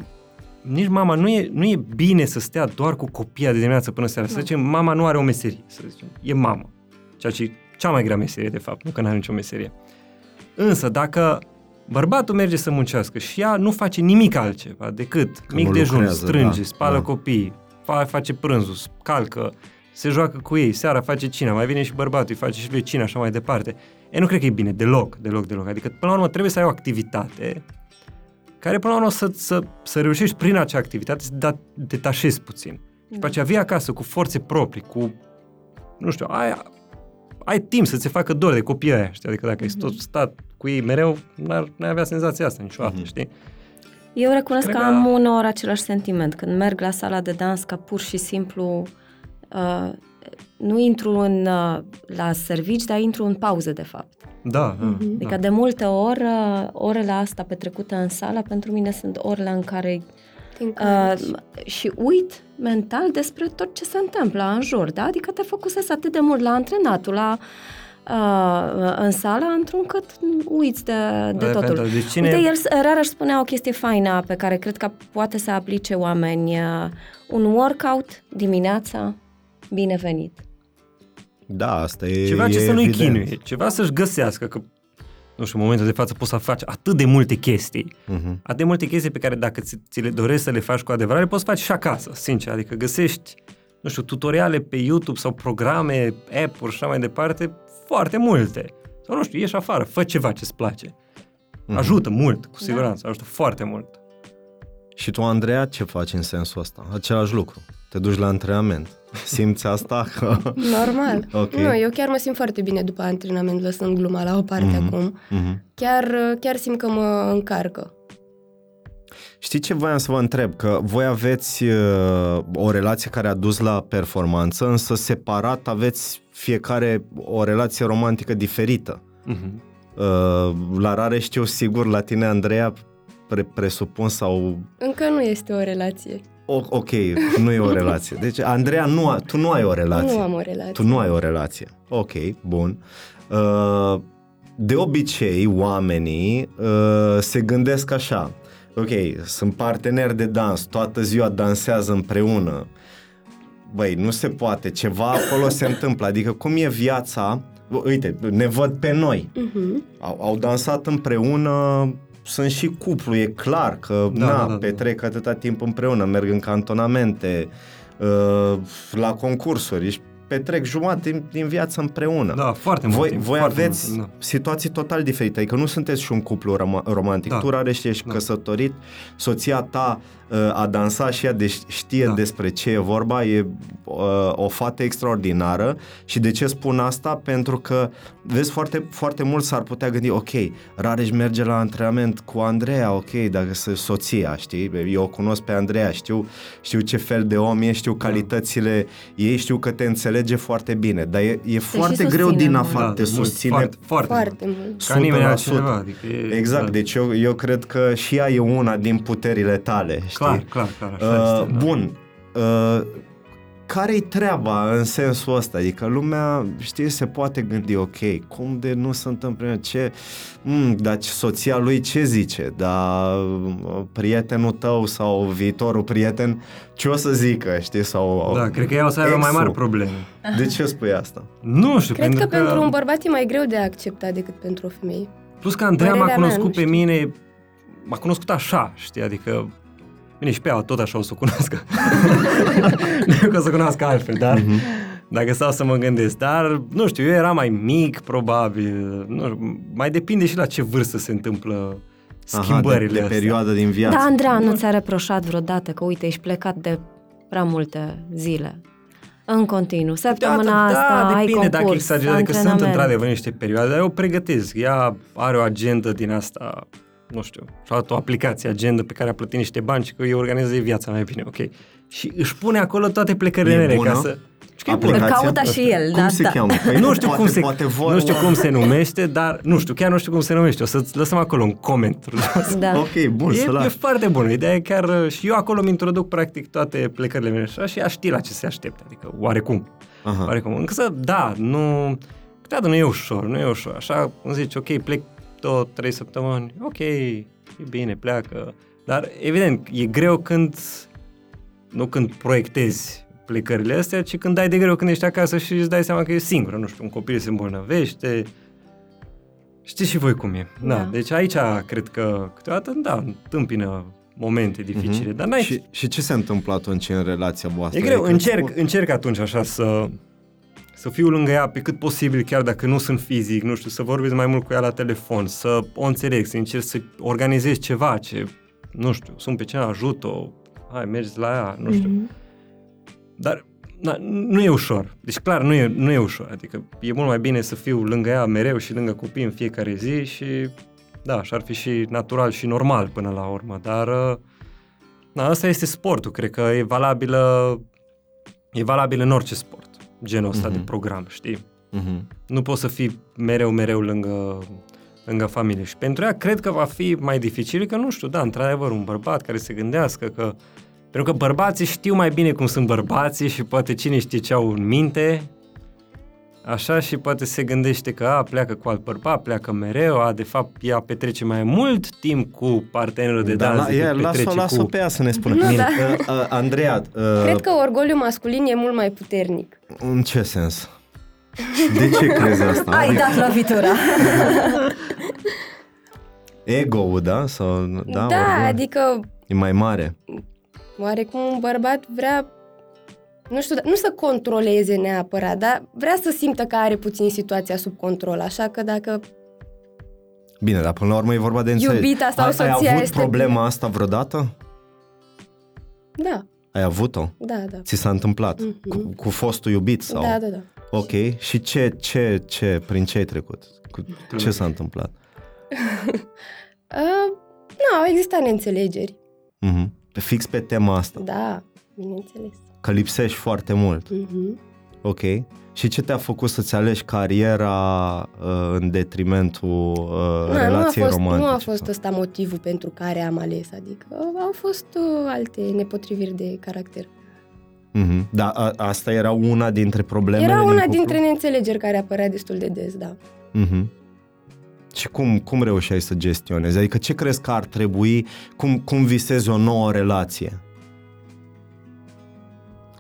nici mama nu e, nu e bine să stea doar cu copia de dimineață până seara. Să zicem, mama nu are o meserie, să zicem. E mamă. Ceea ce e cea mai grea meserie, de fapt, nu că nu are nicio meserie. Însă, dacă bărbatul merge să muncească și ea nu face nimic altceva decât Că mic nu dejun, lucrează, strânge, da, spală da. copiii, fa- face prânzul, calcă, se joacă cu ei, seara face cina, mai vine și bărbatul, îi face și lui cina, așa mai departe. E, nu cred că e bine, deloc, deloc, deloc. Adică, până la urmă, trebuie să ai o activitate care, până la urmă, să, să, să reușești prin acea activitate să te da- detașezi puțin. Și după aceea vii acasă cu forțe proprii, cu, nu știu, ai, ai timp să-ți se facă dor de copiii aia, știi? Adică dacă ai tot stat cu ei mereu, n-ar, n-ai avea senzația asta niciodată, Mhm. știi? Eu recunosc Cred că că- am uneori același sentiment când merg la sala de dans ca pur și simplu uh, nu intru în, uh, la servici, dar intru în pauză, de fapt. Da, da. Adică da. de multe ori, uh, orele astea petrecute în sală, pentru mine sunt orele în care Te uh, încurci. și uit mental despre tot ce se întâmplă în jur, da? Adică te focusezi atât de mult la antrenatul, la uh, în sală, într-un cât uiți de, de Da, totul. pentru- Deci cine... Uite, el rar aș spunea o chestie faină pe care cred că poate să aplice oameni. uh, Un workout dimineața binevenit. Da, asta e Ceva ce e să nu-i evident. chinuie, ceva să-și găsească, că nu știu, în momentul de față poți să faci atât de multe chestii, Mhm. atât de multe chestii pe care dacă ți, ți le dorești să le faci cu adevărat, le poți face și acasă, sincer, adică găsești, nu știu, tutoriale pe YouTube sau programe, app-uri și așa mai departe, foarte multe. Sau nu știu, ieși afară, fă ceva ce-ți place. Mhm. Ajută mult, cu siguranță, ajută foarte mult. Și tu, Andreea, ce faci în sensul ăsta? Același lucru. Te duci la antrenament. Simți asta? Că... Normal. Ok. Nu, eu chiar mă simt foarte bine după antrenament, lăsând gluma la o parte Mhm. acum. Mhm. Chiar, chiar simt că mă încarcă. Știi ce voiam să vă întreb? Că voi aveți uh, o relație care a dus la performanță, însă separat aveți fiecare o relație romantică diferită. Mhm. Uh, la rare știu sigur, la tine, Andreea, pre- presupun sau... Încă nu este o relație. O, ok, nu e o relație. Deci, Andreea, nu a, tu nu ai o relație. Nu am o relație. Tu nu ai o relație. Ok, bun. Uh, de obicei, oamenii uh, se gândesc așa. Ok, sunt parteneri de dans, toată ziua dansează împreună. Băi, nu se poate, ceva acolo se întâmplă. Adică cum e viața, uite, ne văd pe noi. Mhm. Au, au dansat împreună, sunt și cuplu, e clar că Da, da, na, da, da, da. petrec atâta timp împreună, merg în cantonamente, uh, la concursuri, își petrec jumătate din, din viață împreună. Da, foarte mult voi, timp, voi foarte aveți mult, da. situații total diferite, adică nu sunteți și un cuplu rom- romantic. Da. Tu, Rareș, ești Da. căsătorit, soția ta uh, a dansat și ea deci știe Da. despre ce e vorba, e uh, o fată extraordinară și de ce spun asta? Pentru că, vezi, foarte, foarte mult s-ar putea gândi, ok, Rareș merge la antrenament cu Andreea, ok, dacă să soția, știi? Eu o cunosc pe Andreea, știu, știu ce fel de om e, știu calitățile ei, știu că te înțelege foarte bine, dar e, e foarte greu susține din mult. afară, te Da, mult, susține foarte, foarte, Foarte mult. mult. Ca nimeni 100%. altcineva. Adică e, Exact, da. deci eu, eu cred că și ea e una din puterile tale, știi? Clar, clar, clar, așa Uh, este. da. bun, uh, care-i treaba în sensul ăsta? Adică lumea, știi, se poate gândi, ok, cum de nu se întâmplă, ce, mm, dar ce- soția lui ce zice, dar uh, prietenul tău sau viitorul prieten, ce o să zică, știi, sau... Da, cred că ea o să aibă mai exul. mari probleme. De ce spui asta? Nu știu, Cred pentru că pentru un bărbat e mai greu de acceptat decât pentru o femeie. Plus că Andreea m-a Părerea mea, cunoscut nu pe știu. mine, m-a cunoscut așa, știi, adică Bine, și pe ea tot așa o să o cunoască. nu că o să o cunoască altfel, dar Mhm. dacă stau să mă gândesc. Dar, nu știu, eu eram mai mic, probabil. Nu știu, mai depinde și la ce vârstă se întâmplă schimbările Aha, de, de astea. perioadă din viață. Da, Andreea nu ți-a reproșat vreodată că, uite, ești plecat de prea multe zile. În continuu. Săptămâna Câteodată, asta da, ai depinde concurs, dacă exagerez, că sunt antrenament. într-adevăr niște perioade, dar eu pregătesc. Ea are o agendă din asta, nu știu, și-a luat o aplicație, agenda pe care a plătit niște bani și că îi organizeze viața mai bine, ok. Și își pune acolo toate plecările E mele bună? ca să... Și că e bună. Îl Aplicația? caută și el, Cum da, se da. cheamă? Păi Nu știu, poate, cum se, poate vor nu știu cum se numește, dar nu știu, chiar nu știu cum se numește. O să-ți lăsăm acolo un coment. Da. Ok, bun, e, să e las. foarte bună. Ideea e chiar... uh, Și eu acolo îmi introduc practic toate plecările mele așa, și ea știe la ce se aștepte. Adică oarecum. Aha. Oarecum. Încă să, da, nu... Câteodată nu e ușor, nu e ușor. Așa îmi zici, ok, plec două, trei săptămâni, ok, e bine, pleacă. Dar, evident, e greu când... Nu când proiectezi plecările astea, ci când dai de greu când ești acasă și îți dai seama că e singură. Nu știu, un copil se îmbolnăvește. Știți și voi cum e. Da. Da. Deci aici cred că câteodată, da, întâmpină momente dificile, Mhm. dar n-ai și, și ce se întâmplă atunci în relația voastră? E greu, Adică încerc, spun- încerc atunci așa să, să fiu lângă ea pe cât posibil, chiar dacă nu sunt fizic, nu știu, să vorbesc mai mult cu ea la telefon, să o înțeleg, să încerc să organizez ceva, ce, nu știu, sunt pe cineva, ajut-o, hai, mergi la ea, nu știu. Mhm. Dar na, nu e ușor. Deci clar, nu e, nu e ușor. Adică e mult mai bine să fiu lângă ea mereu și lângă copii în fiecare zi și da, și ar fi și natural și normal până la urmă, dar uh, na, asta este sportul, cred că e valabilă e valabil în orice sport, genul ăsta Mhm. de program, știi? Mhm. Nu poți să fii mereu, mereu lângă, lângă familie. Și pentru ea cred că va fi mai dificil, că nu știu, da, într-adevăr, un bărbat care se gândească că... Pentru că bărbații știu mai bine cum sunt bărbații și poate cine știe ce au în minte, așa și poate se gândește că a, pleacă cu alt bărbat, pleacă mereu, a, de fapt ea petrece mai mult timp cu partenerul de Da, dans la, decât ia, petrece las-o, las-o cu... pe ea să ne spună. Nu, Bine, da. uh, uh, Andreea, uh, Cred că orgoliul masculin e mult mai puternic. în ce sens? De ce crezi asta? Ai dat lovitura. Ego-ul, da? Sau, da, Da, orgoliu? adică E mai mare. oarecum un bărbat vrea, nu știu, nu să controleze neapărat, dar vrea să simtă că are puțin situația sub control, așa că dacă Bine, dar până la urmă e vorba de înțelegere. Iubita sau ai, ai soția avut este- problema asta vreodată? Da, Ai avut-o? da, da. Ți s-a întâmplat? Mhm. Cu, cu fostul iubit sau? Da, da, da. Ok. Și ce, ce, ce, prin ce ai trecut? Cu, ce s-a întâmplat? Uh, nu, au existat neînțelegeri. Mhm. Fix pe tema asta. Da, bineînțeles. Că lipsești foarte mult. Mhm. Ok. Și ce te-a făcut să-ți alegi cariera uh, în detrimentul uh, Na, nu, a relației fost, romantice? nu a fost sau? ăsta motivul pentru care am ales, adică au fost uh, alte nepotriviri de caracter. Mhm. Da, a, asta era una dintre problemele Era din una cuplu? dintre neînțelegeri care apărea destul de des, da. Mhm. Și cum, cum reușeai să gestionezi? Adică ce crezi că ar trebui, cum, cum visezi o nouă relație?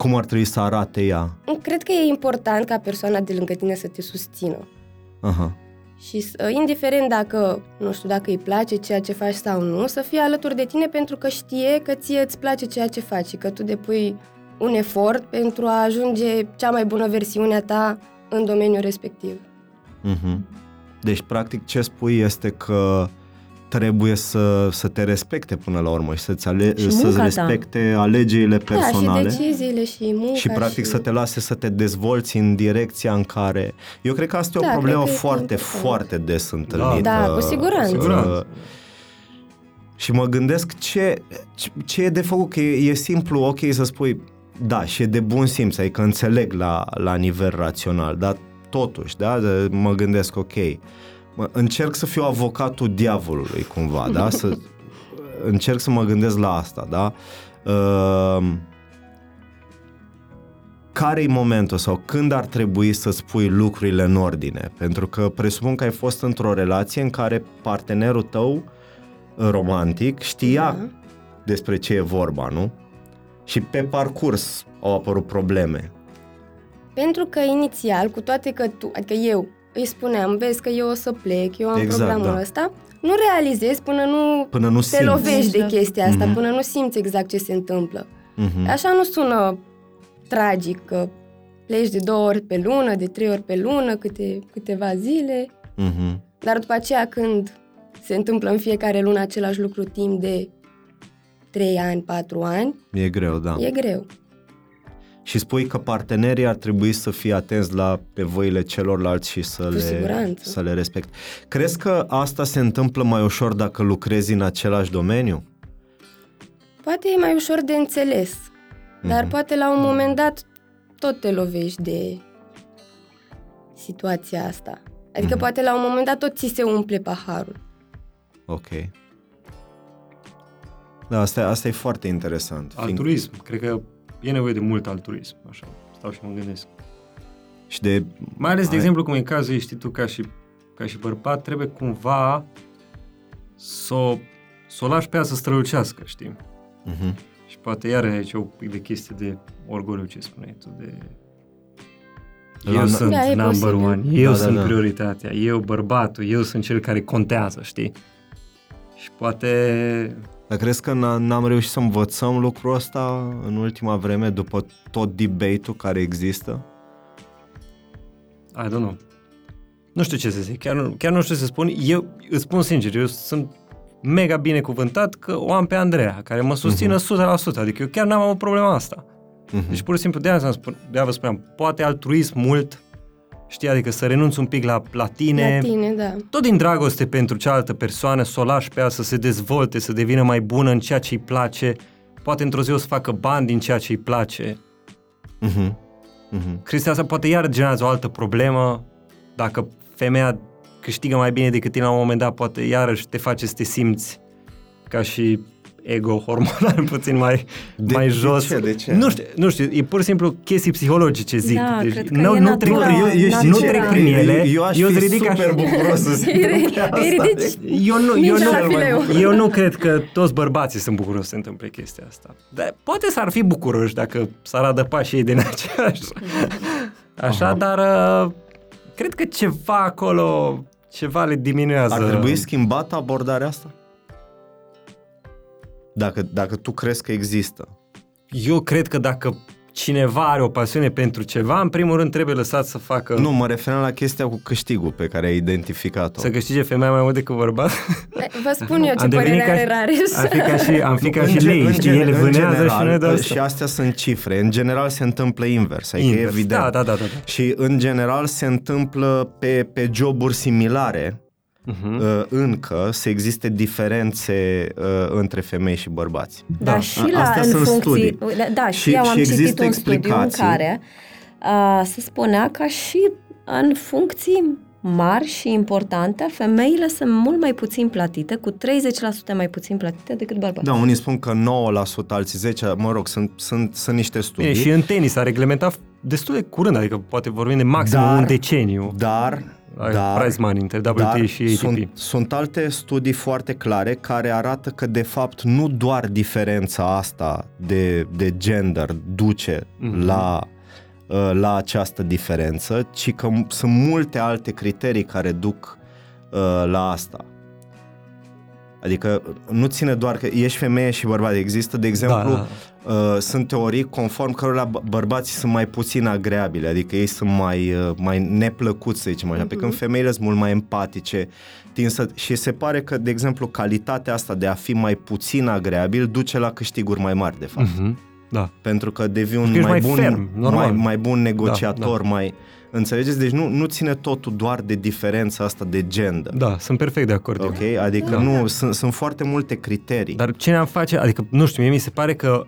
Cum ar trebui să arate ea? Cred că e important ca persoana de lângă tine să te susțină. Aha. Și uh, indiferent dacă, nu știu, dacă îi place ceea ce faci sau nu, să fie alături de tine pentru că știe că ție îți place ceea ce faci și că tu depui un efort pentru a ajunge cea mai bună versiune a ta în domeniul respectiv. Mhm. Deci, practic, ce spui este că trebuie să, să te respecte până la urmă și să-ți ale- Și să-ți munca ta. respecte alegerile personale. Da, și deciziile și munca și practic și... să te lase să te dezvolți în direcția în care... Eu cred că asta e o Da, problemă cred că este foarte, important. foarte des întâlnită. Da, cu siguranță. Cu siguranță. Și mă gândesc ce, ce- ce e de făcut, că e, e simplu, ok să spui, da, și e de bun simț, adică înțeleg la, la nivel rațional, dar totuși, da, de- mă gândesc, ok, mă, încerc să fiu avocatul diavolului cumva, da, să încerc să mă gândesc la asta, da, uh, care e momentul sau când ar trebui să spui lucrurile în ordine? Pentru că presupun că ai fost într-o relație în care partenerul tău uh, romantic știa Da. despre ce e vorba, nu? Și pe parcurs au apărut probleme. Pentru că inițial, cu toate că tu, adică eu îi spuneam, vezi că eu o să plec, eu am Exact, programul da. ăsta, nu realizezi până nu Până nu te simți. lovești de Exact. chestia asta, Mhm. până nu simți exact ce se întâmplă. Mhm. Așa nu sună tragic că pleci de două ori pe lună, de trei ori pe lună, câte, câteva zile, Mhm. dar după aceea când se întâmplă în fiecare lună același lucru timp de trei ani, patru ani, E greu, da. e greu. Și spui că partenerii ar trebui să fie atenți la nevoile celorlalți și să, Cu le, siguranță. să le respecte. Crezi că asta se întâmplă mai ușor dacă lucrezi în același domeniu? Poate e mai ușor de înțeles, dar Mhm. poate la un moment dat tot te lovești de situația asta. Adică Mhm. poate la un moment dat tot ți se umple paharul. Ok. Da, asta, asta e foarte interesant. fiind- Altruism. Cred că e nevoie de mult altruism. Așa, stau și mă gândesc. Și de... Mai ales, de Ai- exemplu, cum e cazul, știi tu, ca și, ca și bărbat, trebuie cumva să o, să o lași pe ea să strălucească, știi? Uh-huh. Și poate iar aici o pic de chestie de orgoliu ce spuneai tu, de... La- Eu sunt Da, e number posibil. one, eu Da, da, sunt da. prioritatea, eu bărbatul, eu sunt cel care contează, știi? Și poate... Dar crezi că n- n-am reușit să învățăm lucrul ăsta în ultima vreme, după tot debate-ul care există? I don't know. Nu știu ce să zic, chiar nu, chiar nu știu ce să spun. Eu îți spun sincer, eu sunt mega binecuvântat că o am pe Andreea, care mă susține uh-huh. 100%, adică eu chiar n-am avut problema asta. Mhm. Deci pur și simplu de aia, spun, de aia vă spuneam, poate altruism mult, știi, adică să renunți un pic la, la tine, La tine, da. tot din dragoste pentru cealaltă persoană, să o lași pe ea să se dezvolte, să devină mai bună în ceea ce îi place, poate într-o zi o să facă bani din ceea ce îi place. Mhm. Mhm. Chestia asta poate iar generează o altă problemă. Dacă femeia câștigă mai bine decât tine la un moment dat, poate iarăși te face să te simți ca și ego hormonal puțin mai, De- mai de jos. ce? De ce? Nu știu, nu știu, e pur și simplu chestii psihologice, zic. Da, deci, cred că nu, e nu trec, natura- eu, eu, natura. nu trec prin ele. Eu, eu aș eu fi îți ridic super așa. bucuros să se Îi întâmple asta. ridici Eu nu, eu, Mingea la nu, fileu. eu nu cred că toți bărbații sunt bucuroși să se întâmple chestia asta. Dar poate s-ar fi bucuroși dacă s-ar adăpa și ei din aceeași. Așa, Aha. dar uh, cred că ceva acolo, ceva le diminuează. Ar trebui schimbată abordarea asta? Dacă, dacă tu crezi că există. Eu cred că dacă cineva are o pasiune pentru ceva, în primul rând trebuie lăsat să facă... Nu, mă referam la chestia cu câștigul pe care ai identificat-o. Să câștige femeia mai mult decât bărbat? Vă spun eu ce Am devenit părere ca- are Rareș. Am fi ca și, am fi ca În și gen- lei, în știi, gen- ele în vânează și general, noi dă Și astea sunt cifre. În general se întâmplă invers. Adică Invers. evident. Da, da, da, da. Și în general se întâmplă pe, pe joburi similare Uh-huh. uh, încă să existe diferențe uh, între femei și bărbați. Da, Da, și a- la astea în sunt funcții, studii. da, Și- și, eu și am există citit un studiu în explicații. care uh, se spunea că și în funcții mari și importante, femeile sunt mult mai puțin plătite, cu 30% mai puțin plătite decât bărbații. Da, unii spun că 9%, alții 10%, mă rog, sunt, sunt, sunt niște studii. Bine, și în tenis a reglementat destul de curând, adică poate vorbim de maxim Dar- un deceniu. Dar, Ai dar, prize money între WTA dar și ATP. sunt, sunt alte studii foarte clare care arată că de fapt nu doar diferența asta de, de gender duce Mhm. la, uh, la această diferență, ci că m- sunt multe alte criterii care duc uh, la asta. Adică nu ține doar că ești femeie și bărbat. Există, de exemplu, Da, Uh, sunt teorii conform cărora bă- bărbații sunt mai puțin agreabili, adică ei sunt mai, uh, mai neplăcuți, să zicem așa, pe când femeile sunt mult mai empatice tind să, și se pare că, de exemplu, calitatea asta de a fi mai puțin agreabil duce la câștiguri mai mari, de fapt. Mhm. Da. Pentru că devii un Că ești mai, mai bun, ferm, normal. mai, mai bun negociator, Da, mai... Înțelegeți? Deci nu, nu ține totul doar de diferența asta de gender. Da, sunt perfect de acord. eu. Ok? Adică Da. nu, sunt, sunt foarte multe criterii. Dar ce ne-am face, adică, nu știu, mie mi se pare că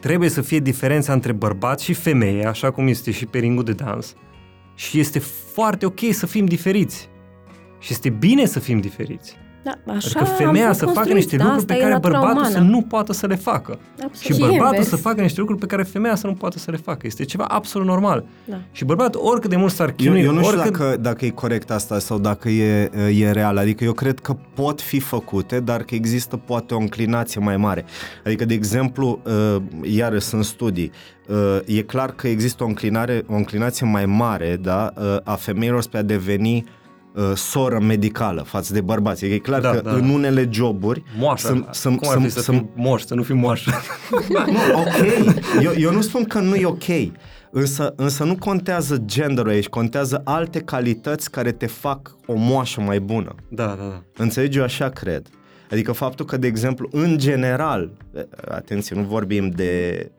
trebuie să fie diferența între bărbat și femeie, așa cum este și pe ringul de dans. Și este foarte ok să fim diferiți. Și este bine să fim diferiți. Da, așa Adică femeia am să fost facă construiți, niște da, lucruri asta pe e care natura bărbatul umană. să nu poată să le facă. Absolut. Și Și bărbatul invers. să facă niște lucruri pe care femeia să nu poată să le facă. Este ceva absolut normal. Da. Și bărbatul, oricât de mult s-ar Eu, chinui, eu nu știu oricât... dacă, dacă e corect asta sau dacă e, e real. Adică eu cred că pot fi făcute, dar că există poate o înclinație mai mare. Adică, de exemplu, uh, iarăși sunt studii, uh, e clar că există o, înclinare, o înclinație mai mare da, uh, a femeilor spre a deveni uh, soră medicală față de bărbați. Adică e clar Da, că da. în unele joburi Moașă. sunt, sunt, Cum ar fi sunt, să sunt, fii moș, să nu fii moașă? nu, ok. Eu, eu nu spun că nu e ok. Însă, însă nu contează genderul aici, contează alte calități care te fac o moașă mai bună. da, da, da. Înțelegi? Eu așa cred. Adică faptul că, de exemplu, în general, atenție, nu vorbim de,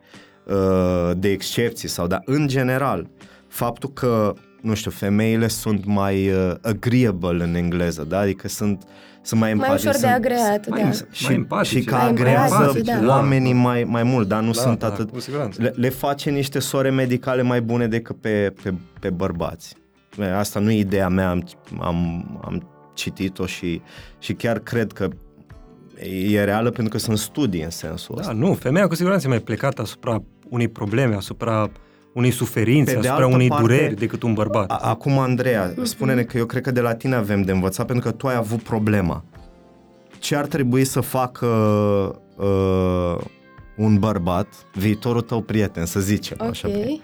uh, de excepții sau, dar în general, faptul că, nu știu, femeile sunt mai uh, agreeable în engleză, da? Adică sunt, sunt mai Mai empatice. ușor de sunt, agreat, mai da. îns- și, mai empatice. și că Mai agrează empatice, da. oamenii mai, mai mult, dar nu Da, sunt da, atât... cu siguranță. Le, le face niște sore medicale mai bune decât pe, pe, pe bărbați. Bine, Asta nu e ideea mea, am, am, am citit-o și, și chiar cred că e reală pentru că sunt studii în sensul Da, ăsta. nu, femeia cu siguranță e mai plecată asupra unei probleme, asupra unei suferințe, Pe de asupra altă unei parte, dureri decât un bărbat. A- Acum, Andreea, spune-ne că eu cred că de la tine avem de învățat pentru că tu ai avut problema. Ce ar trebui să facă uh, un bărbat, viitorul tău prieten, să zicem așa, Ok.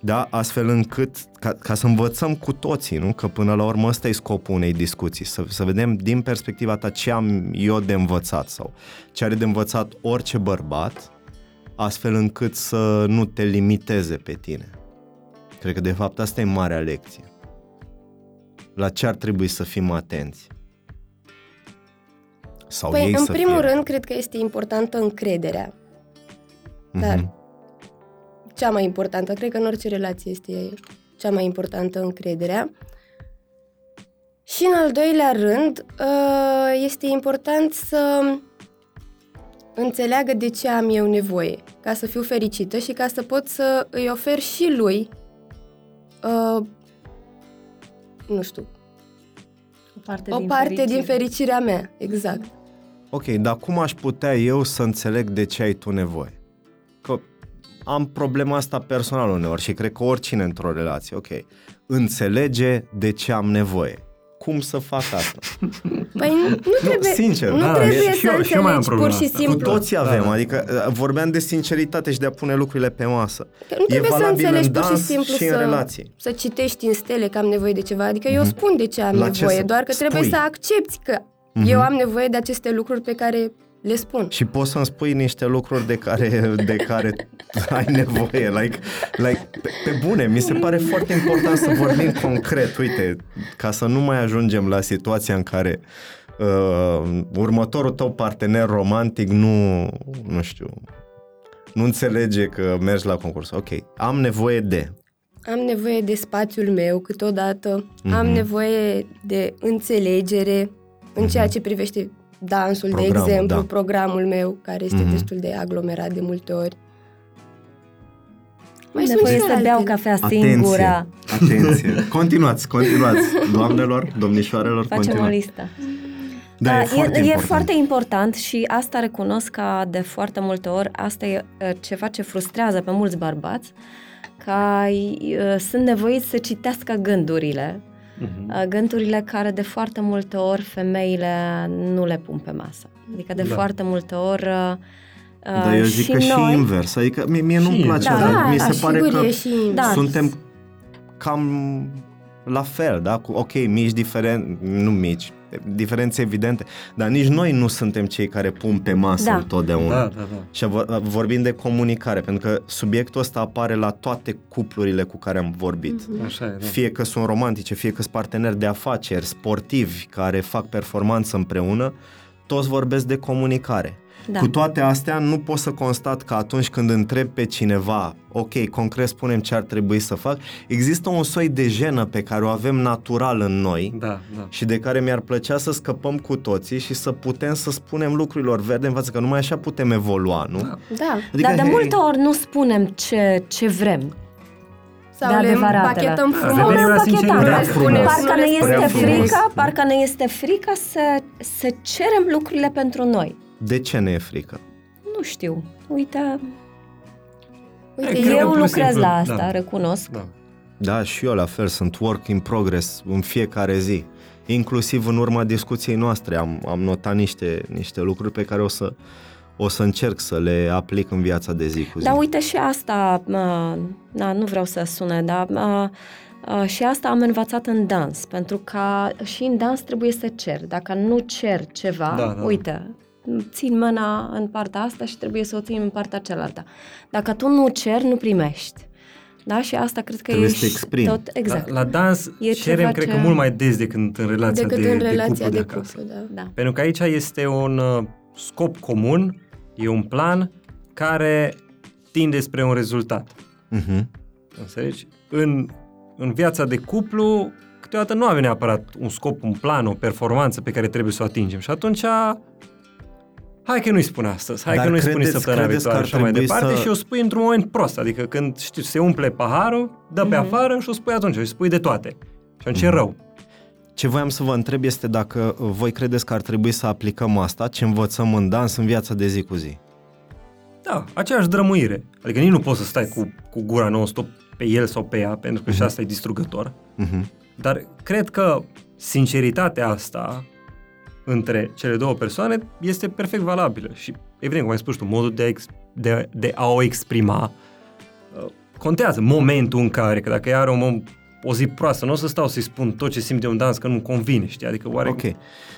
da, astfel încât, ca, ca să învățăm cu toții, nu? Că până la urmă ăsta e scopul unei discuții, să, să vedem din perspectiva ta ce am eu de învățat sau ce are de învățat orice bărbat, astfel încât să nu te limiteze pe tine. Cred că de fapt asta e marea lecție. La ce ar trebui să fim atenți? Sau Păi, ei în să primul fie. rând, cred că este importantă încrederea. Dar Mhm. cea mai importantă, cred că în orice relație este cea mai importantă încrederea. Și în al doilea rând, uh, este important să înțeleagă de ce am eu nevoie, ca să fiu fericită și ca să pot să îi ofer și lui, uh, nu știu, O parte, o din, parte fericire. din fericirea mea, exact. Ok, dar cum aș putea eu să înțeleg de ce ai tu nevoie? Că am problema asta personal uneori și cred că oricine într-o relație, ok, înțelege de ce am nevoie. Cum să fac asta? Păi nu, nu trebuie, sincer, nu da, trebuie și să eu- și eu mai am înțelegi problema pur și asta. Cu simplu. toții avem, Da, da. adică uh, vorbeam de sinceritate și de a pune lucrurile pe masă. Că nu trebuie să valabil înțelegi în pur și dans simplu și în să, relații. să citești în stele că am nevoie de ceva. Adică eu spun de ce am Mhm. La ce nevoie, să doar că trebuie spui? să accepti că Mhm. eu am nevoie de aceste lucruri pe care le spun. Și poți să-mi spui niște lucruri de care, de care ai nevoie. Like, like, pe, pe bune, mi se pare foarte important să vorbim concret. Uite, ca să nu mai ajungem la situația în care uh, următorul tău partener romantic nu, nu știu, nu înțelege că mergi la concurs. Ok, am nevoie de... Am nevoie de spațiul meu câteodată, Mhm. am nevoie de înțelegere în ceea ce privește dansul, Programul, de exemplu, da. programul meu, care este Mhm. destul de aglomerat de multe ori. Am sunt nevoie și să alte. beau cafea Atenție, singura. atenție. Continuați, continuați. Doamnelor, domnișoarelor, Facem o continuați. listă. Da, e, foarte e, important. e foarte important și asta recunosc că de foarte multe ori asta e uh, ceva ce frustrează pe mulți bărbați, că uh, sunt nevoiți să citească gândurile, Mhm. uh, gândurile care de foarte multe ori femeile nu le pun pe masă. Adică de Da. foarte multe ori uh, Dar eu zic și că și noi, invers. Adică mie, mie nu-mi Și place, invers. dar Da, mi se Asigur, pare că e și Da. suntem cam la fel, da? Cu, ok, mici diferen... nu mici, diferențe evidente, dar nici noi nu suntem cei care pun pe masă Da. întotdeauna. Da, da, da. Și vor- vorbim de comunicare, pentru că subiectul ăsta apare la toate cuplurile cu care am vorbit. Așa e, da. Fie că sunt romantice, fie că sunt parteneri de afaceri, sportivi care fac performanță împreună, toți vorbesc de comunicare. Da. Cu toate astea, nu pot să constat că atunci când întreb pe cineva, ok, concret spunem ce ar trebui să fac, există un soi de jenă pe care o avem natural în noi Da, da. și de care mi-ar plăcea să scăpăm cu toții și să putem să spunem lucrurilor verde în față, că numai așa putem evolua, nu? Da. Da. Adică, Dar de hei, multe ori nu spunem ce, ce vrem. Sau De le adevăratele. împachetăm Da, frumos. revenim la Împachetăm. sinceritate. Prea frumos. Parcă ne Prea este frumos. frică, parcă ne este frică să, să cerem lucrurile pentru noi. De ce ne e frică? Nu știu. Uite, Uite, Cred că eu pur și lucrez simplu, la asta, da. recunosc. Da. Da, și eu la fel, sunt work in progress în fiecare zi. Inclusiv în urma discuției noastre am, am notat niște, niște lucruri pe care o să, o să încerc să le aplic în viața de zi cu zi. Dar uite și asta, uh, na, nu vreau să sune, dar uh, uh, și asta am învățat în dans, pentru că și în dans trebuie să cer. Dacă nu cer ceva, Da, da. uite, țin mâna în partea asta și trebuie să o țin în partea cealaltă. Dacă tu nu ceri, nu primești. Da? Și asta cred că Trebuie e să te și exprimi. tot, exact. La, la dans E cerem, ceva cred ce- că, mult mai des decât în relația decât de, în de relația cuplu de, de acasă. cuplu, da. Da. Pentru că aici este un uh, scop comun, e un plan care tinde spre un rezultat. Uh-huh. Înțelegi? În, în viața de cuplu, câteodată nu avem neapărat un scop, un plan, o performanță pe care trebuie să o atingem. Și atunci, hai că nu-i spun astăzi, hai Dar că nu-i spun credeți- săptămâna credeți că viitoare ar și așa mai trebui departe să- și o spui într-un moment prost. Adică când, știu, se umple paharul, dă pe afară și o spui atunci, o spui de toate. Și atunci e rău. Ce voiam să vă întreb este dacă uh, voi credeți că ar trebui să aplicăm asta, ce învățăm în dans în viața de zi cu zi. Da, aceeași drămuire. Adică nici nu poți să stai cu, cu gura non-stop pe el sau pe ea, pentru că și asta e distrugător. Uh-huh. Dar cred că sinceritatea asta între cele două persoane este perfect valabilă și, evident, cum ai spus tu, modul de a, ex, de, de a o exprima uh, contează. Momentul în care, că dacă ea are o, o zi proastă, nu o să stau să-i spun tot ce simt de un dans că nu-mi convine, știi? Adică oare Ok.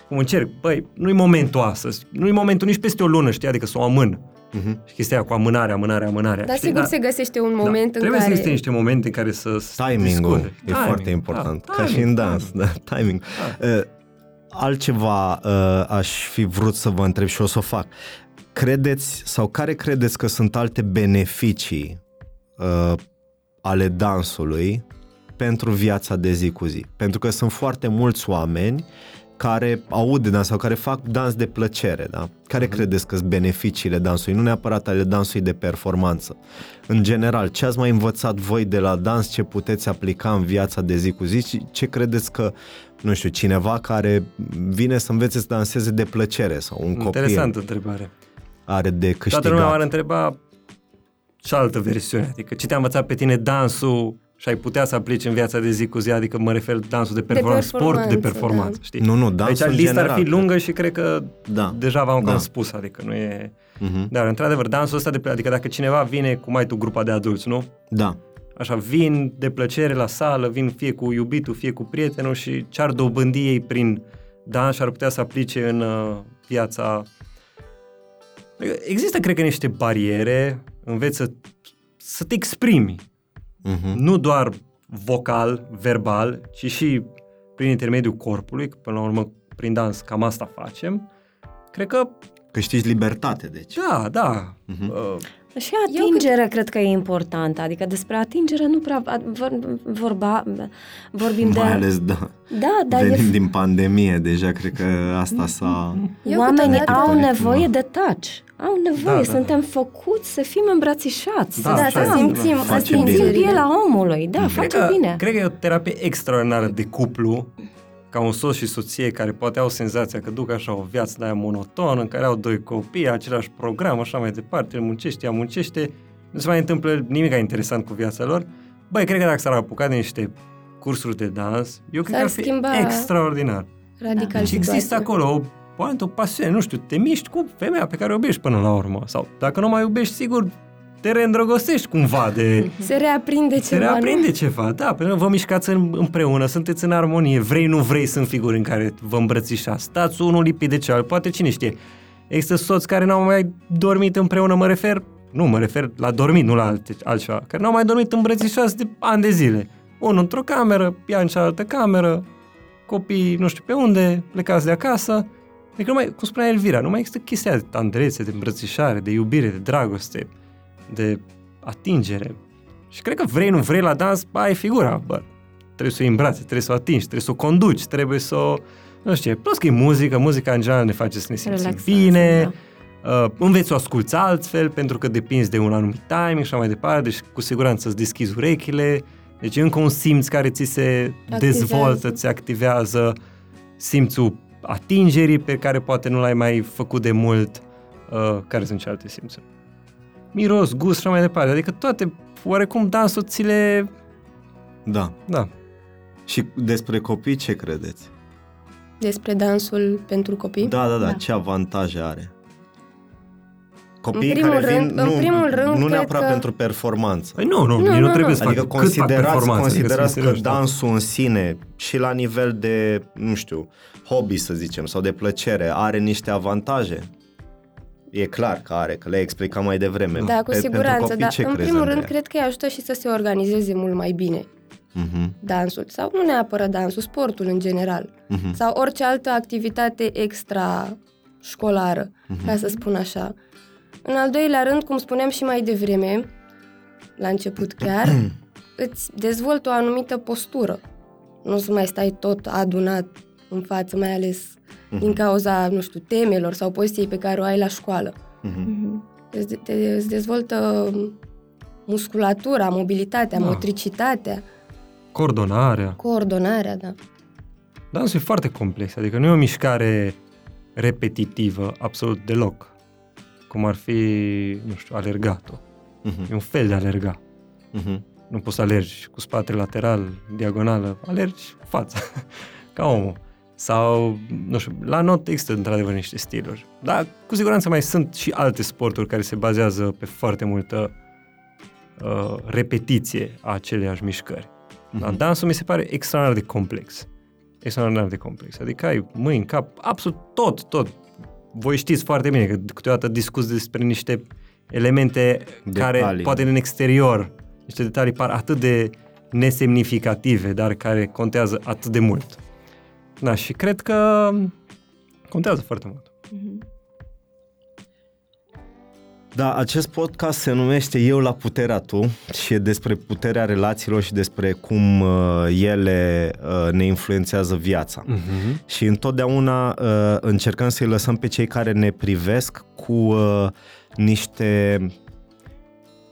cum încerc, băi, nu-i momentul astăzi, nu-i momentul nici peste o lună, știi? Adică să o amân. Uh-huh. Și chestia aia cu amânarea, amânarea, amânarea. Dar știi? sigur Da. se găsește un Da. moment în Trebuie care... să existe niște momente în care să să Timing-ul discute. e foarte important, da, ca și în dans, da, timing. Uh, altceva uh, aș fi vrut să vă întreb și o să o fac. Credeți sau care credeți că sunt alte beneficii uh, ale dansului pentru viața de zi cu zi? Pentru că sunt foarte mulți oameni care aud de dans sau care fac dans de plăcere, da? Care uh-huh. credeți că sunt beneficiile dansului? Nu neapărat ale dansului de performanță. În general, ce ați mai învățat voi de la dans, ce puteți aplica în viața de zi cu zi și ce credeți că, nu știu, cineva care vine să învețe să danseze de plăcere sau un copil Interesantă întrebare. are de câștigat? Toată lumea m-ar întreba cealaltă versiune, adică ce te-a învățat pe tine dansul și ai putea să aplici în viața de zi cu zi, adică mă refer dansul de performanță, sport de performanță, performanță, da. știi? Nu, nu, dansul Aici în lista general, ar fi cred. lungă și cred că Da. deja v-am Da. cam spus, adică nu e... Uh-huh. Dar, într-adevăr, dansul ăsta, de, adică dacă cineva vine, cum ai tu grupa de adulți, nu? Da. Așa, vin de plăcere la sală, vin fie cu iubitul, fie cu prietenul și ce-ar dobândi ei prin dans și ar putea să aplice în uh, viața... Există, cred că, niște bariere, înveți să, să te exprimi, Uh-huh. nu doar vocal, verbal, ci și prin intermediul corpului, că până la urmă prin dans cam asta facem. Cred că, Câștigi libertate, deci. da, da, Mhm. uh, Și atingerea cred că e importantă, adică despre atingere nu prea a- vor, vorba, vorbim de... Mai ales, da. Da, dar Venim e, din pandemie, deja cred că asta s-a... Eu oamenii câteodată- au Ritmul. nevoie de touch, au nevoie, Da, da, suntem făcuți să fim îmbrățișați, Da, să, așa să e. simțim, Face să bine. simțim pielea omului, da, cred face că, bine. Cred că e o terapie extraordinară de cuplu, ca un soț și soție care poate au senzația că duc așa o viață de aia monotonă, în care au doi copii, același program, așa mai departe, el muncește, ea muncește, nu se mai întâmplă nimic interesant cu viața lor. Băi, cred că dacă s-ar apuca de niște cursuri de dans, eu cred S-ar că ar fi schimba extraordinar. Radical Deci există situația. acolo o poantă, o pasiune, nu știu, te miști cu femeia pe care o iubești până la urmă. Sau dacă nu mai iubești, sigur, te reîndrăgostești cumva de... Se reaprinde Se ceva, reaprinde nu? ceva, da, pentru că vă mișcați în, împreună, sunteți în armonie, vrei, nu vrei, sunt figuri în care vă îmbrățișați, stați unul lipit de celălalt, poate cine știe. Există soți care n-au mai dormit împreună, mă refer, nu, mă refer la dormit, nu la alte, altceva, care n-au mai dormit îmbrățișați de ani de zile. Unul într-o cameră, ea în cealaltă cameră, copii nu știu pe unde, plecați de acasă. Adică nu mai, cum spunea Elvira, nu mai există chestia de tandrețe, de îmbrățișare, de iubire, de dragoste, de atingere. Și cred că vrei, nu vrei la dans, bă, ai figura, bă, trebuie să o îmbrați, trebuie să o atingi, trebuie să o conduci, trebuie să o, nu știu ce, plus că e muzică, muzica în general ne face să ne simțim Relaxați, bine, da. uh, înveți să o asculți altfel, pentru că depinzi de un anumit timing și așa mai departe, deci cu siguranță îți deschizi urechile, deci e încă un simț care ți se Activează. dezvoltă, ți activează simțul atingerii pe care poate nu l-ai mai făcut de mult, uh, care sunt celelalte simțuri. Miros, gust și așa mai departe, adică toate, oarecum dansul ți le... Da. Da, Și despre copii ce credeți? Despre dansul pentru copii. Da, da, da, Da. ce avantaje are? Copiii primul care vin, rând- în nu, primul rând, nu cred neapărat că- pentru performanță. Păi nu, nu, Nu, nu, nu, nu nu. trebuie să Adică facă cât fac considerați, performanță. considerați adică că să fie serios, dansul în sine și la nivel de, nu știu, hobby să zicem, sau de plăcere, are niște avantaje? E clar că are, că le-ai explicat mai devreme. Da, cu Pe- siguranță, pentru copii, dar ce în crezi, primul rând Andreea? cred că îi ajută și să se organizeze mult mai bine Mhm, dansul, sau nu neapărat dansul, sportul în general, mhm, sau orice altă activitate extra școlară, mhm. ca să spun așa. În al doilea rând, cum spuneam și mai devreme, la început chiar, îți dezvoltă o anumită postură. Nu să mai stai tot adunat în față, mai ales Mhm. din cauza, nu știu, temelor sau poziției pe care o ai la școală. Mhm. Mhm. Îți, de- te, îți dezvoltă musculatura, mobilitatea, Da. motricitatea, Coordonarea. coordonarea, da. Dansul e foarte complex, adică nu e o mișcare repetitivă absolut deloc, cum ar fi, nu știu, alergatul. Mhm, E un fel de alerga. mhm. Nu poți să alergi cu spatele lateral, diagonală, alergi cu fața, ca omul. Sau, nu știu, la not există într-adevăr niște stiluri. Dar cu siguranță mai sunt și alte sporturi care se bazează pe foarte multă uh, repetiție a aceleiași mișcări. Dar Mhm. dansul mi se pare extraordinar de complex. Extraordinar de complex. Adică ai mâini, cap, absolut tot, tot. Voi știți foarte bine că câteodată discuți despre niște elemente care Detalii. poate în exterior, niște detalii par atât de nesemnificative, dar care contează atât de mult. Da, și cred că contează foarte mult. Mhm. Da, acest podcast se numește Eu la puterea tu și e despre puterea relațiilor și despre cum uh, ele uh, ne influențează viața. Uh-huh. Și întotdeauna uh, încercăm să-i lăsăm pe cei care ne privesc cu uh, niște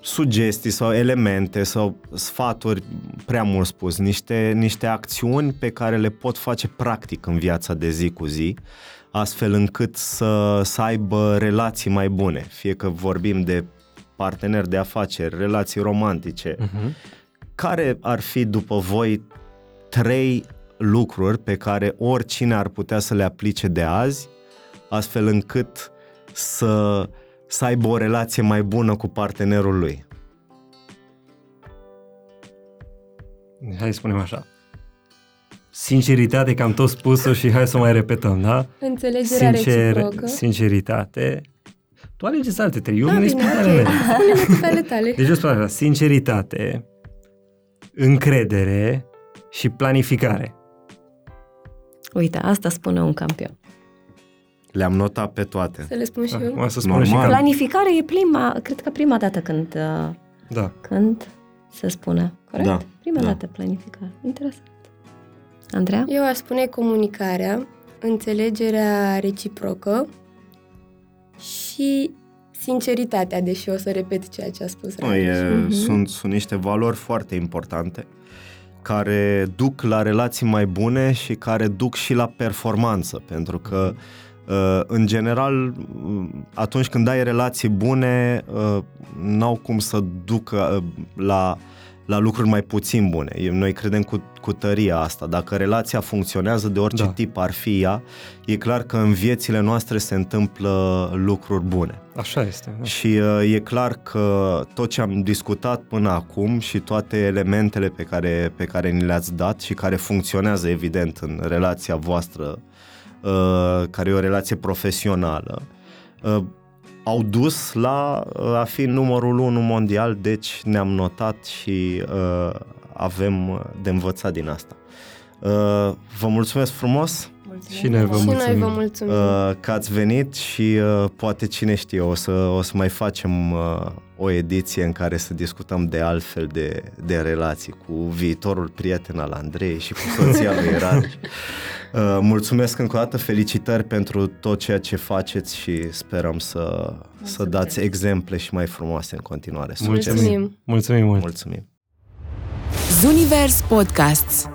sugestii sau elemente sau sfaturi, prea mult spus, niște, niște acțiuni pe care le pot face practic în viața de zi cu zi, astfel încât să, să aibă relații mai bune, fie că vorbim de parteneri de afaceri, relații romantice. Uh-huh. Care ar fi, după voi, trei lucruri pe care oricine ar putea să le aplice de azi, astfel încât să, să aibă o relație mai bună cu partenerul lui? Hai să spunem așa. Sinceritate, că am tot spus-o și hai să o mai repetăm, da? Înțelegerea reciprocă. sinceritate. Tu alegeți alte trei, eu Da, nu le bine, spun ok. ale mele. Spune-ne pe ale tale. Deci eu spun așa, sinceritate, încredere și planificare. Uite, asta spune un campion. Le-am notat pe toate. Să le spun și eu. Acum să spun Normal. și cam... Planificare e prima, cred că prima dată când, uh, Da. când se spune, corect? Da, Prima da. dată planificare. Interesant. Andreea? Eu aș spune comunicarea, înțelegerea reciprocă și sinceritatea, deși o să repet ceea ce a spus Nu, Radu. e, Mhm. sunt, sunt niște valori foarte importante care duc la relații mai bune și care duc și la performanță, pentru că uh, în general, uh, atunci când ai relații bune, uh, n-au cum să ducă uh, la, la lucruri mai puțin bune. E- Noi credem cu, cu tăria asta. Dacă relația funcționează de orice Da. tip ar fi ea, e clar că în viețile noastre se întâmplă lucruri bune. Așa este. Da. Și uh, e clar că tot ce am discutat până acum și toate elementele pe care, pe care ni le-ați dat și care funcționează evident în relația voastră, uh, care e o relație profesională, uh, au dus la uh, a fi numărul unu mondial, deci ne-am notat și uh, avem de învățat din asta. Uh, vă mulțumesc frumos! Și noi vă și noi mulțumim. vă mulțumim. uh, că ați venit și uh, poate cine știe, o să, o să mai facem uh, o ediție în care să discutăm de altfel de, de relații cu viitorul prieten al Andrei și cu soția lui Radu. Uh, mulțumesc încă o dată, felicitări pentru tot ceea ce faceți și sperăm să, să dați exemple și mai frumoase în continuare. Succes! Mulțumim. Mulțumim mult. Mulțumim! Zunivers Podcasts